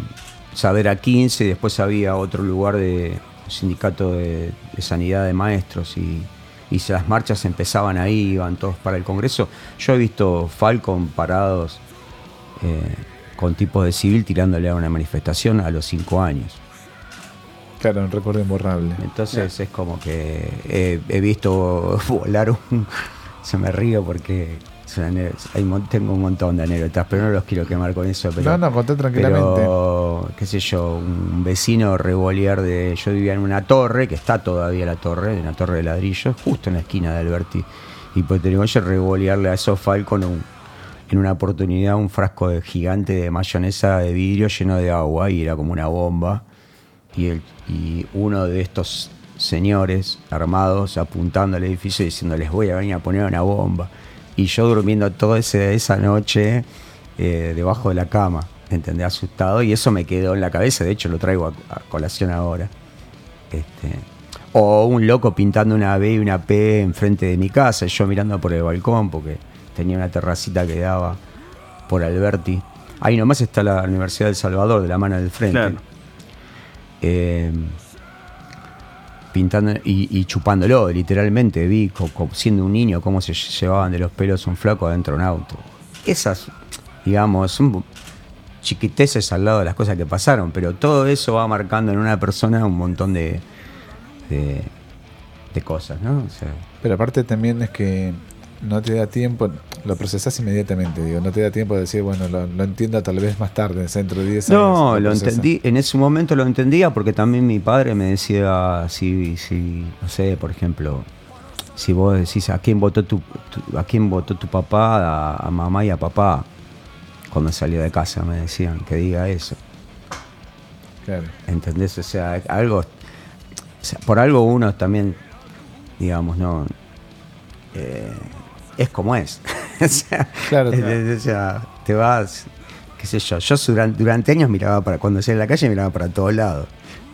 Saber a 15, y después había otro lugar de un sindicato de, sanidad de maestros y, y las marchas empezaban ahí, iban todos para el Congreso. Yo he visto Falcon parados eh, con tipos de civil tirándole a una manifestación a los 5 años. Claro, un recuerdo imborrable. Entonces es como que he, he visto *laughs* volar un... Se me río porque hay tengo un montón de anécdotas, pero no los quiero quemar con eso. Pero, no, no, conté tranquilamente. pero, qué sé yo, un vecino revolear de... Yo vivía en una torre, que está todavía la torre, una torre de ladrillo, justo en la esquina de Alberti. Y pues tenemos que revolearle a esos Falcon un, en una oportunidad un frasco de gigante de mayonesa de vidrio lleno de agua y era como una bomba. Y, y uno de estos señores armados apuntando al edificio diciendo les voy a venir a poner una bomba. Y yo durmiendo toda esa noche eh, debajo de la cama. ¿entendés? Asustado y eso me quedó en la cabeza, de hecho lo traigo a, colación ahora. Este, o un loco pintando una B y una P enfrente de mi casa, y yo mirando por el balcón porque tenía una terracita que daba por Alberti. Ahí nomás está la Universidad del Salvador, de la mano del frente. Claro. Eh, pintando y, y chupándolo, literalmente. Vi siendo un niño cómo se llevaban de los pelos un flaco adentro de un auto. Esas, digamos, son chiquiteces al lado de las cosas que pasaron, pero todo eso va marcando en una persona un montón de, de, de cosas, ¿no? O sea, Pero aparte también es que no te da tiempo, lo procesás inmediatamente, digo, no te da tiempo de decir, bueno, lo, lo entiendo tal vez más tarde, dentro de 10 años. No, lo procesas. entendí, en ese momento lo entendía porque también mi padre me decía, si, si no sé, por ejemplo, si vos decís a quién votó tu, tu- a quién votó tu papá, a, a mamá y a papá, cuando salió de casa me decían que diga eso, Claro. ¿entendés? O sea, algo, o sea, por algo uno también, digamos, no, eh, es como es. *laughs* *laughs* o sea, Claro, claro. es- o sea, te vas, qué sé yo, yo durante, durante años miraba para, cuando salía en la calle miraba para todos lados.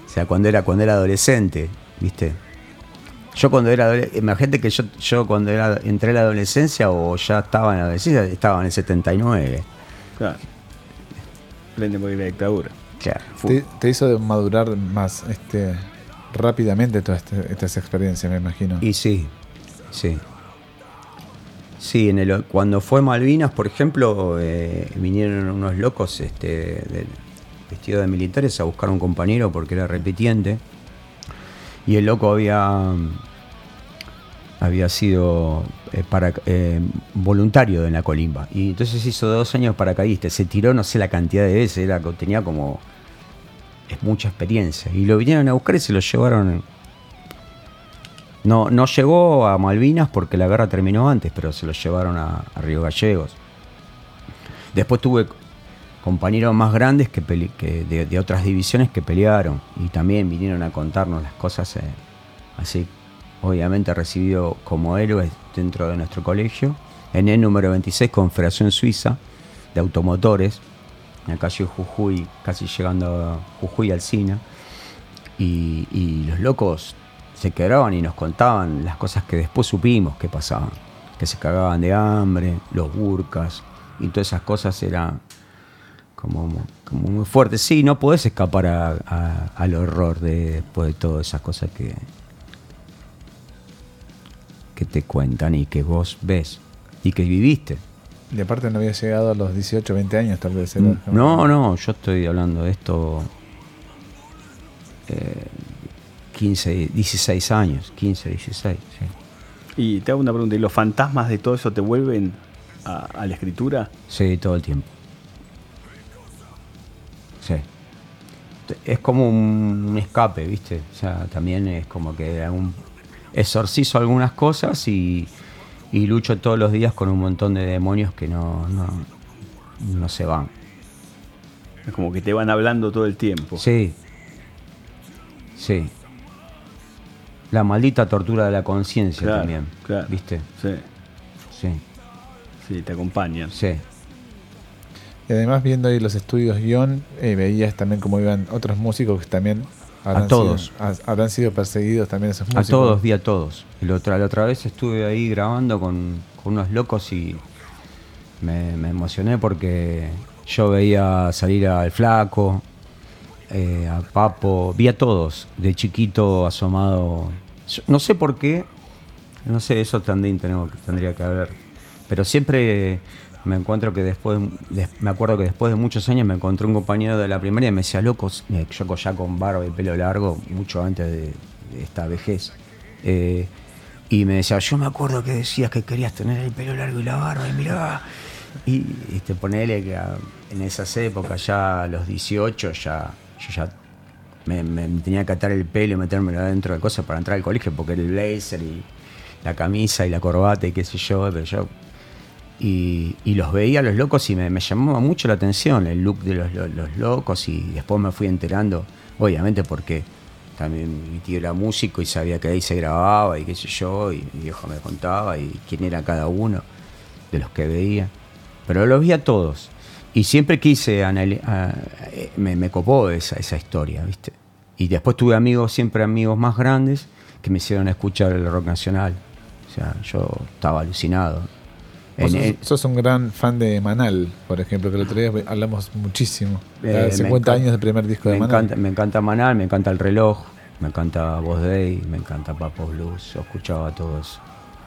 O sea, cuando era, cuando era adolescente, ¿viste? Yo cuando era adolescente, imagínate que yo, yo cuando era, entré a la adolescencia o ya estaba en la adolescencia, estaba en el 79. Claro. Plena porque la dictadura. Claro. Te, te hizo madurar más este rápidamente todas este- estas experiencias, me imagino. Y sí, sí. Sí, cuando fue Malvinas, por ejemplo, eh, vinieron unos locos este, del- vestidos de militares a buscar a un compañero porque era repitiente. Y el loco había, había sido eh, eh, voluntario en la colimba. Y entonces hizo dos años paracaidista. Se tiró no sé la cantidad de veces, tenía como... Es mucha experiencia. Y lo vinieron a buscar y se lo llevaron no, no llegó a Malvinas porque la guerra terminó antes, pero se lo llevaron a, Río Gallegos. Después tuve compañeros más grandes que, de otras divisiones que pelearon y también vinieron a contarnos las cosas eh, así. Obviamente recibido como héroes dentro de nuestro colegio. En el número 26, Confederación Suiza de Automotores, en la calle Jujuy, casi llegando a Jujuy Alcina. Y, y los locos se quedaban y nos contaban las cosas que después supimos que pasaban. Que se cagaban de hambre, los burcas y todas esas cosas eran como, como muy fuertes. Sí, no podés escapar a- a- al horror de, después de todas esas cosas que, que te cuentan y que vos ves y que viviste. Y aparte no había llegado a los 18, 20 años tal vez. era- Mm, No, no, yo estoy hablando de esto eh, 15, 16 años, 15, 16. sí. Y te hago una pregunta, ¿y los fantasmas de todo eso te vuelven a, a la escritura? Sí, todo el tiempo. Sí. Es como un escape, ¿viste? O sea, también es como que un, exorcizo algunas cosas y, y lucho todos los días con un montón de demonios que no, no, no se van. Es como que te van hablando todo el tiempo. Sí. Sí. La maldita tortura de la conciencia Claro, también. claro. ¿Viste? Sí, Sí. sí, te acompañan. Sí. Y además viendo ahí los estudios guion, eh, veías también cómo iban otros músicos que también habrán todos. Sido, ha- habrán sido perseguidos también esos A músicos. todos, vi a todos. Y la otra, la otra vez estuve ahí grabando con, con unos locos y me, me emocioné porque yo veía salir al flaco, eh, a Papo, vi a todos, de chiquito asomado. No sé por qué, no sé, eso también tendría que haber. Pero siempre me encuentro que después, des- me acuerdo que después de muchos años me encontré un compañero de la primaria y me decía, locos, yo ya con barba y pelo largo, mucho antes de, esta vejez. Eh, y me decía, yo me acuerdo que decías que querías tener el pelo largo y la barba, y mirá. Y, y te ponele que en esas épocas, ya a los 18, ya, yo ya me, me tenía que atar el pelo y metérmelo adentro de cosas para entrar al colegio, porque el blazer y la camisa y la corbata y qué sé yo, pero yo y, y los veía a los locos y me, me llamaba mucho la atención el look de los, los- los locos y después me fui enterando, obviamente porque también mi tío era músico y sabía que ahí se grababa y qué sé yo, y mi viejo me contaba y quién era cada uno de los que veía. Pero los vi a todos. Y siempre quise, anali- a- eh, me, me copó esa, esa historia, ¿viste? Y después tuve amigos, siempre amigos más grandes, que me hicieron escuchar el rock nacional. O sea, yo estaba alucinado. Vos En- sos, un gran fan de Manal, por ejemplo, que el otro día hablamos muchísimo. Eh, de me 50 encanta- años del primer disco de me Manal. encanta, me encanta Manal, me encanta el reloj, me encanta Voz Day, me encanta Papo Blues, yo escuchaba todo eso.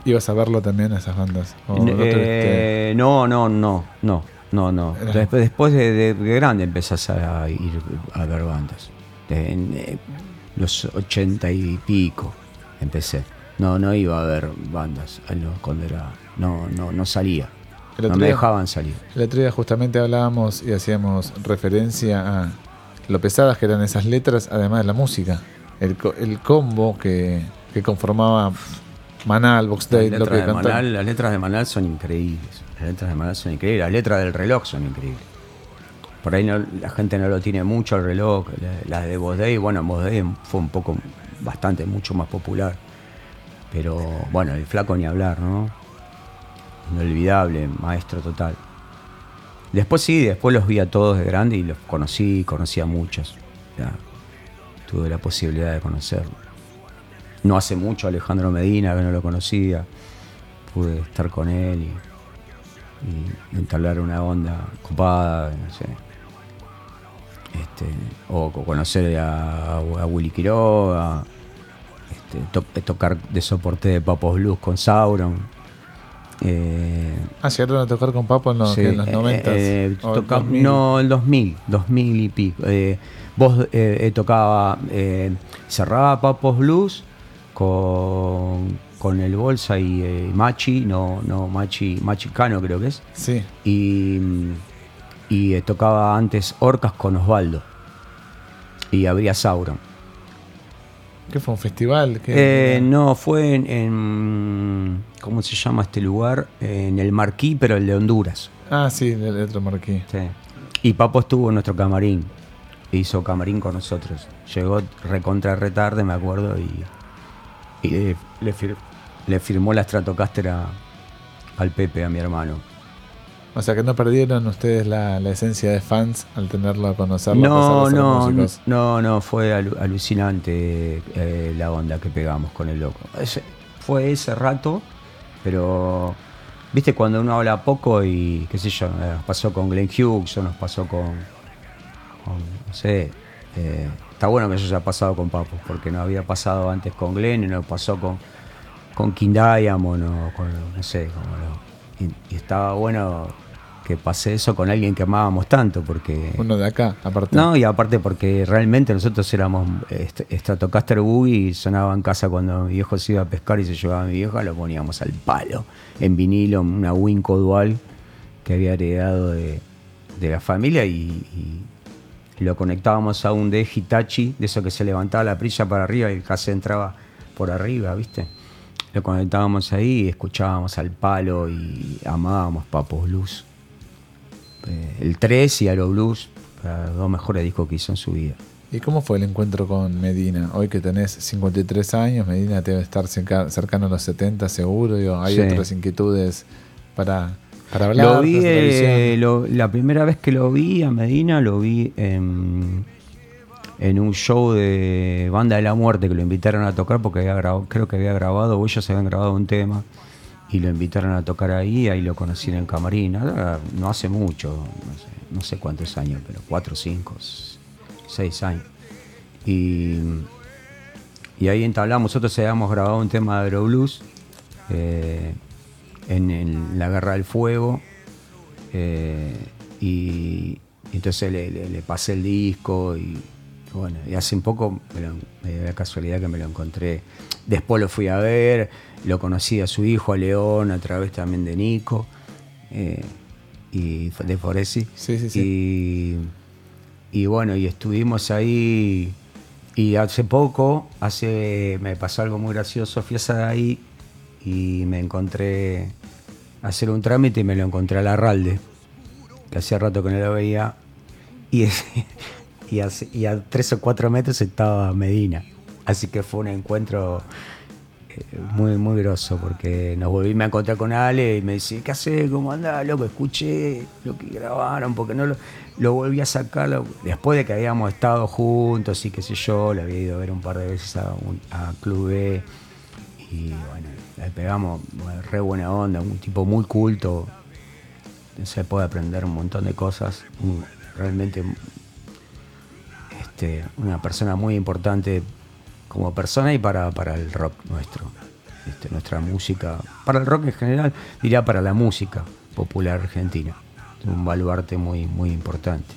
¿Ibas a verlo también a esas bandas? ¿O no tuviste- Eh, no, no, no, no, no, no. Era- Después, después de, de- de grande empezás a ir a ver bandas. En eh, los ochenta y pico empecé. No, no iba a ver bandas cuando era. No, no, no salía. El No me día- dejaban salir. El otro día justamente hablábamos y hacíamos referencia a lo pesadas que eran esas letras, además de la música. El, el combo que, que conformaba Manal, Box Day, lo que de. Manal, las letras de Manal son increíbles. Las letras de Manal son increíbles. Las letras del reloj son increíbles. Por ahí la gente no lo tiene mucho el reloj. La- Las de Boss Day, bueno, Boss Day fue un poco, bastante, mucho más popular. Pero bueno, el flaco ni hablar, ¿no? Inolvidable, maestro total. Después sí, después los vi a todos de grande y los conocí, conocí a muchos. Ya, tuve la posibilidad de conocerlos. No hace mucho Alejandro Medina, que no lo conocía. Pude estar con él y, y entablar una onda copada, no sé. Este, o co- conocer a, a Willy Quiroga, este, to- tocar de soporte de Papos Blues con Sauron. Eh, Ah, llegaron a tocar con Papo en los, Sí, que en los eh, 90. eh, toca- no, el 2000, 2000 y pico. Eh, vos eh, eh, tocaba, eh, cerraba Papos Blues con, con el Bolsa y eh, Machi, no, no, Machi, Machi Cano creo que es. Sí. Y, y eh, tocaba antes Orcas con Osvaldo. Y habría Sauron. ¿Qué fue? ¿Un festival? ¿Qué- Eh, no, fue en, en- ¿Cómo se llama este lugar? En el Marquí, pero el de Honduras. Ah, sí, el otro marquí. Sí. Y Papo estuvo en nuestro camarín. Hizo camarín con nosotros. Llegó recontra retarde, me acuerdo, y, y le, le fir- le firmó la Stratocaster a- al Pepe, a mi hermano. O sea que no perdieron ustedes la, la esencia de fans al tenerlo a conocerlo. a No, no, no, no, fue alu- alucinante eh, la onda que pegamos con el loco. Ese- fue ese rato, pero viste cuando uno habla poco y qué sé yo, eh, nos pasó con Glenn Hughes o nos pasó con, con, no sé, eh, está bueno que eso haya pasado con Papo, porque no había pasado antes con Glenn y no pasó con, con King Diamond o con, no sé, como lo- y- y estaba bueno que pase eso con alguien que amábamos tanto, porque... Uno de acá, aparte. No, y aparte porque realmente nosotros éramos est- Stratocaster Boogie y sonaba en casa cuando mi viejo se iba a pescar y se llevaba a mi vieja, lo poníamos al palo, en vinilo, una Winco dual que había heredado de, de la familia y, y lo conectábamos a un de Hitachi, de eso que se levantaba la prilla para arriba y el cassette entraba por arriba, ¿viste? Lo conectábamos ahí y escuchábamos al palo y amábamos Papos Blues. Eh, el 3 y Aero Blues, los dos mejores discos que hizo en su vida. ¿Y cómo fue el encuentro con Medina? Hoy que tenés 53 años, Medina debe estar cerca- cercano a los 70 seguro. digo, hay Sí. otras inquietudes para, para hablar. Lo vi, eh, lo- la primera vez que lo vi a Medina, lo vi en, en un show de Banda de la Muerte que lo invitaron a tocar porque había grabado, creo que había grabado, o ellos habían grabado un tema y lo invitaron a tocar ahí, ahí lo conocí en el camarín. No hace mucho, no sé, cuántos años, pero cuatro, cinco, seis años. Y, y ahí entablamos, nosotros habíamos grabado un tema de Aeroblues eh, en, la Guerra del Fuego. eh, y entonces le, le- le pasé el disco y bueno, y hace un poco me, lo- me dio la casualidad que me lo encontré. Después lo fui a ver, lo conocí a su hijo, a León, a través también de Nico eh, y de Foresi. Sí, sí, sí. Y, y bueno, y estuvimos ahí. Y hace poco, hace, me pasó algo muy gracioso, fui a ahí y me encontré a hacer un trámite y me lo encontré a Larralde, que hacía rato que no lo veía. Y, *laughs* y, hace- y a tres o cuatro metros estaba Medina. Así que fue un encuentro eh, muy, muy groso, porque nos volvimos a encontrar con Ale y me dice, ¿qué haces? ¿Cómo andás? Loco, escuché lo que grabaron, porque no lo, lo volví a sacar. lo- Después de que habíamos estado juntos y qué sé yo, le había ido a ver un par de veces a, un- a Club B. Y bueno, le pegamos re buena onda, un tipo muy culto. Se puede aprender un montón de cosas. realmente este, una persona muy importante como persona y para, para el rock nuestro. Este, nuestra música, para el rock en general, diría para la música popular argentina. Un baluarte muy, muy importante.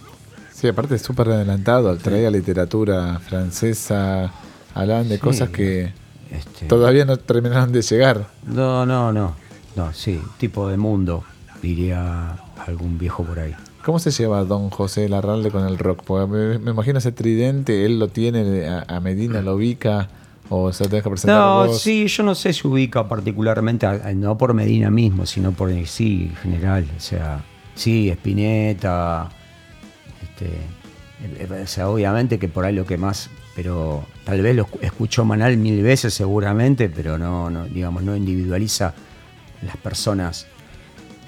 Sí, aparte es súper adelantado, traía literatura francesa, hablaban de Sí. cosas que Este, todavía no terminaron de llegar. No, no, no. No, sí, tipo de mundo, diría algún viejo por ahí. ¿Cómo se lleva don José Larralde con el rock? Porque me, me imagino ese tridente, él lo tiene, a, a Medina lo ubica, o se lo tenés que presentar No, vos. sí, yo no sé si ubica particularmente, a- no por Medina mismo, sino por el sí, en general. O sea, sí, Spinetta. Este, eh, eh, o sea, obviamente que por ahí lo que más, pero tal vez lo escu- escuchó Manal mil veces seguramente, pero no, no digamos, no individualiza las personas,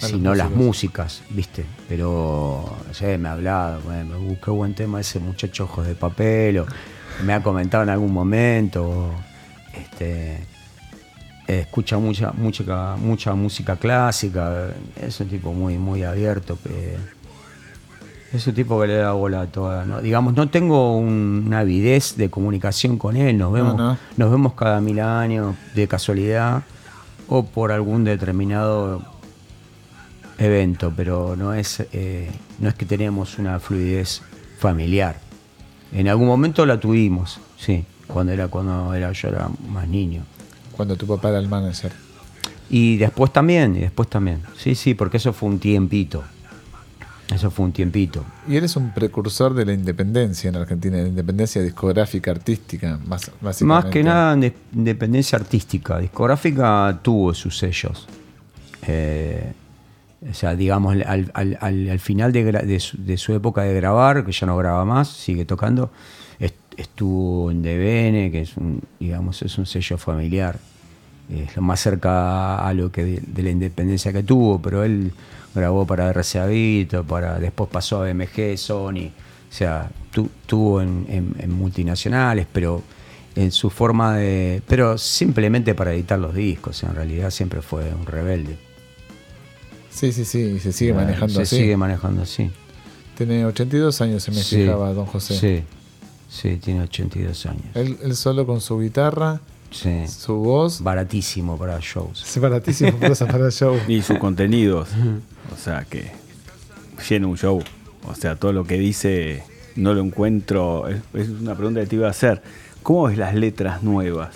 sino las músicas, ¿viste? Pero, no sé, me ha hablado, bueno, me qué buen tema ese muchacho ojos de papel, o me ha comentado en algún momento, o, este, escucha mucha, mucha, mucha música clásica, es un tipo muy, muy abierto, que es un tipo que le da bola a toda, ¿no? digamos, no tengo un- una avidez de comunicación con él, nos vemos, no. nos vemos cada mil años de casualidad o por algún determinado evento, pero no es, eh, no es que tenemos una fluidez familiar. En algún momento la tuvimos, sí, cuando era cuando era yo era más niño. Cuando tu papá era el manager. Y después también, y después también. Sí, sí, porque eso fue un tiempito. Eso fue un tiempito. Y eres un precursor de la independencia en Argentina, de la independencia discográfica, artística, más, básicamente. Más que nada de- independencia artística. Discográfica tuvo sus sellos. Eh, o sea, digamos, al, al- al- al final de, su, de su época de grabar, que ya no graba más, sigue tocando, est- estuvo en DBN, que es un, digamos, es un sello familiar. Es lo más cerca a lo que de, la independencia que tuvo, pero él grabó para RCA Vito, para, después pasó a BMG, Sony, o sea, tu- tuvo en multinacionales, pero en su forma de. pero simplemente para editar los discos, en realidad siempre fue un rebelde. Sí, sí, sí, y se sigue Eh, manejando se así. sigue manejando así. Tiene 82 años, se me Sí, fijaba, don José. Sí, sí, tiene 82 años. Él, él solo con su guitarra, Sí. su voz. Baratísimo para shows. Es baratísimo *laughs* cosas para el show. Y sus contenidos. O sea que llena un show. O sea, todo lo que dice no lo encuentro. Es, es una pregunta que te iba a hacer. ¿Cómo ves las letras nuevas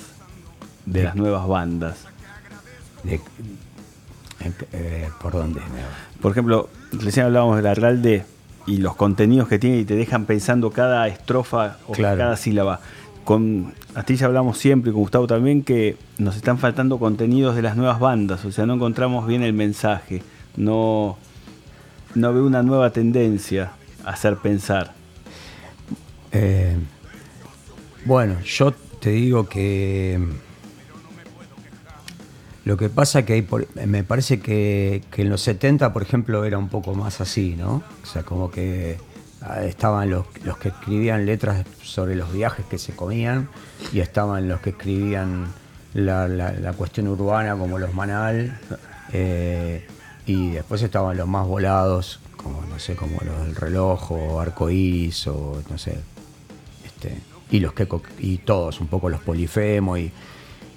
de las nuevas bandas? De- eh, ¿Por dónde? Por ejemplo, recién hablábamos de la Ralde y los contenidos que tiene y te dejan pensando cada estrofa o Claro. cada sílaba. Con Astilla hablamos siempre y con Gustavo también que nos están faltando contenidos de las nuevas bandas, o sea, no encontramos bien el mensaje, no, no veo una nueva tendencia a hacer pensar. Eh, bueno, yo te digo que lo que pasa que hay por- me parece que, en los 70, por ejemplo, era un poco más así, ¿no? O sea, como que ah, estaban los, los que escribían letras sobre los viajes que se comían y estaban los que escribían la, la- cuestión urbana como los Manal eh, y después estaban los más volados como no sé como los del reloj o arcoíris o no sé este, y los que y todos un poco los polifemo y,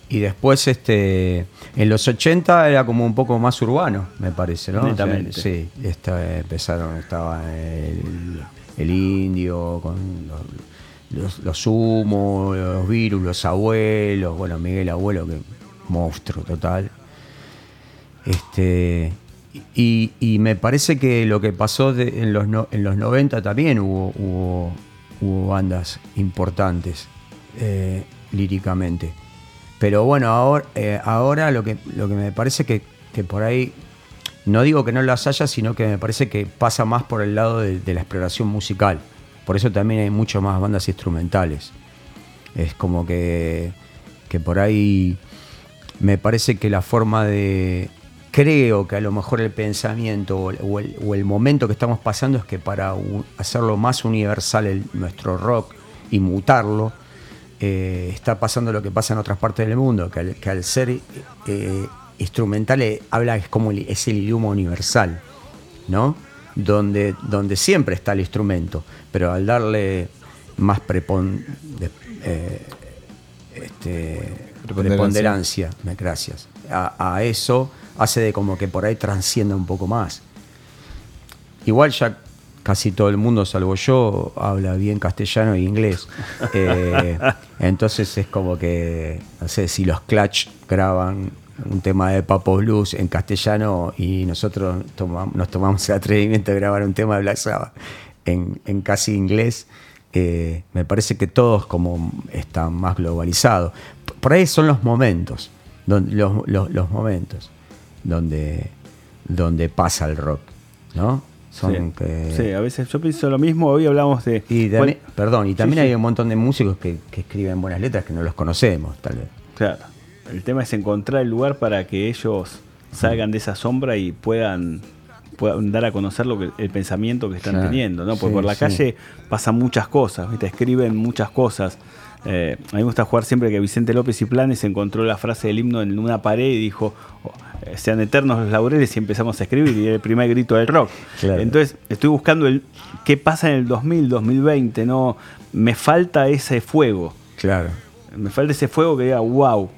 y después este en los 80 era como un poco más urbano me parece no O sea, sí esta- empezaron estaba el, el indio con los, los, los Sumo, los virus los abuelos bueno Miguel abuelo que monstruo total. Este, y, y me parece que lo que pasó de- en, los no- en los 90 también hubo, hubo, hubo bandas importantes eh, líricamente. Pero bueno, ahora, eh, ahora lo, que, lo que me parece que, que por ahí, no digo que no las haya, sino que me parece que pasa más por el lado de, la exploración musical. Por eso también hay mucho más bandas instrumentales. Es como que, que por ahí me parece que la forma de... Creo que a lo mejor el pensamiento o el, momento que estamos pasando es que para hacerlo más universal el- nuestro rock y mutarlo, eh, está pasando lo que pasa en otras partes del mundo, que al, que al ser eh, instrumental eh, habla es como el- es el idioma universal, ¿no? Donde, donde siempre está el instrumento, pero al darle más prepon, de- este, Preponderancia. gracias, a, a eso hace de como que por ahí transcienda un poco más. Igual ya casi todo el mundo, salvo yo, habla bien castellano e inglés. Eh, *laughs* entonces es como que, no sé, si los Clutch graban un tema de Papo Blues en castellano y nosotros toma- nos tomamos el atrevimiento de grabar un tema de Black Sabbath en, en casi inglés, eh, me parece que todos como está más globalizado. P- Por ahí son los momentos, donde, los, los- los momentos donde, donde pasa el rock, ¿no? Son sí, que- Sí, a veces yo pienso lo mismo. Hoy hablamos de. y también, Bueno, perdón, y también sí, hay un montón de músicos que, que escriben buenas letras que no los conocemos, tal vez. Claro. El tema es encontrar el lugar para que ellos salgan de esa sombra y puedan, puedan dar a conocer lo que, el pensamiento que están Claro. teniendo, ¿no? Porque Sí, por la sí. calle pasan muchas cosas, ¿viste? Escriben muchas cosas. Eh, a mí me gusta jugar siempre que Vicente López y Planes encontró la frase del himno en una pared y dijo, oh, eh, sean eternos los laureles y empezamos a escribir y era el primer grito del rock. Claro. Entonces estoy buscando el qué pasa en el 2000, 2020, ¿no? Me falta ese fuego. Claro. Me falta ese fuego que diga, wow.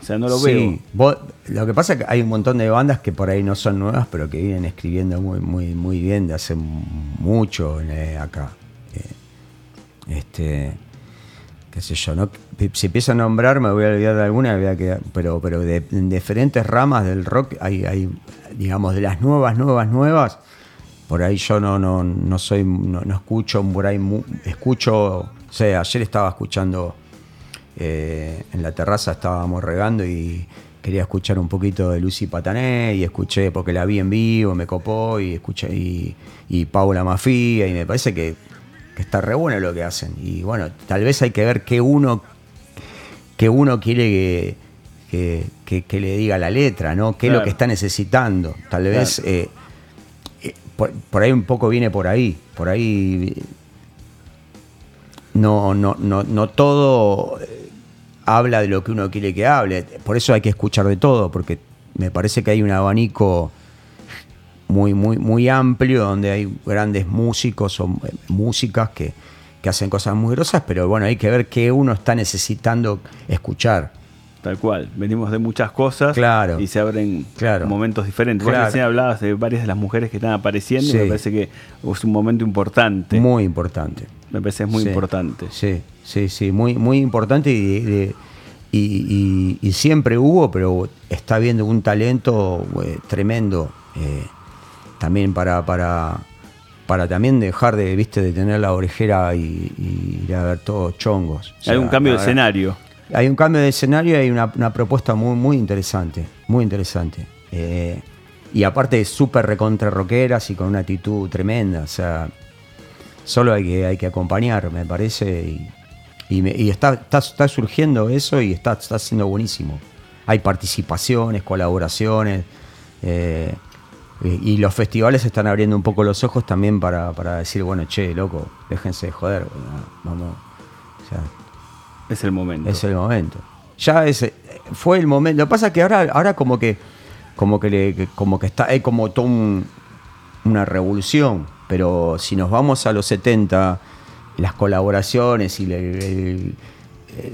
O sea, no lo Sí, veo. vos- lo que pasa es que hay un montón de bandas que por ahí no son nuevas, pero que vienen escribiendo muy, muy, muy bien de hace mucho eh, acá. Eh, este, qué sé yo, ¿no? Si empiezo a nombrar me voy a olvidar de alguna, voy a quedar- pero, pero de, en diferentes ramas del rock hay, hay, digamos, de las nuevas, nuevas, nuevas. Por ahí yo no, no, no soy, no, no escucho por ahí, mu- escucho, o sea, ayer estaba escuchando eh, en la terraza estábamos regando y quería escuchar un poquito de Lucy Patané y escuché porque la vi en vivo, me copó y escuché y, y Paula Mafia y me parece que, que está re bueno lo que hacen. Y bueno, tal vez hay que ver qué uno, qué uno quiere que, que- que- que le diga la letra, ¿no? ¿Qué es lo que está necesitando? Tal vez Claro. eh, eh, por, por ahí un poco viene por ahí. Por ahí no, no, no, no todo habla de lo que uno quiere que hable. Por eso hay que escuchar de todo, porque me parece que hay un abanico muy, muy, muy amplio donde hay grandes músicos o eh, músicas que, que hacen cosas muy grosas, pero bueno, hay que ver qué uno está necesitando escuchar. Tal cual. Venimos de muchas cosas Claro. y se abren Claro. momentos diferentes. Vos Claro. recién hablabas de varias de las mujeres que están apareciendo Sí. y me parece que es un momento importante. Muy importante. me parece es muy Sí, importante. Sí, sí, sí, muy, muy importante y, de- y, y- y siempre hubo, pero está habiendo un talento eh, tremendo eh, también para, para, para también dejar de, viste, de tener la orejera y, ir a ver todos chongos. O sea, Hay un cambio de escenario. Hay un cambio de escenario y hay una, propuesta muy, muy interesante, muy interesante. Eh, y aparte súper recontra rockeras y con una actitud tremenda. O sea, solo hay que, hay que acompañar, me parece. Y, está, está, está surgiendo eso y está, está siendo buenísimo. Hay participaciones, colaboraciones. eh, y los festivales están abriendo un poco los ojos también para, para decir, bueno, che, loco, déjense de joder, vamos. Es el momento. es el momento. Ya es, fue el momento. Lo que pasa es que ahora, ahora como que, como que, le- como que está, hay como toda un- una revolución. Pero si nos vamos a los 70, las colaboraciones y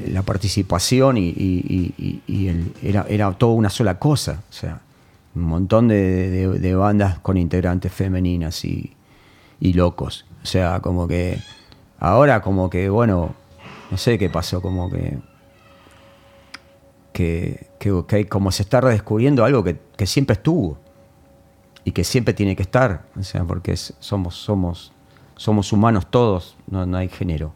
la participación y, era, era todo una sola cosa. O sea, un montón de, de- bandas con integrantes femeninas y locos. O sea, como que ahora como que, bueno, no sé qué pasó, como que que, que, como se está redescubriendo algo que, que siempre estuvo y que siempre tiene que estar, o sea, porque somos, somos, somos humanos todos, no, no hay género.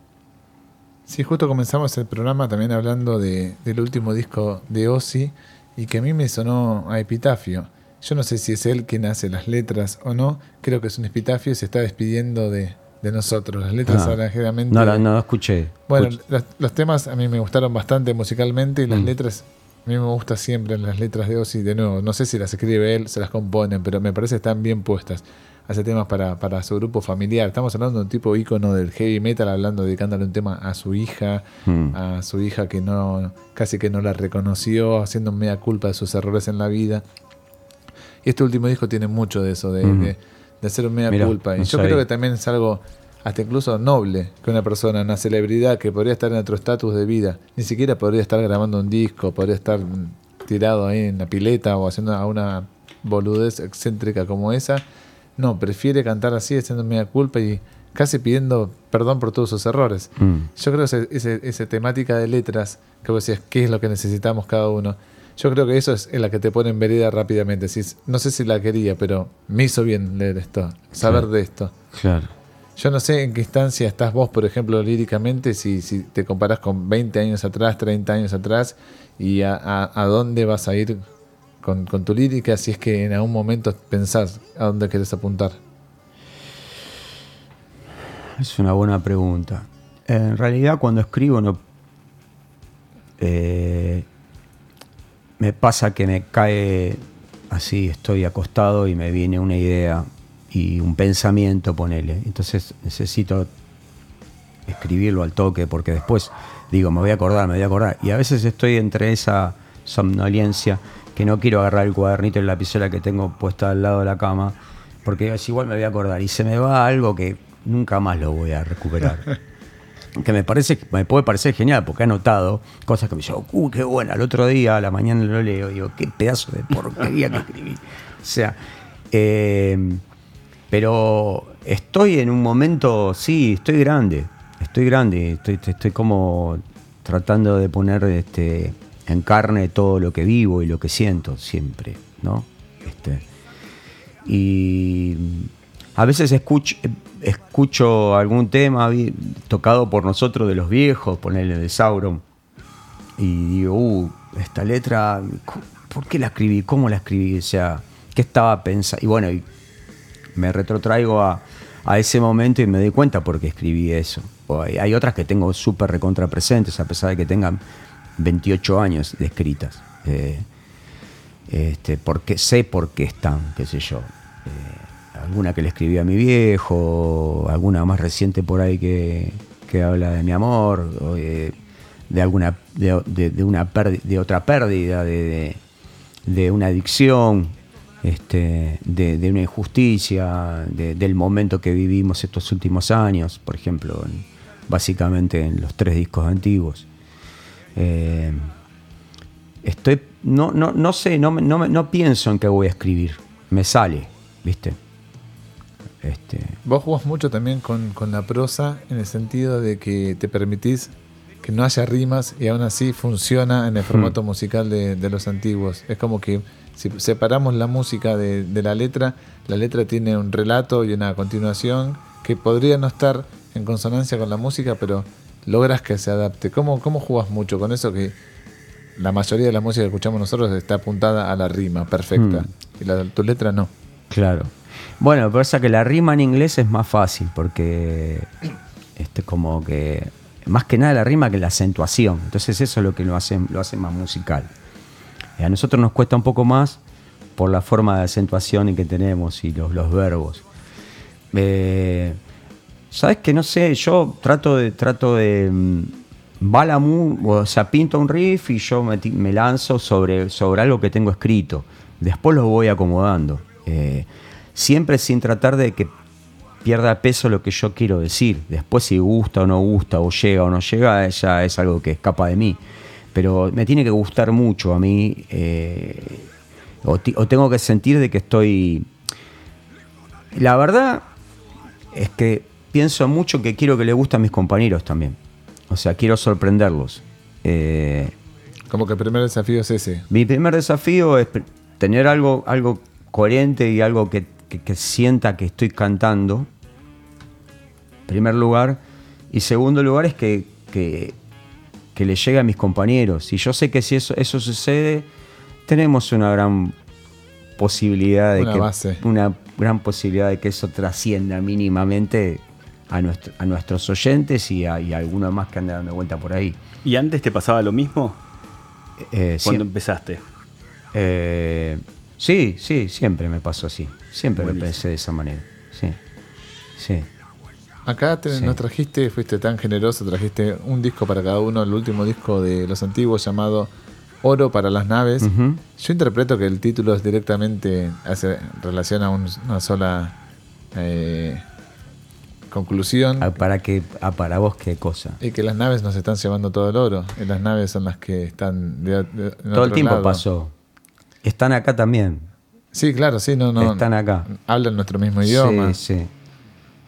Sí, justo comenzamos el programa también hablando de, del último disco de Ozzy y que a mí me sonó a epitafio. Yo no sé si es él quien hace las letras o no, creo que es un epitafio y se está despidiendo de, de nosotros. Las letras Ah, hablan generalmente... No, no, no escuché. Bueno, los, los temas a mí me gustaron bastante musicalmente y las Mm. letras A mí me gusta siempre las letras de Ozzy, de nuevo, no sé si las escribe él, se las componen, pero me parece que están bien puestas. Hace temas para, para su grupo familiar. Estamos hablando de un tipo ícono del heavy metal, hablando, dedicándole un tema a su hija, Mm. a su hija que no, casi que no la reconoció, haciendo mea culpa de sus errores en la vida. Y este último disco tiene mucho de eso, de, Ujú. de- de hacer un Mirá, culpa. Y no yo sabía. creo que también es algo hasta incluso noble que una persona, una celebridad que podría estar en otro estatus de vida, ni siquiera podría estar grabando un disco, podría estar tirado ahí en la pileta o haciendo una boludez excéntrica como esa. No, prefiere cantar así, haciendo mea culpa y casi pidiendo perdón por todos sus errores. Mm. Yo creo que esa temática de letras, que vos decías, ¿qué es lo que necesitamos cada uno? Yo creo que eso es en la que te pone en vereda rápidamente. No sé si la quería, pero me hizo bien leer esto, saber Claro. de esto. Claro. Yo no sé en qué instancia estás vos, por ejemplo, líricamente, si, si te comparás con 20 años atrás, 30 años atrás, y a, a- a dónde vas a ir con, con tu lírica, si es que en algún momento pensás a dónde querés apuntar. Es una buena pregunta. En realidad cuando escribo no... eh, me pasa que me cae así, estoy acostado y me viene una idea y un pensamiento, ponele. Entonces necesito escribirlo al toque porque después digo, me voy a acordar, me voy a acordar. Y a veces estoy entre esa somnolencia que no quiero agarrar el cuadernito y la lapicera que tengo puesta al lado de la cama porque es igual me voy a acordar y se me va algo que nunca más lo voy a recuperar. *laughs* que me parece me puede parecer genial porque he notado cosas que me dicen, uh, qué buena. El otro día a la mañana lo leo digo, qué pedazo de porquería que escribí. O sea, eh, pero estoy en un momento, sí, estoy grande, estoy grande, estoy, estoy como tratando de poner este, en carne todo lo que vivo y lo que siento siempre, ¿no? Este, y a veces escucho, escucho algún tema tocado por nosotros de los viejos, ponerle de Sauron, y digo, uh, esta letra, ¿por qué la escribí? ¿Cómo la escribí? O sea, ¿qué estaba pensando? Y bueno, me retrotraigo a, ese momento y me doy cuenta por qué escribí eso. Hay, hay otras que tengo súper recontra presentes, a pesar de que tengan 28 años de escritas. Eh, este, porque sé por qué están, qué sé yo. Eh, alguna que le escribí a mi viejo, alguna más reciente por ahí que, que habla de mi amor, de alguna de, una de otra pérdida, de, una adicción, este, de, una injusticia, de- del momento que vivimos estos últimos años, por ejemplo, en- básicamente en los tres discos antiguos. Eh, estoy no, no, no sé, no, no, no pienso en qué voy a escribir. Me sale, ¿viste? Este, Vos jugás mucho también con, con la prosa en el sentido de que te permitís que no haya rimas y aún así funciona en el formato musical de, de los antiguos. Es como que si separamos la música de, de la letra, la letra tiene un relato y una continuación que podría no estar en consonancia con la música, pero logras que se adapte. ¿Cómo, cómo jugás mucho con eso que la mayoría de la música que escuchamos nosotros está apuntada a la rima perfecta y la, tu letra no? Claro. Bueno, pasa que la rima en inglés es más fácil porque este como que más que nada la rima que la acentuación. Entonces eso es lo que lo hace, lo hace más musical. Eh, A nosotros nos cuesta un poco más por la forma de acentuación que tenemos y los, los verbos. Eh, Sabes que no sé, yo trato de trato de mm, va la mu- o sea, pinto un riff y yo me, me lanzo sobre, sobre algo que tengo escrito. Después lo voy acomodando. Eh, siempre sin tratar de que pierda peso lo que yo quiero decir. Después si gusta o no gusta, o llega o no llega, ya es algo que escapa de mí. Pero me tiene que gustar mucho a mí. eh, o, tengo que sentir de que estoy... La verdad es que pienso mucho que quiero que le guste a mis compañeros también. O sea, quiero sorprenderlos. Eh, Como que el primer desafío es ese. mi primer desafío es tener algo, algo coherente y algo que, que- que sienta que estoy cantando. Primer lugar. Y segundo lugar es que, que, que le llegue a mis compañeros. Y yo sé que si eso, eso sucede, tenemos una gran posibilidad de Una que base. una gran posibilidad de que eso trascienda mínimamente a, nuestro- a nuestros oyentes y a, y a algunos más que andan dando vuelta por ahí. ¿Y antes te pasaba lo mismo? Eh, Cuando empezaste. eh, sí, sí, siempre me pasó así. Siempre me Buenísimo. pensé de esa manera. Sí, sí. Acá te- Sí. nos trajiste, fuiste tan generoso, trajiste un disco para cada uno, el último disco de los antiguos llamado Oro para las naves. Yo interpreto que el título es directamente hace relación a un- una sola eh, conclusión Ah, ¿Para, qué, ah, ¿Para vos qué cosa? y que las naves nos están llevando todo el oro. Y las naves son las que están de- Todo el tiempo lado. pasó. Están acá también. Sí, claro, sí, no, no. Están acá. Hablan nuestro mismo idioma. Sí, sí.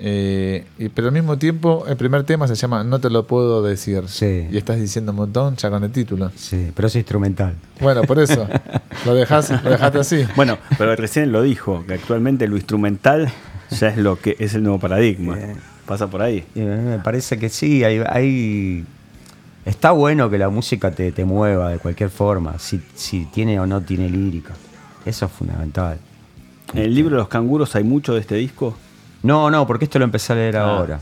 Eh, y- pero al mismo tiempo, el primer tema se llama No te lo puedo decir. Sí. Y estás diciendo un montón ya con el título. Sí, pero es instrumental. Bueno, por eso. *laughs* lo, dejás, lo dejaste así. Bueno, pero recién lo dijo, que actualmente lo instrumental ya es lo que es el nuevo paradigma. Pasa por ahí. Mí me parece que sí, hay, hay- está bueno que la música te, te mueva de cualquier forma, si, si tiene o no tiene lírica. Eso es fundamental. En el libro de los canguros hay mucho de este disco. No, no, porque esto lo empecé a leer Ah. ahora.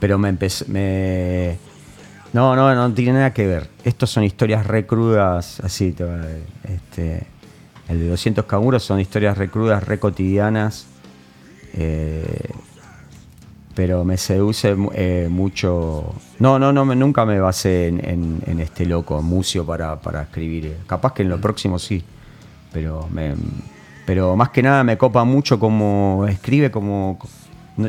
Pero me empecé. Me... No, no, no tiene nada que ver. Estos son historias recrudas, así. Este, el de 200 canguros son historias recrudas, re cotidianas. eh, pero me seduce eh, mucho. No, no, no, nunca me basé en, en- en este loco, en Mucio, para, para escribir. Capaz que en lo próximo sí. Pero me, pero más que nada me copa mucho como escribe, como. No,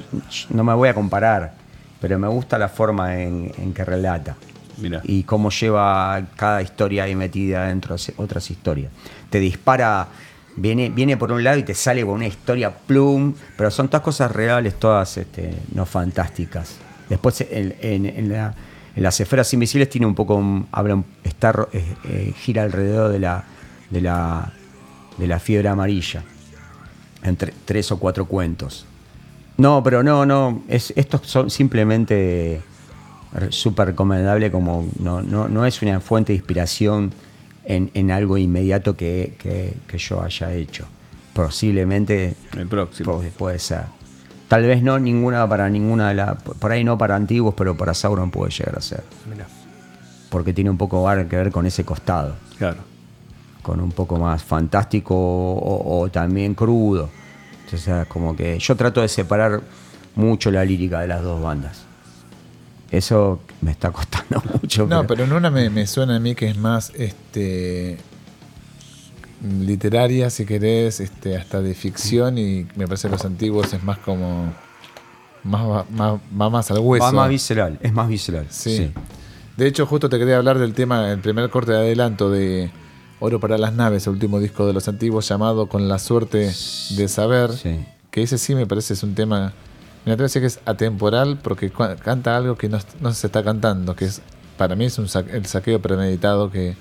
no me voy a comparar, pero me gusta la forma en, en que relata. Mirá. Y cómo lleva cada historia ahí metida dentro de otras historias. Te dispara, viene, viene por un lado y te sale con una historia plum, pero son todas cosas reales, todas este, no fantásticas. Después en, en- en la- en las esferas invisibles tiene un poco, habla, está, eh, eh, gira alrededor de la, de la, de la fiebre amarilla, entre tres o cuatro cuentos. No, pero no, no, es, estos son simplemente súper recomendable como no, no, no es una fuente de inspiración en, en algo inmediato que, que- que yo haya hecho. Posiblemente El próximo. puede, puede ser. Tal vez no ninguna para ninguna de las. Por ahí no para antiguos, pero para Sauron puede llegar a ser. Mirá. Porque tiene un poco que ver con ese costado. Claro. Con un poco más fantástico o, o también crudo. O sea, como que yo trato de separar mucho la lírica de las dos bandas. Eso me está costando *laughs* mucho. No, pero en una me, me suena a mí que es más este literaria, si querés, este, hasta de ficción, y me parece que los antiguos es más como. Más, más, va más al hueso. Va más visceral, es más visceral. Sí. sí. De hecho, justo te quería hablar del tema, el primer corte de adelanto de Oro para las Naves, el último disco de los antiguos, llamado Con la suerte de saber. Sí. Que ese sí me parece es un tema. Me atrevo a decir que es atemporal porque canta algo que no, no se está cantando, que es para mí es un el saqueo premeditado que,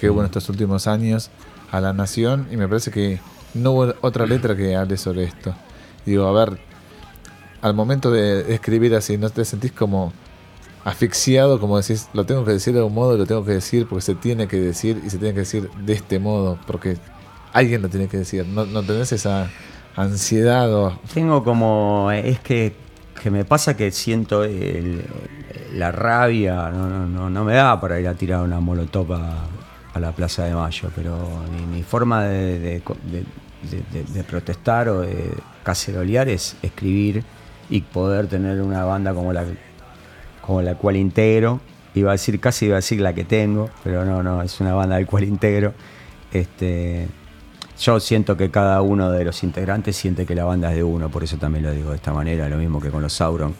que hubo en estos últimos años a la nación y me parece que no hubo otra letra que hable sobre esto. Digo, a ver, al momento de escribir así, ¿no te sentís como asfixiado, como decís, lo tengo que decir de un modo y lo tengo que decir porque se tiene que decir y se tiene que decir de este modo, porque alguien lo tiene que decir, no, no tenés esa ansiedad o... Tengo como. Es que, que me pasa que siento la rabia. No, no, no, no me da para ir a tirar una molotov a, la Plaza de Mayo, pero mi, mi forma de- de- de protestar o de cacerolear es escribir y poder tener una banda como la, como la cual integro. Iba a decir, casi iba a decir la que tengo, pero no, no, es una banda del cual integro. Este, yo siento que cada uno de los integrantes siente que la banda es de uno, por eso también lo digo de esta manera, lo mismo que con los Sauron.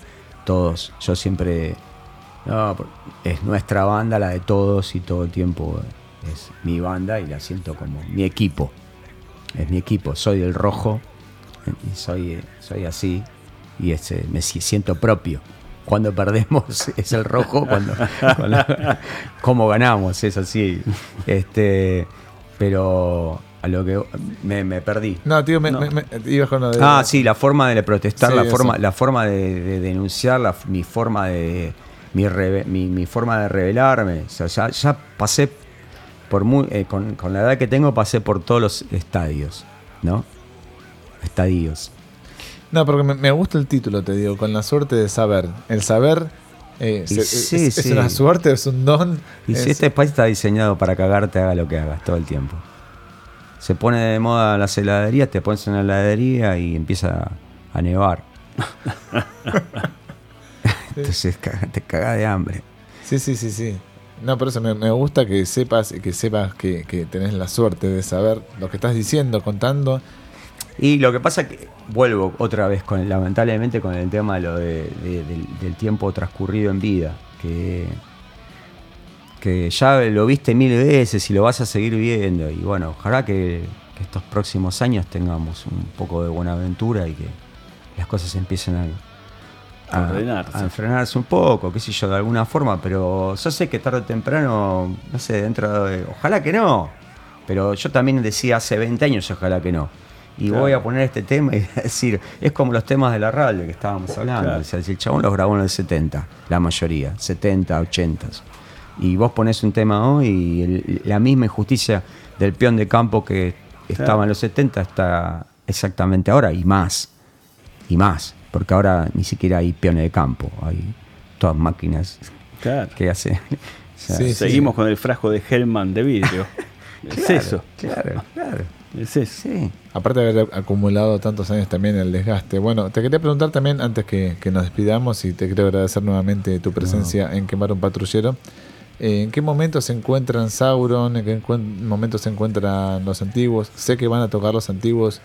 Todos, yo siempre. No, es nuestra banda, la de todos, y todo el tiempo es mi banda y la siento como mi equipo. Es mi equipo, soy del rojo y soy, soy así y este, me si- siento propio. Cuando perdemos *laughs* es el rojo, cuando, cuando- cómo ganamos, es así. Este, pero a lo que me, me perdí. No, tío, me, No. me- me- ibas con lo de... Ah, sí, la forma de protestar, Sí, la, eso. forma, la forma de, de denunciar, la- mi forma de mi, reve- mi, mi forma de rebelarme. O sea, ya, ya pasé por muy, eh, con, con la edad que tengo pasé por todos los estadios, ¿no? Estadios. No, porque me, me gusta el título, te digo, con la suerte de saber. El saber Eh, Y se- sí, es, una suerte, es un don. Y si es- este país está diseñado para cagarte, haga lo que hagas todo el tiempo. Se pone de moda las heladerías, te pones en la heladería y empieza a nevar. *laughs* Entonces te cagas de hambre. Sí, sí, sí, sí. No, por eso me, me gusta que sepas que sepas que, que tenés la suerte de saber lo que estás diciendo, contando. Y lo que pasa es que vuelvo otra vez, con lamentablemente, con el tema lo de- de- del, del tiempo transcurrido en vida. Que, que ya lo viste mil veces y lo vas a seguir viendo. Y bueno, ojalá que, que estos próximos años tengamos un poco de buena aventura y que las cosas empiecen a, a, Ordenarse. a enfrenarse un poco, qué sé yo, de alguna forma. Pero yo sé que tarde o temprano, no sé, dentro de. Ojalá que no. Pero yo también decía hace 20 años, ojalá que no. Y Claro. voy a poner este tema y *laughs* decir, es como los temas de la radio que estábamos hablando. Claro. O sea, si el chabón los grabó en el 70, la mayoría, 70, 80. Y vos pones un tema hoy y el- la misma injusticia del peón de campo que estaba en los 70 está exactamente ahora y más. Y más. Porque ahora ni siquiera hay peones de campo, hay todas máquinas Claro. que hacen. *laughs* o sea, Sí, Seguimos con el frasco de Hellman de vidrio. *laughs* es eso. Claro, claro. Es eso. Sí. Aparte de haber acumulado tantos años también el desgaste. Bueno, te quería preguntar también, antes que, que nos despidamos, y te quiero agradecer nuevamente tu presencia en Quemar un Patrullero. eh, ¿En qué momento se encuentran Sauron? ¿En qué momento se encuentran los antiguos? Sé que van a tocar los antiguos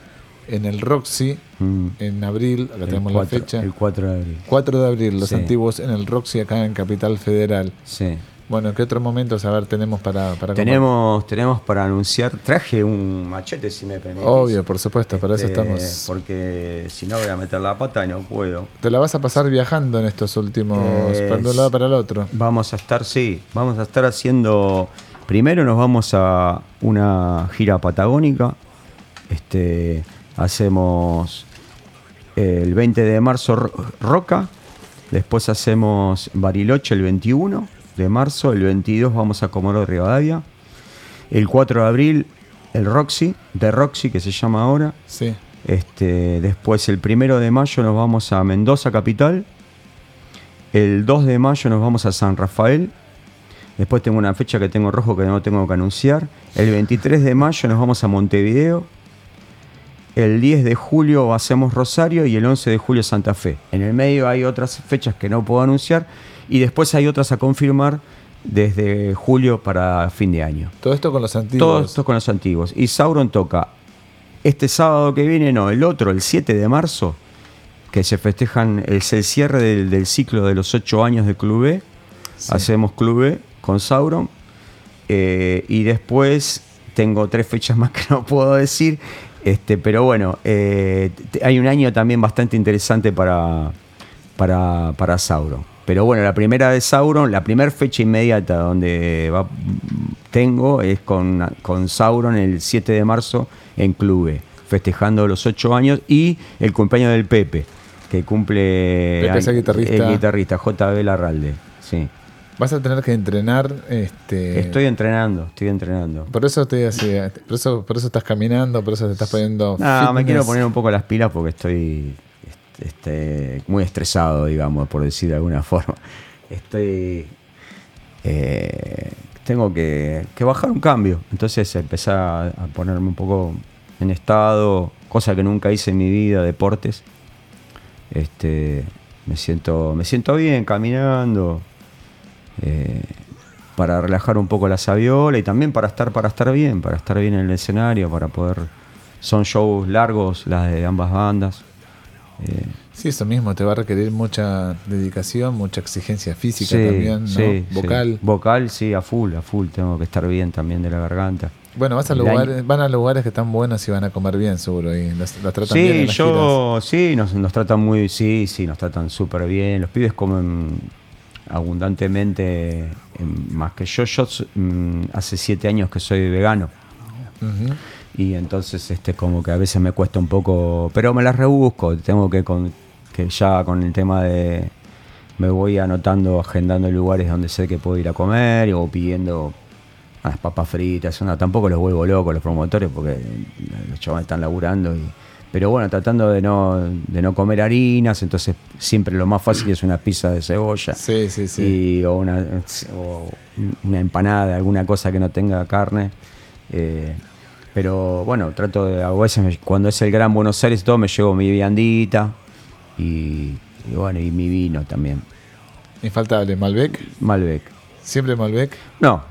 en el Roxy Mm. en abril, acá El tenemos cuatro- la fecha. El 4 de abril. 4 de abril, los Sí. antiguos en el Roxy acá en Capital Federal. Sí. Bueno, ¿qué otros momentos a ver tenemos para, para Tenemos, tenemos para anunciar, traje un machete si me permitís. Obvio, por supuesto, para eso Este, estamos. Porque si no voy a meter la pata y no puedo. Te la vas a pasar viajando en estos últimos, Eh, para un lado para el otro. Vamos a estar, sí, vamos a estar haciendo. Primero nos vamos a una gira patagónica. Este, hacemos eh, el 20 de marzo Ro- Roca. Después hacemos Bariloche el 21 de marzo. El 22 vamos a Comodoro Rivadavia. El 4 de abril el Roxy, de Roxy que se llama ahora. Sí. Este, después el primero de mayo nos vamos a Mendoza capital. El 2 de mayo nos vamos a San Rafael. Después tengo una fecha que tengo rojo que no tengo que anunciar. El 23 de mayo nos vamos a Montevideo. El 10 de julio hacemos Rosario y el 11 de julio Santa Fe. En el medio hay otras fechas que no puedo anunciar y después hay otras a confirmar desde julio para fin de año. Todo esto con los antiguos. Todo esto con los antiguos. Y Sauron toca este sábado que viene, no, el otro, el 7 de marzo, que se festejan, es el cierre del, del ciclo de los 8 años de Club B. Hacemos Club B con Sauron. Eh, y después tengo tres fechas más que no puedo decir. Este, pero bueno, eh, hay un año también bastante interesante para, para, para Sauron. Pero bueno, la primera de Sauron, la primera fecha inmediata donde va- tengo es con, con Sauron el 7 de marzo en Clube, festejando los 8 años y el cumpleaños del Pepe, que cumple Pepe es el guitarrista. el guitarrista JB Larralde. Sí. Vas a tener que entrenar. Este, Estoy entrenando, estoy entrenando. Por eso estoy así. Por eso, por eso estás caminando, por eso te estás poniendo. No, me quiero poner un poco las pilas porque estoy este, muy estresado, digamos, por decir de alguna *laughs* forma. Estoy. eh, tengo que, que bajar un cambio. Entonces empezar a, ponerme un poco en estado, cosa que nunca hice en mi vida, deportes. Este, me siento, me siento bien caminando. eh, para relajar un poco la saviola y también para estar, para estar bien, para estar bien en el escenario, para poder. Son shows largos, las de ambas bandas. Eh, Sí, eso mismo. Te va a requerir mucha dedicación, mucha exigencia física sí, también, ¿no? sí, Vocal. sí. Vocal, sí, a full, a full. Tengo que estar bien también de la garganta. Bueno, vas a lugares, van a lugares que están buenos y van a comer bien, seguro. Y los tratan bien. en Sí, las yo, sí, nos, nos tratan muy, sí, sí, nos tratan súper bien. Los pibes comen abundantemente em, más que yo. Yo mm, hace siete años que soy vegano. giras. Ujú. Y entonces este como que a veces me cuesta un poco, pero me las rebusco, tengo que con que ya con el tema de me voy anotando, agendando lugares donde sé que puedo ir a comer o pidiendo unas papas fritas, no, tampoco los vuelvo locos los promotores porque los chavales están laburando y pero bueno, tratando de no, de no comer harinas, entonces siempre lo más fácil es una pizza de cebolla. Sí, sí, sí. Y, o, una, o una empanada de alguna cosa que no tenga carne. Eh, pero bueno, trato de, a veces me- cuando es el Gran Buenos Aires todo, me llevo mi viandita y, y bueno, y mi vino también. Infaltable, Malbec. Malbec. Siempre Malbec. No,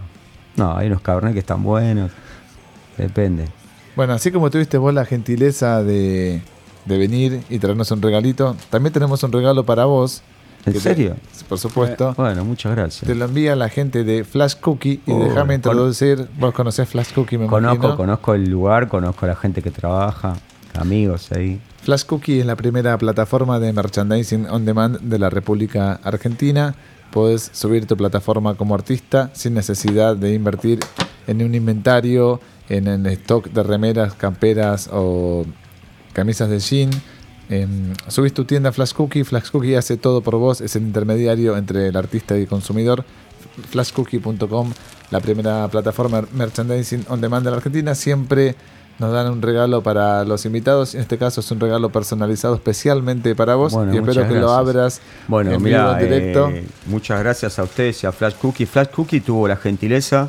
no, hay unos cabernet que están buenos. Depende. Bueno, así como tuviste vos la gentileza de, de venir y traernos un regalito, también tenemos un regalo para vos. ¿En te- serio? por supuesto. Bueno, muchas gracias. Te lo envía la gente de Flash Cookie y Oh, déjame introducir. Vos conocés Flash Cookie, me Conozco, imagino. conozco el lugar, conozco a la gente que trabaja, amigos ahí. Flash Cookie es la primera plataforma de merchandising on demand de la República Argentina. Podés subir tu plataforma como artista sin necesidad de invertir en un inventario, en el stock de remeras, camperas o camisas de jean. Subís tu tienda Flash Cookie, Flash Cookie hace todo por vos, es el intermediario entre el artista y el consumidor. Flashcookie.com, la primera plataforma merchandising on demand de la Argentina, siempre nos dan un regalo para los invitados. En este caso es un regalo personalizado especialmente para vos Bueno, y espero que lo gracias. abras Bueno, en mira, vivo, en directo. muchas gracias a ustedes y a Flash Cookie. Flash Cookie tuvo la gentileza,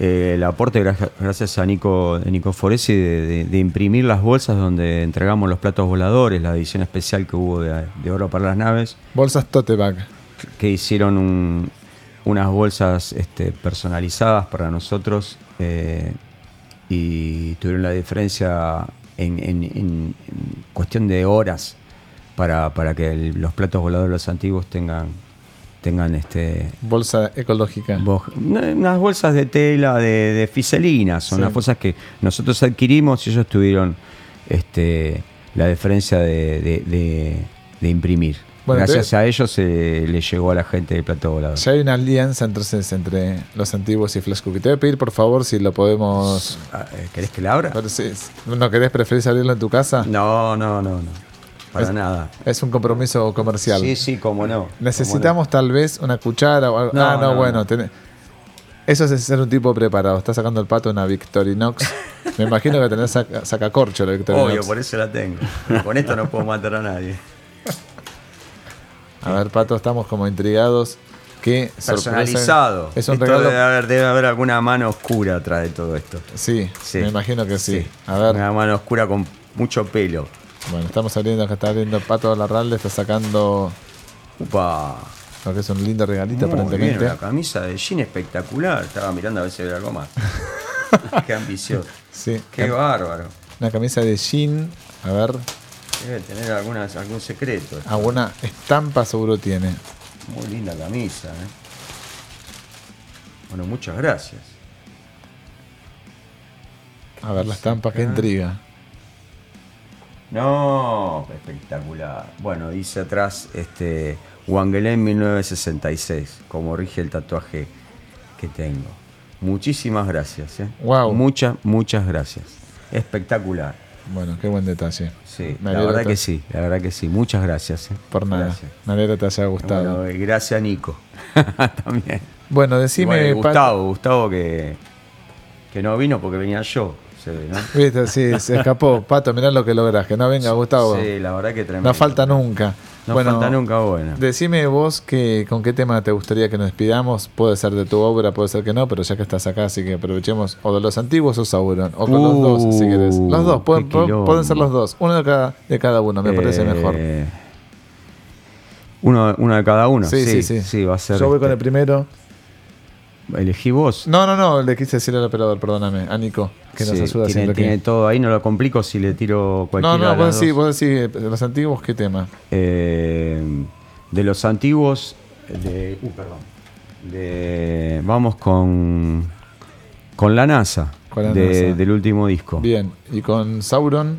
eh, el aporte gra- gracias a Nico, Nico Foresi de, de- de imprimir las bolsas donde entregamos los platos voladores, la edición especial que hubo de, de Oro para las Naves, Bolsas Tote Bag. que hicieron un- unas bolsas este, personalizadas para nosotros eh, y tuvieron la diferencia en, en- en- en cuestión de horas para, para que el- los platos voladores los antiguos tengan tengan este Bolsa ecológica. unas bolsas de tela de, de fiselina son Sí. las bolsas que nosotros adquirimos y ellos tuvieron este la diferencia de, de- de- de imprimir Bueno, gracias te- a ellos se le llegó a la gente el plato volador Ya hay una alianza entonces entre los antiguos y Flash Cookie. Te voy a pedir por favor si lo podemos. Ah, eh, ¿Querés que la abra? Pero si- ¿No querés, preferís abrirlo en tu casa? No, no, no, no. Para Es- nada. Es un compromiso comercial. Sí, sí, cómo no. Necesitamos tal vez una cuchara o algo. No, ah, no, no, bueno. no. tenés- Eso es ser un tipo preparado. Está sacando el pato una Victorinox. *laughs* Me imagino que tenés saca, sacacorcho la Obvio, Victorinox. por eso la tengo. Con esto no puedo matar a nadie. A ver, pato, estamos como intrigados. Qué sorpresa. Personalizado. Es un Esto regalo. Debe haber, debe haber alguna mano oscura atrás de todo esto. Sí, Sí. me imagino que sí. A ver, Una mano oscura con mucho pelo. Bueno, estamos abriendo, acá está abriendo Pato Larralde, está sacando Upa. lo que es un lindo regalito Muy bien, aparentemente. una camisa de jean espectacular. Estaba mirando a ver si había algo más. *laughs* Qué ambicioso. Sí, Qué bárbaro. una camisa de jean. A ver, Debe tener algunas, algún secreto. alguna estampa seguro tiene. Muy linda camisa, ¿eh? Bueno, muchas gracias. A ver, la estampa, qué intriga. No, espectacular. Bueno, dice atrás este Wangelén 1966, como rige el tatuaje que tengo. Muchísimas gracias, ¿eh? Guau. Muchas, muchas gracias. Espectacular. Bueno, qué buen detalle. Sí, Me la verdad te- que sí, la verdad que sí. Muchas gracias. ¿eh? Por nada. Gracias. Me alegro que te haya gustado. Bueno, y gracias Nico. *laughs* También. Bueno, decime, bueno, Pato- Gustavo, Gustavo que, que no vino porque venía yo, Viste, sí, se escapó. Pato, mirá lo que logras. Que no venga Gustavo. Sí, la verdad que tremendo. no falta nunca. No bueno, falta nunca, bueno. Decime vos que, con qué tema te gustaría que nos despidamos. Puede ser de tu obra, puede ser que no, pero ya que estás acá, así que aprovechemos o de los antiguos o Sauron. O con los dos, si querés. Los dos, pueden, Uh, ser los dos. Uno de cada, de cada uno, me parece Eh, mejor. Uno, uno de cada uno. Sí, sí, sí. va a ser. Yo voy este, con el primero. Elegí vos. No, no, no, le quise decir al operador, perdóname, a Nico, que nos Sí, ayuda tiene, siempre. tiene que- todo ahí, no lo complico si le tiro cualquiera No, no, de vos decís, vos decís, eh, los antiguos, ¿qué tema? Eh, de los antiguos, de, uh, perdón. De, vamos con con la NASA, Con la de- NASA. del último disco. Bien, y con Sauron,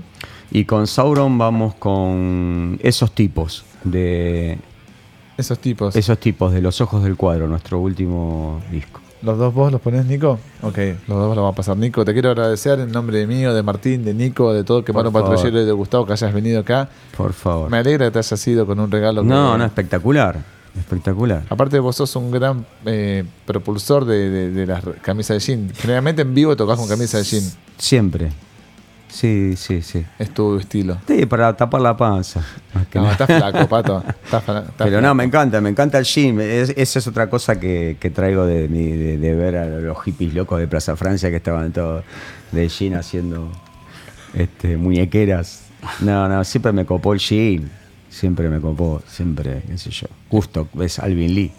Y con Sauron vamos con esos tipos de esos tipos. esos tipos de los ojos del cuadro, nuestro último disco. ¿Los dos vos los ponés, Nico? Ok, los dos los va a pasar. Nico, te quiero agradecer en nombre mío, de Martín, de Nico, de todo, que favor. Patrullero y de Gustavo que hayas venido acá. Por favor. Me alegra que te hayas ido con un regalo. que- No, no, espectacular. Espectacular. Aparte vos sos un gran eh, propulsor de, de- de las camisas de jean. Generalmente en vivo tocas con camisa de jean. Siempre. Sí, sí, sí. Es tu estilo. Sí, para tapar la panza. No, estás flaco, *laughs* pato. Estás Pero no, me encanta, me encanta el gym. Es- esa es otra cosa que, que traigo de, mi- de, de ver a los hippies locos de Plaza Francia que estaban todos de gym haciendo este, muñequeras. No, no, siempre me copó el gym. Siempre me copó, siempre, qué sé yo. Gusto, ves Alvin Lee.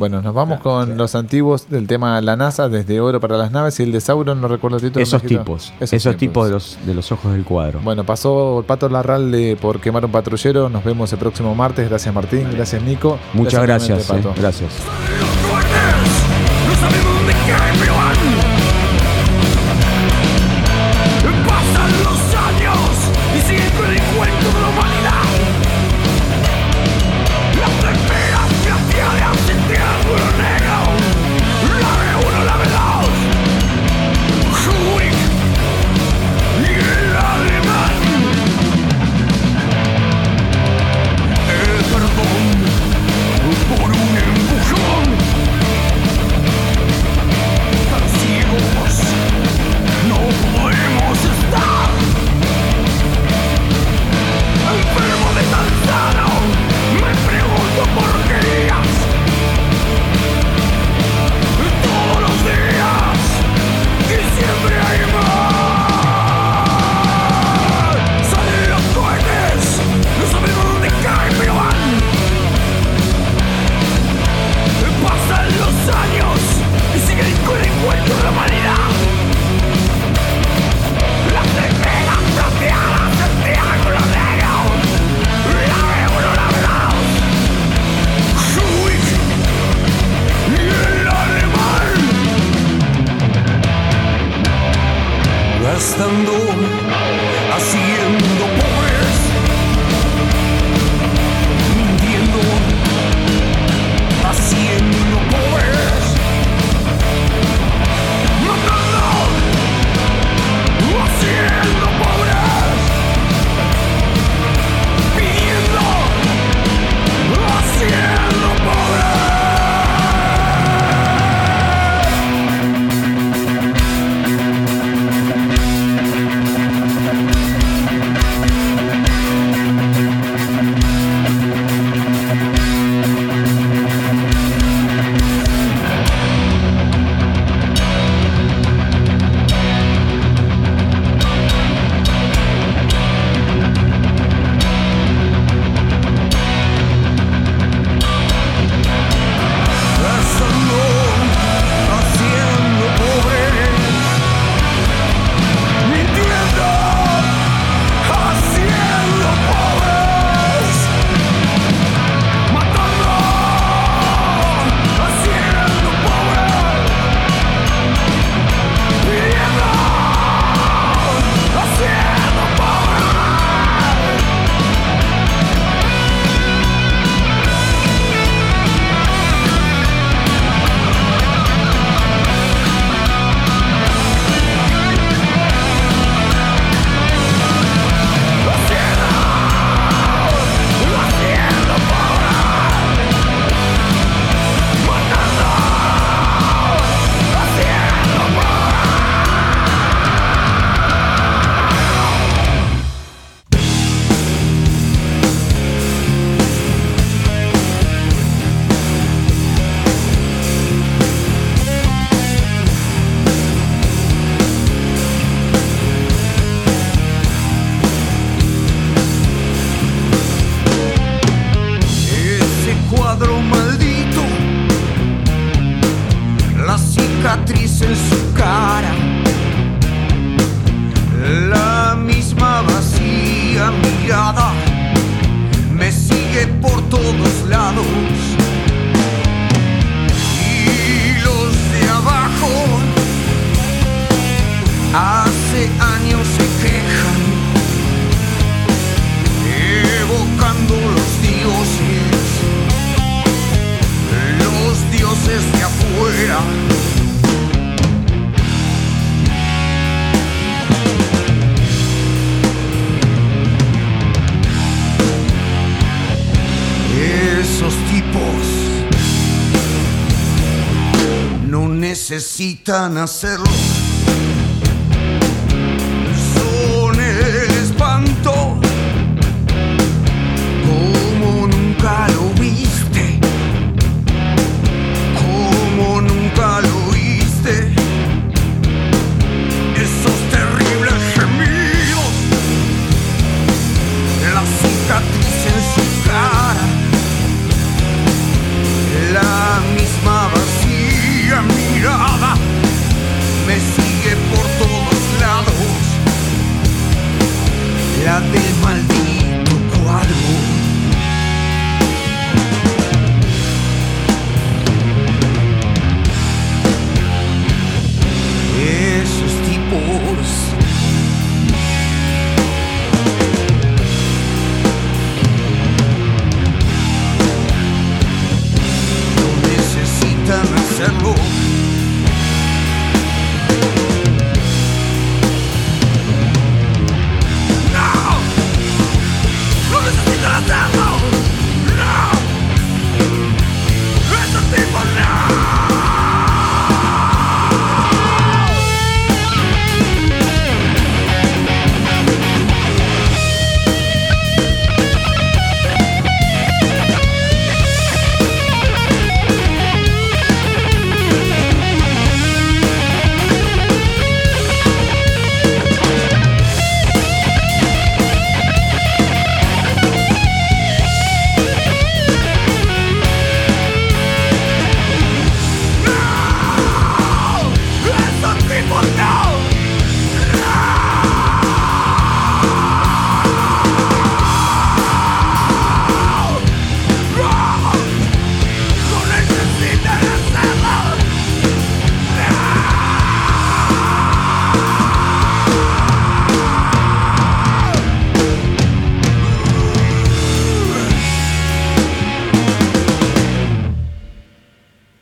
Bueno, nos vamos con los antiguos del tema La NASA, desde Oro para las naves y el de Sauron, no recuerdo el título. Esos tipos, esos, tipos de los, de los ojos del cuadro. Bueno, pasó el Pato Larralde por quemar un patrullero. Nos vemos el próximo martes. Gracias, Martín. Gracias, Nico. Muchas gracias, nuevamente, eh, Pato. gracias. Necesitan hacerlo.